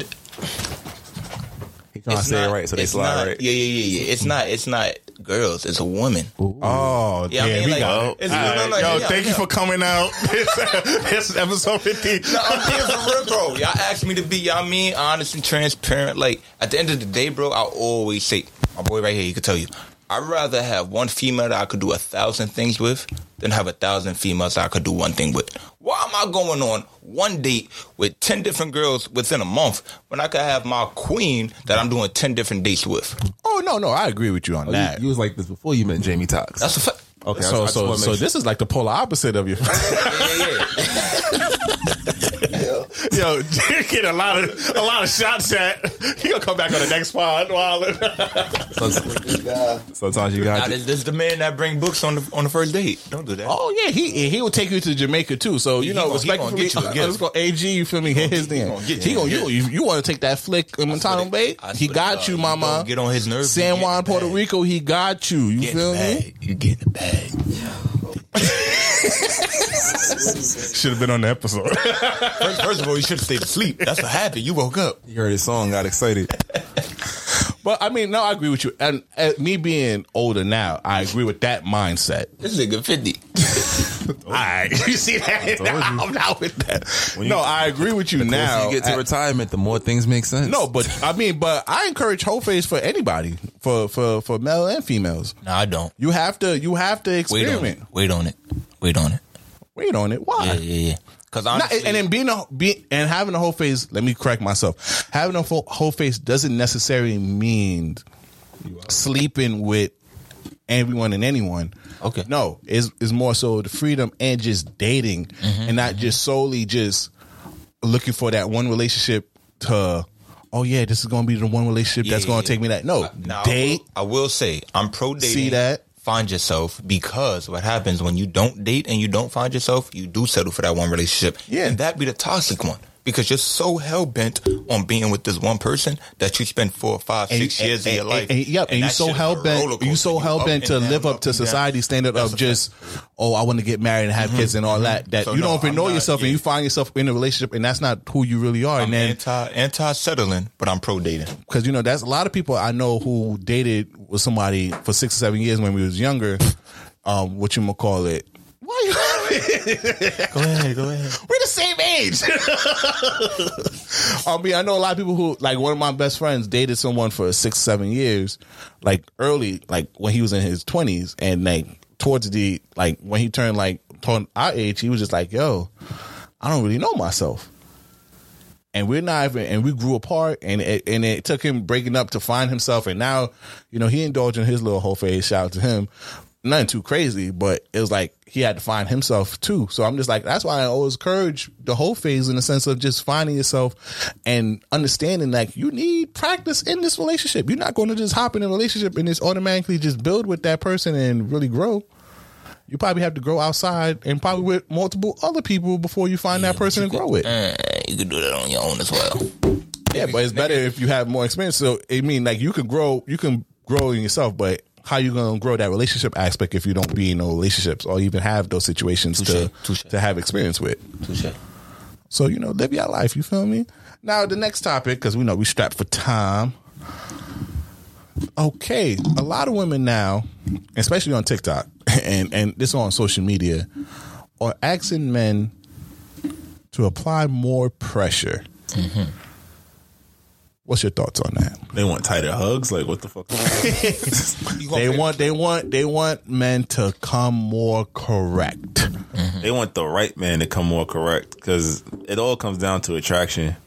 trying to it's say not- it right, so they it's slide not- right. Yeah, yeah, yeah, yeah. It's not. It's not girls. It's a woman. Oh, Yeah, I mean, we like, got it's- All no, right. no, Yo, yeah, thank you for coming out. this is episode 50. No, I'm being for real, bro. Y'all asked me to be, y'all mean, honest and transparent. Like, at the end of the day, bro, I always say, my boy right here, he could tell you, I'd rather have one female that I could do a thousand things with than have a thousand females that I could do one thing with. Why am I going on one date with 10 different girls within a month when I could have my queen that I'm doing 10 different dates with? Oh, no, no, I agree with you on Oh, that. you, you was like this before you met Jamie Tox. That's a fact. okay. I- I so just so wanna make so sure. this is like the polar opposite of your Yeah, yeah. Yo, you get a lot of a lot of shots at. He gonna come back on the next pod. Wildin'. Sometimes you Now, got. this, this is the man that bring books on the on the first date. Don't do that. Oh yeah, he he will take you to Jamaica too. So you He know, gonna- he gonna respectfully, get you a uh, gift. let's go AG. You feel me? Hit his he name. gonna get He you gonna you you, you want to take that flick in Montego Bay? I He swear to got God, you, you mama. gonna get on his nerves, you San get Juan, the Puerto bag. Rico. He got you. You Get feel the me? bag. You get the bag. Should have been on the episode. First, first of all, you should have stayed asleep. That's what happened. You woke up. You heard his song, got excited. But I mean, no, I agree with you. And uh, me being older now, I agree with that mindset. This nigga 50. All right, you see that? told. I'm not with that. When you- no, I agree with you The closer now. you get to I- retirement, the more things make sense. No, but I mean, but I encourage whole face for anybody, for for for male and females. No, I don't. You have to you have to Wait on experiment. it. Wait on it. Wait on it. Wait on it. Why? Yeah, yeah, yeah. Because Not- honestly, and then being a be, and having a whole face. Let me correct myself. Having a full, whole face doesn't necessarily mean sleeping with everyone and anyone. Okay. No, is is more so the freedom and just dating, Mm-hmm, and not just solely just looking for that one relationship to. Oh yeah, this is gonna be the one relationship that's gonna yeah. take me that. No, Now, I date. will- I will say, I'm pro dating. See that? Find yourself because what happens when you don't date and you don't find yourself, you do settle for that one relationship. Yeah. And that be the toxic one. Because you're so hell bent on being with this one person that you spend four, five, six And- years and- of your life. And, and, yep, and, you so shit is a hell bent. You so hell bent to down, live up up to society's standard That's of just, oh, I want to get married and have kids and all that. That So you no, don't even I'm know not- yourself, and you find yourself in a relationship, and that's not who you really are. I'm and then anti anti settling, but I'm pro dating. because you know that's a lot of people I know who dated with somebody for six or seven years when we was younger. Um, what you gonna call it? Go ahead, go ahead. We're the same age. I mean, I know a lot of people who like one of my best friends dated someone for six, seven years, like early, like when he was in his twenties, and like towards the like when he turned like our age, he was just like, "Yo, I don't really know myself." And we're not even, and we grew apart, and it, and it took him breaking up to find himself, and now, you know, he indulged in his little whole phase. Shout out to him. Nothing too crazy, but it was like he had to find himself too. So I'm just like, that's why I always encourage the whole phase in the sense of just finding yourself and understanding like you need practice in this relationship. You're not going to just hop in a relationship and just automatically just build with that person and really grow. You probably have to grow outside and probably with multiple other people before you find that person and grow with. Uh, you can do that on your own as well. Yeah, but it's better if you have more experience. So I mean, like you can grow, you can grow in yourself, but how you gonna grow that relationship aspect if you don't be in no relationships or even have those situations to to have experience with? Touche. So you know, live your life. You feel me? Now the next topic, because we know we strapped for time. Okay, a lot of women now, especially on TikTok and and this on social media, are asking men to apply more pressure. Mm-hmm. What's your thoughts on that? They want tighter hugs. Like what the fuck? they want they want they want men to come more correct. Mm-hmm. They want the right man to come more correct because it all comes down to attraction.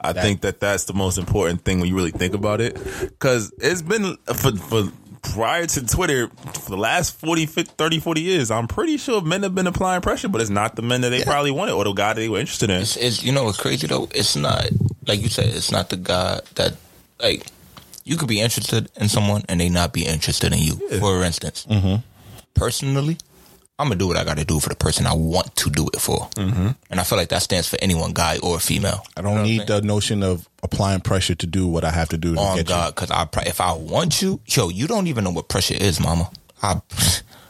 I think that that's the most important thing when you really think about it. Because it's been for, for prior to Twitter for the last 40, 50, 30, 40 years, I'm pretty sure men have been applying pressure, but it's not the men that they probably wanted or the guy that they were interested in. It's, it's you know what's crazy though. It's not like you said. It's not the guy that like you could be interested in someone and they not be interested in you. For instance, Mm-hmm. personally, I'm gonna do what I got to do for the person I want to do it for, Mm-hmm. and I feel like that stands for anyone, guy or female. I don't need the notion of applying pressure to do what I have to do to get God, because I if I want you, yo, you don't even know what pressure is, Mama. I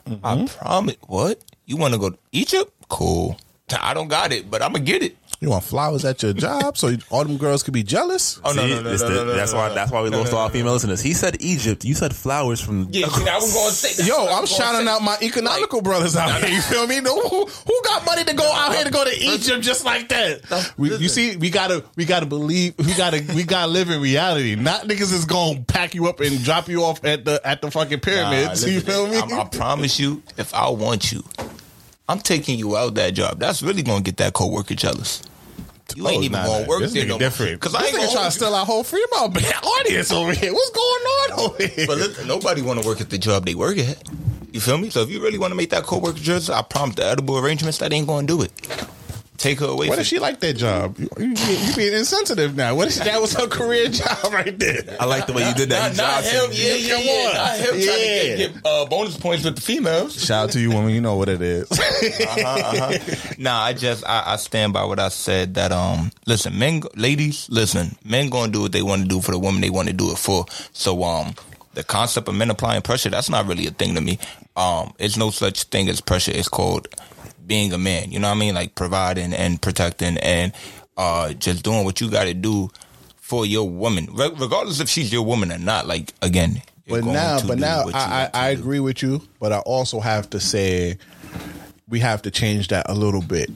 Mm-hmm. I promise. What you want to go to Egypt? Cool. I don't got it, but I'm gonna get it. You. You want flowers at your job so all them girls could be jealous? Oh, no, See, no, no, it's no, the- no, no, that's no, why no. that's why we No, lost no, all our no, female listeners. He said Egypt. You said flowers from. Yeah, see, I was gonna say. that's Yo, what I I'm was gonna shouting say. out my economical brothers out here. You feel me? No, who, who got money to go out here to go to Egypt just like that? We, you see, we gotta, we gotta believe, we gotta, we gotta live in reality. Not niggas is gonna pack you up and drop you off at the at the fucking pyramids. Nah, you listen, feel me? I, I promise you, if I want you, I'm taking you out that job. That's really gonna get that coworker jealous. You ain't Oh, even nah, gonna work This there no more. different. Because I ain't gonna trying to steal our whole Fremont audience over here. What's going on over here? But listen, nobody want to work at the job they work at. You feel me? So if you really want to make that coworker jealous, I promise the edible arrangements that ain't gonna do it. Take her away. What from if she like that job? You, you, you being insensitive now. What if that was her career job right there? I like the way you did that. Not, not him, yeah, yeah, Come yeah. on. Not him trying to get, get uh, bonus points with the females. Shout out to you, woman. You know what it is. uh-huh, uh-huh. Nah, I just I, I stand by what I said. That um, listen, men, ladies, listen, men gonna do what they want to do for the woman they want to do it for. So um, the concept of men applying pressure that's not really a thing to me. Um, it's no such thing as pressure. It's called being a man. You know what I mean? Like providing and protecting and uh, just doing what you got to do for your woman, Re- regardless if she's your woman or not. Like again. But now, but now, I, I, I agree with you. But I also have to say, we have to change that a little bit.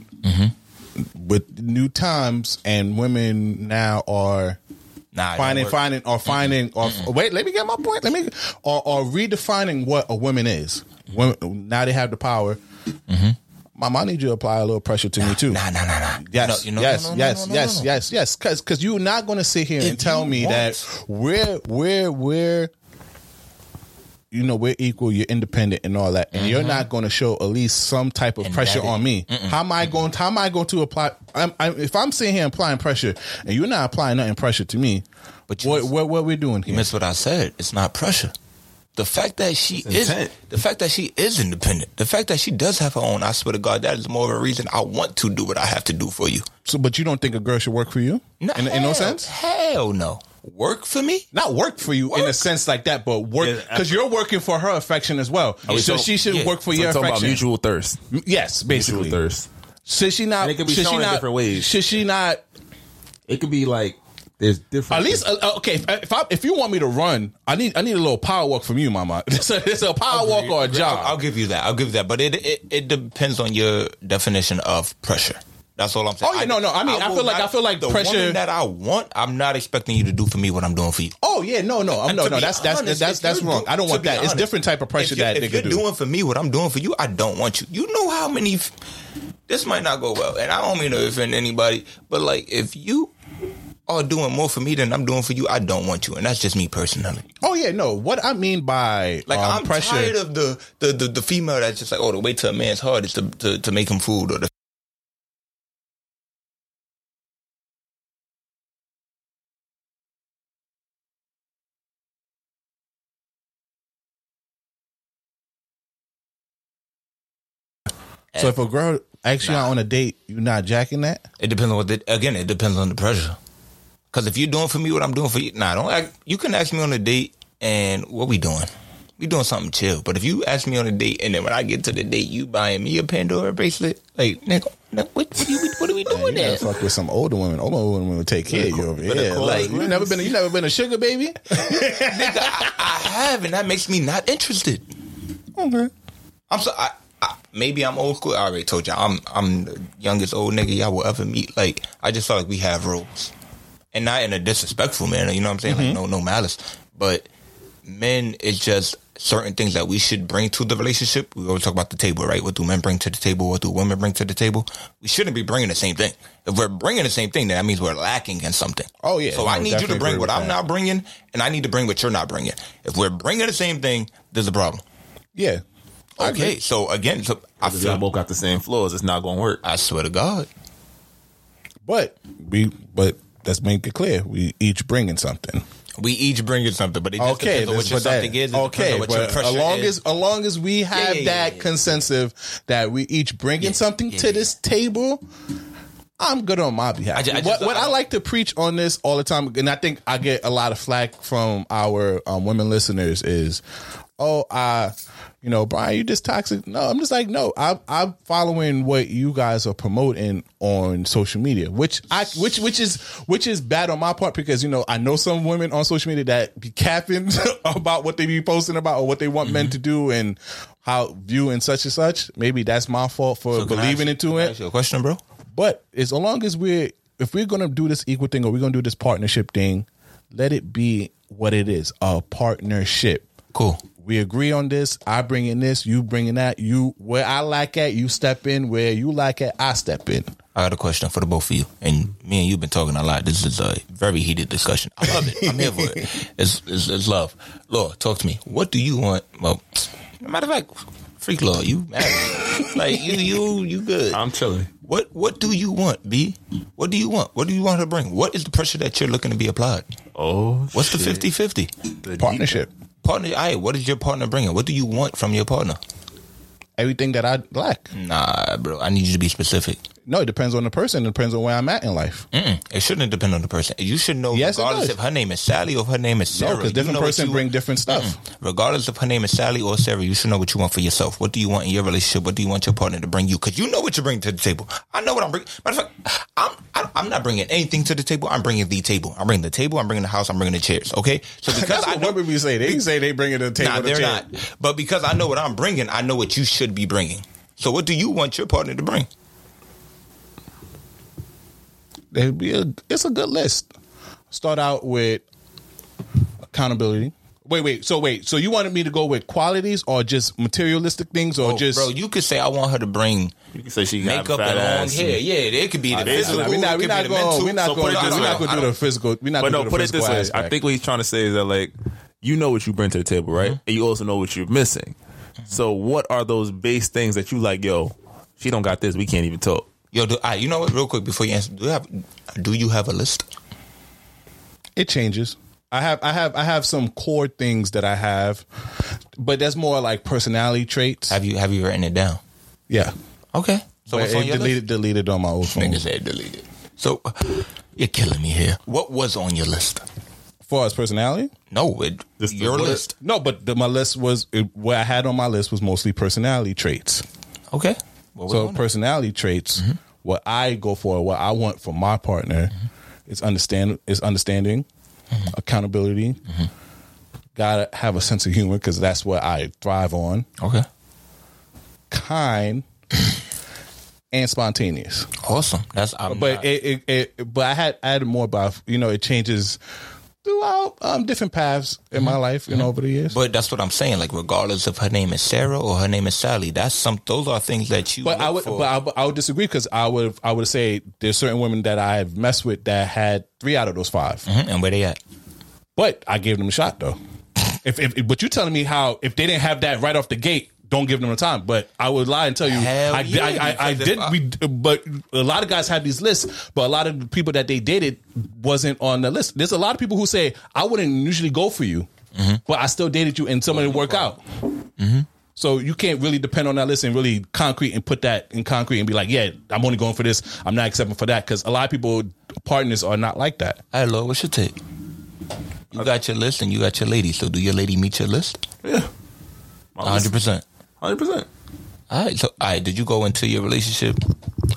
With new times and women now are Nah, finding, finding, or finding, or wait. Let me get my point. Let me, or, or redefining what a woman is. Women, now they have the power. Mom, I need you to apply a little pressure to me too. Nah, nah, nah, nah. Yes, You know- you know- yes, no, no, yes, no, no, yes, no. yes, yes. Because because you're not going to sit here and tell me want- that we're we're we're you know we're equal, you're independent and all that, and you're mm-hmm. not going to show at least some type of And pressure on me. How am I going? How am I going to apply? I'm, I'm, if I'm sitting here applying pressure and you're not applying nothing pressure to me, But you what what what we're doing You here? missed what I said. It's not pressure. The fact that she It's is intent. the fact that she is independent, the fact that she does have her own, I swear to God, that is more of a reason I want to do what I have to do for you. So, but you don't think a girl should work for you? No, in, in no sense? Hell no. Work for me? Not work for you in a sense like that, but work because you're working for her affection as well. We So talk- she should yeah. work for So your we're talking about mutual thirst. M- Yes, basically. Mutual thirst. Should she not? And it could be should she shown in not, different ways. Should she not? It could be like there's different. At least, uh, uh, okay. If, if, I, if you want me to run, I need I need a little power walk from you, Mama. It's a, it's a power walk or a Agree. jog. I'll, I'll give you that. I'll give you that. But it, it it depends on your definition of pressure. That's all I'm saying. Oh, yeah, no, no. I mean, I will feel like- I feel like the pressure- woman that I want. I'm not expecting you to do for me what I'm doing for you. Oh yeah, no, no, I'm, no, no. That's that's honest, that's if that's wrong. do- I don't want be that. It's different type of pressure if that if you're do. doing for me what I'm doing for you, I don't want you. You know how many. f- This might not go well, and I don't mean to offend anybody, but like if you are doing more for me than I'm doing for you, I don't want you, and that's just me personally. Oh yeah, no. What I mean by Like um, I'm pressure. tired of the, the the the female that's just like, oh, the way to a man's heart is to to, to make him food, or the so if a girl asks you out on a date, you're not jacking that. It depends on what. The, again, it depends on the pressure. Because if you're doing for me what I'm doing for you, nah, don't act. You can ask me on a date, and what we doing? We doing something chill. But if you ask me on a date, and then when I get to the date, you buying me a Pandora bracelet, like nigga, what, what, are, we, what are we doing there? fuck with some older women. Older women will take care of you over here. Like you never been. You never been a sugar baby. nigga, I, I have, and that makes me not interested. Okay. I'm so I, I maybe I'm old school. I already told you I'm I'm the youngest old nigga y'all will ever meet. Like I just feel like we have roles, and not in a disrespectful manner. You know what I'm saying? Like mm-hmm. no no malice, but men it's just certain things that we should bring to the relationship. We always talk about the table, right? What do men bring to the table? What do women bring to the table? We shouldn't be bringing the same thing. If we're bringing the same thing, then that means we're lacking in something. Oh, yeah. So No, I need you to bring what I'm that. not bringing, and I need to bring what you're not bringing. If we're bringing the same thing, there's a problem. Yeah. Okay, so again, so I If y'all feel both got the same flaws, it's not going to work. I swear to God. But we. But let's make it clear. We each bringing something. We each bringing something, but it just Okay, depends on what your something is. It okay, what but pressure as long is. as as long as we have yeah, yeah, that consensus that we each bringing something to this table, I'm good on my behalf. I ju- I just- what what I I, like to preach on this all the time, and I think I get a lot of flack from our um, women listeners is, oh, I, you know, Brian, you just toxic. No, I'm just like, no, I'm I'm following what you guys are promoting on social media, which I which which is which is bad on my part because you know I know some women on social media that be capping about what they be posting about or what they want Mm-hmm. men to do and how view and such and such. Maybe that's my fault for So believing ask- into it. ask you a question, bro. But as long as we're if we're gonna do this equal thing or we're gonna do this partnership thing, let it be what it is a partnership. Cool. We agree on this. I bring in this. You bring in that. You where I lack at, you step in. Where you lack at, I step in. I got a question for the both of you, and me and you've been talking a lot. This is a very heated discussion. I love it. I'm here for it. It's, it's, it's love. Law, talk to me. What do you want? Well, matter of fact, freak law, you married. like you, you, you good. I'm chilling. What What do you want, B? What do you want? What do you want her to bring? What is the pressure that you're looking to be applied? Oh, What's the shit. 50-50? Partnership. Partner, all right, what is your partner bringing? What do you want from your partner? Everything that I lack. Nah, bro, I need you to be specific. No, it depends on the person. It depends on where I'm at in life. Mm-mm. It shouldn't depend on the person. You should know, Yes, regardless if her name is Sally or if her name is No, Sarah. 'cause you different know person you- bring different stuff. Mm-mm. Regardless if her name is Sally or Sarah, you should know what you want for yourself. What do you want in your relationship? What do you want your partner to bring you? Because you know what you bring to the table. I know what I'm bringing. Matter of fact, I'm I- I'm not bringing anything to the table. I'm bringing the table. I'm bringing the table. I'm bringing the house. I'm bringing the chairs. Okay, so because I what know women be say. They say they bring it to the table. Nah, the they're chair. not. But because I know what I'm bringing, I know what you should be bringing. So what do you want your partner to bring? It'd be a, it's a good list. Start out with accountability. Wait, wait. So wait. So you wanted me to go with qualities or just materialistic things or Oh, just bro, you could say I want her to bring You can say she got makeup fat and long ass hair. and- Yeah, it could be the Nah, physical. We're not, it we're not the going. mental. We're not So going. to We're not going to do the physical. We're not But going no, to do put the it physical this way. I think what he's trying to say is that like you know what you bring to the table, right? Mm-hmm. And you also know what you're missing. So what are those base things that you like? Yo, she don't got this. We can't even talk. Yo, do, ah, you know what? Real quick before you answer, do you have do you have a list? It changes. I have I have I have some core things that I have, but that's more like personality traits. Have you have you written it down? Yeah. Okay. So So what's on it your deleted deleted on my old phone. Nigga said deleted. So you're killing me here. What was on your list? For as personality? No, it, your list. No, but the, my list was it, what I had on my list was mostly personality traits. Okay. So on it? Mm-hmm. personality traits, what I go for, what I want from my partner, Mm-hmm. is understand is understanding, accountability. Mm-hmm. Gotta have a sense of humor because that's what I thrive on. Okay. Kind and spontaneous. Awesome. That's I'm but not- it, it, it but I had added more about you know it changes throughout um different paths in my life you know over the years. But that's what I'm saying. Like, regardless if her name is Sarah or her name is Sally, that's some. Those are things that you. But I would, for. but I, would- I would disagree because I would, I would say there's certain women that I have messed with that had three out of those 5 Mhm, and where they at? But I gave them a shot though. if, if, but you telling me how if they didn't have that right off the gate, don't give them the time. But I would lie and tell you, I, yeah, I, I, I did. we, but a lot of guys have these lists, but a lot of people that they dated wasn't on the list. There's a lot of people who say I wouldn't usually go for you, Mm-hmm. but I still dated you, and somebody work out. So you can't really depend on that list and really concrete and put that in concrete and be like, yeah, I'm only going for this. I'm not accepting for that because a lot of people partners are not like that. Hey, Lord, what's your take? You got your list and you got your lady. So do your lady meet your list? Yeah. hundred percent. Hundred percent. All right. So, all right. Did you go into your relationship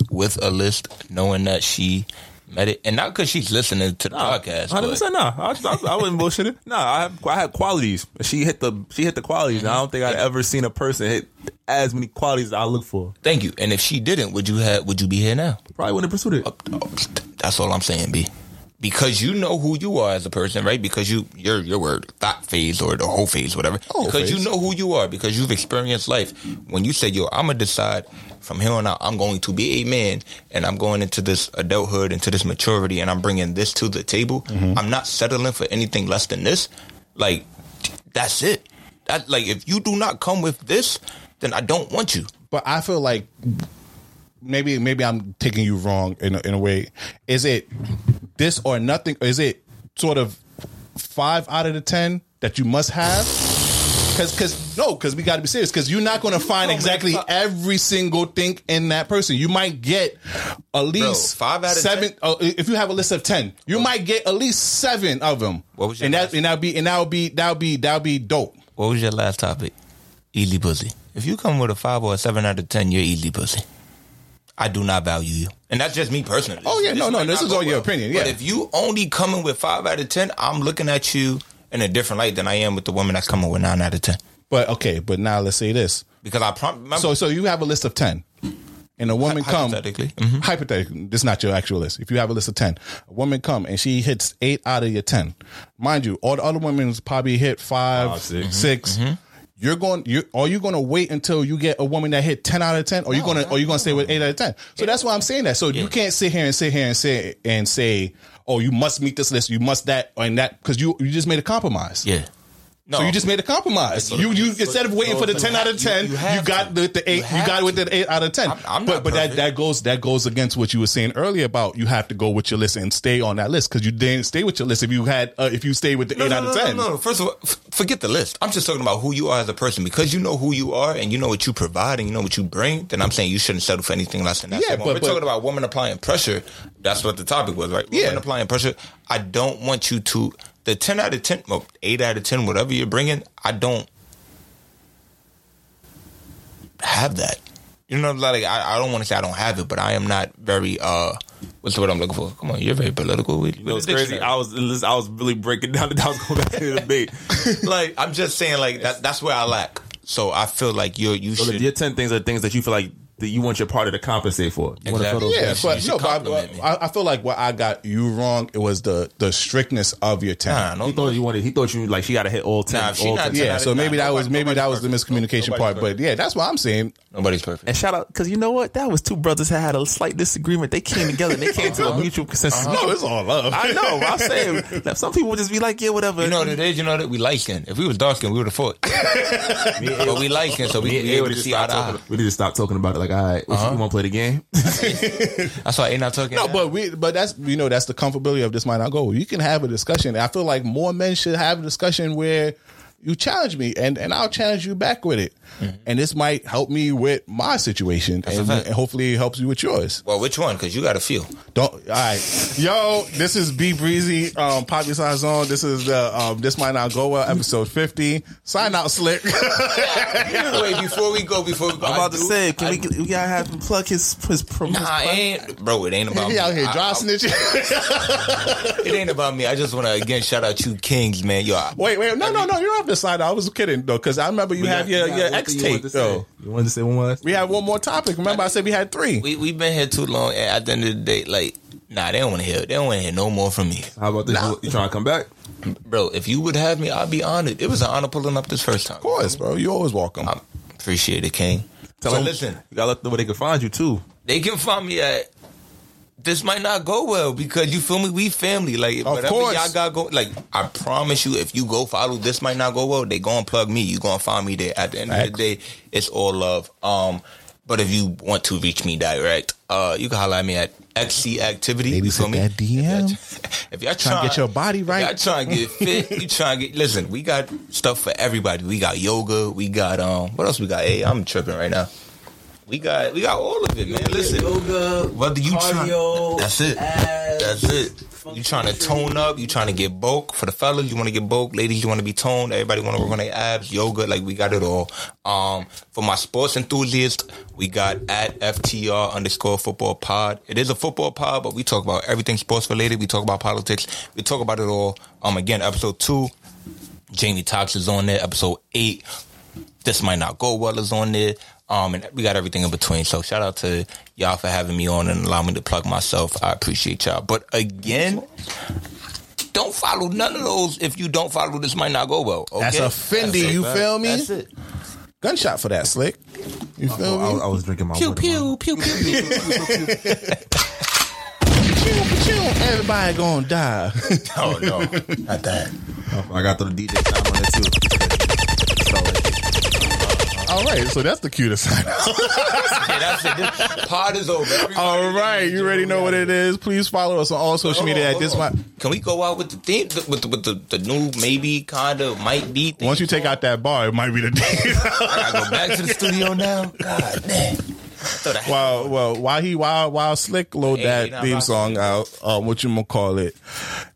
with a list, knowing that she met it, and not because she's listening to the podcast? Hundred percent. Nah, I, I, I wasn't bullshitting. Nah, I have, I had qualities. She hit the she hit the qualities. and I don't think I'd ever seen a person hit as many qualities I look for. Thank you. And if she didn't, would you have? Would you be here now? Probably wouldn't have pursued it. Oh, oh, that's all I'm saying, B. Because you know who you are as a person, right? Because you your your word thought phase or the whole phase, whatever. Whole because phase. you know who you are, because you've experienced life. When you say, "Yo, I'm gonna decide from here on out, I'm going to be a man, and I'm going into this adulthood, into this maturity, and I'm bringing this to the table. Mm-hmm. I'm not settling for anything less than this. Like, that's it. That like, if you do not come with this, then I don't want you. But I feel like maybe maybe I'm taking you wrong in a, in a way. Is it this or nothing? Is it sort of five out of the ten that you must have? Because because no, because we got to be serious. Because you're not going to find exactly every single thing in that person. You might get at least five out of seven. uh, if you have a list of ten, you might get at least seven of them. What was your and that and that be and that'll be that'll be that'll be dope. What was your last topic? Easy pussy. If you come with a five or a seven out of ten, you're easy pussy. I do not value you, and that's just me personally. Oh, yeah, no, no, might this is go all your opinion, But if you only coming with five out of ten, I'm looking at you in a different light than I am with the woman that's coming with nine out of ten. But okay, but now let's say this. Because I prom- remember, So so you have a list of ten, and a woman come hypothetically. Mm-hmm. hypothetically. This is not your actual list. If you have a list of ten, a woman come and she hits eight out of your ten. Mind you, all the other women probably hit five, Five, six. 6 Mm-hmm. You're going. You are are you going to wait until you get a woman that hit ten out of ten, or you oh, going to or you going to stay with eight out of ten? So that's why I'm saying that. So you can't sit here and sit here and say and say, oh, you must meet this list, you must that and that because you you just made a compromise. Yeah. No. So you just made a compromise. So- you you so- instead of waiting so for the you ten out of you- ten, you you, have got the, the eight. You, have got it with the eight out of 10 I'm- I'm but but that perfect. that goes that goes against what you were saying earlier about you have to go with your list and stay on that list because you didn't stay with your list if you had uh, if you stayed with the No, eight no, out of ten. No, no, First of all, f- forget the list. I'm just talking about who you are as a person. Because you know who you are and you know what you provide and you know what you bring, then I'm saying you shouldn't settle for anything less than that. Yeah, but- we're but- talking about women applying pressure, that's what the topic was, right? Yeah. Women applying pressure. I don't want you to the ten out of ten, well, eight out of ten, whatever you're bringing. I don't have that. You know, like I, I don't want to say I don't have it, but I am not very. uh What's the word I'm looking for? Come on, you're very political. With, You know, it's crazy. I was I was really breaking down. I was going back to the debate. like I'm just saying, like that, that's where I lack. So I feel like you're you So should. your ten things are things that you feel like that you want your partner to compensate for. You Exactly. feel those Yeah, but no, but. I, I feel like what I got you wrong. It was the the strictness of your ten. Nah, no, He thought you wanted. He thought you like she got to hit all ten. Nah, all not 10. ten yeah, out of so maybe nine, that was maybe that was the miscommunication perfect. part. Nobody's But yeah, that's what I'm saying. Nobody's perfect. And shout out because you know what? That was two brothers that had a slight disagreement. They came together. and They came to a uh-huh. mutual consensus. No, it's all love. I know. I'm saying that some people would just be like, yeah, whatever. You know what it is? You know that we light skinned. If we was dark skinned, we would have fought. but we light skinned, so we we able to see stop eye to eye. we need to stop talking about it. Like, all right, Uh-huh. you want to play the game? That's why ain't not talking. No, but we, but that's you know that's the comfortability of this might not go. You can have a discussion. I feel like more men should have a discussion where you challenge me and and I'll challenge you back with it, and this might help me with my situation, and, and hopefully it helps you with yours. Well, which one? Because you got to feel. Don't. All right, yo, this is B Breezy, um, Poppy Size Zone. This is the um, this might not go well, episode fifty. Sign out, slick. Wait, before we go, before we go, I'm I about to do- say, can I- we, we gotta have him plug his his promo. Nah, it ain't, bro. It ain't about he me. out here I- dry I- snitching. It ain't about me. I just want to again shout out you, Kings, man. Yo, I- Wait, wait, no, no, no. You don't have to sign out. I was kidding though, because I remember you We have got- your we got your one X you wanted to say. though. You wanted to say one more? We have one more topic. Remember, I said we had three. we we've been here too long, and at the end of the day, like, nah, they don't want to hear. They don't want to hear no more from me, How about this? You, you trying to come back? bro. If you would have me, I'd be honored. It was an honor pulling up this first time. Of course, bro. You always welcome. I appreciate it, King. Tell so them, listen, you gotta let them where they can find you too. they can find me at. This might not go well because you feel me. We family, like whatever course. y'all got go. Like I promise you, if you go follow this might not go well, they gonna plug me. You gonna find me there. At the end of the day, it's all love. Um, but if you want to reach me direct, uh, you can holler at me at XC Activity. feel hit me? that DM. If y'all Trying to get your body right. Y'all trying to get fit. you trying to get. Listen, we got stuff for everybody. We got yoga. We got um. What else we got? Hey, I'm tripping right now. We got we got all of it, man. Listen, Yoga, whether you cardio, that's it. abs, That's it. You trying to tone up? You trying to get bulk for the fellas? You want to get bulk? Ladies, you want to be toned? Everybody want to work on their abs, yoga, like we got it all. Um, for my sports enthusiasts, we got at FTR underscore football pod. It is a football pod, but we talk about everything sports related. We talk about politics. We talk about it all. Um, again, episode two, Jamie Tox is on there. Episode eight, this might not go well is on there. Um, and we got everything in between. So shout out to y'all for having me on and allowing me to plug myself. I appreciate y'all. But again, don't follow none of those if you don't follow this might not go well. Okay? That's a Fendi. That's it. you feel me? That's it. Gunshot for that, slick. You feel Oh, I, me? I was drinking my Pew water. pew pew pew pew. Chill, chill. Everybody gonna die. oh no, not that. I got through the DJ sound on it too. All right, so that's the cue to sign out. Yeah, that's it. This pod is over. Everybody All right, you already know what it is. Please follow us on all social media at this. My. Can we go out with the theme with the, with the, the new maybe kind of might be? Theme once you take out that bar, it might be the day. I gotta go back to the studio now. God damn. Well, well, while he while while Slick load that theme song out, um, what you gonna call it?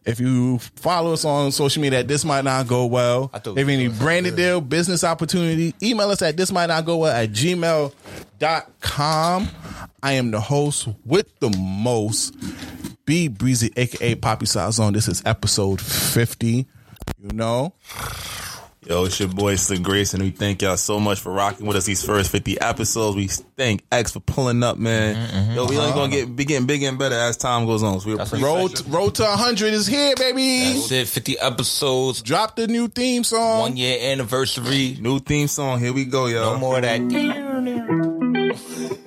If you follow us on social media, this might not go well. If we any branded deal, business opportunity, email us at this might not go well at gmail.com. I am the host with the most, B Breezy, aka Poppy Size on. This is episode fifty. You know, Yo, it's your boy Slick Grayson. We thank y'all so much for rocking with us these first 50 episodes. We thank X for pulling up, man. Mm-hmm, mm-hmm. Yo, we only gonna uh-huh. get be getting bigger and better as time goes on. So we That's appreciate road road to hundred is here, baby. That's it. Fifty episodes. Drop the new theme song. One year anniversary. new theme song. Here we go, yo. No more of that.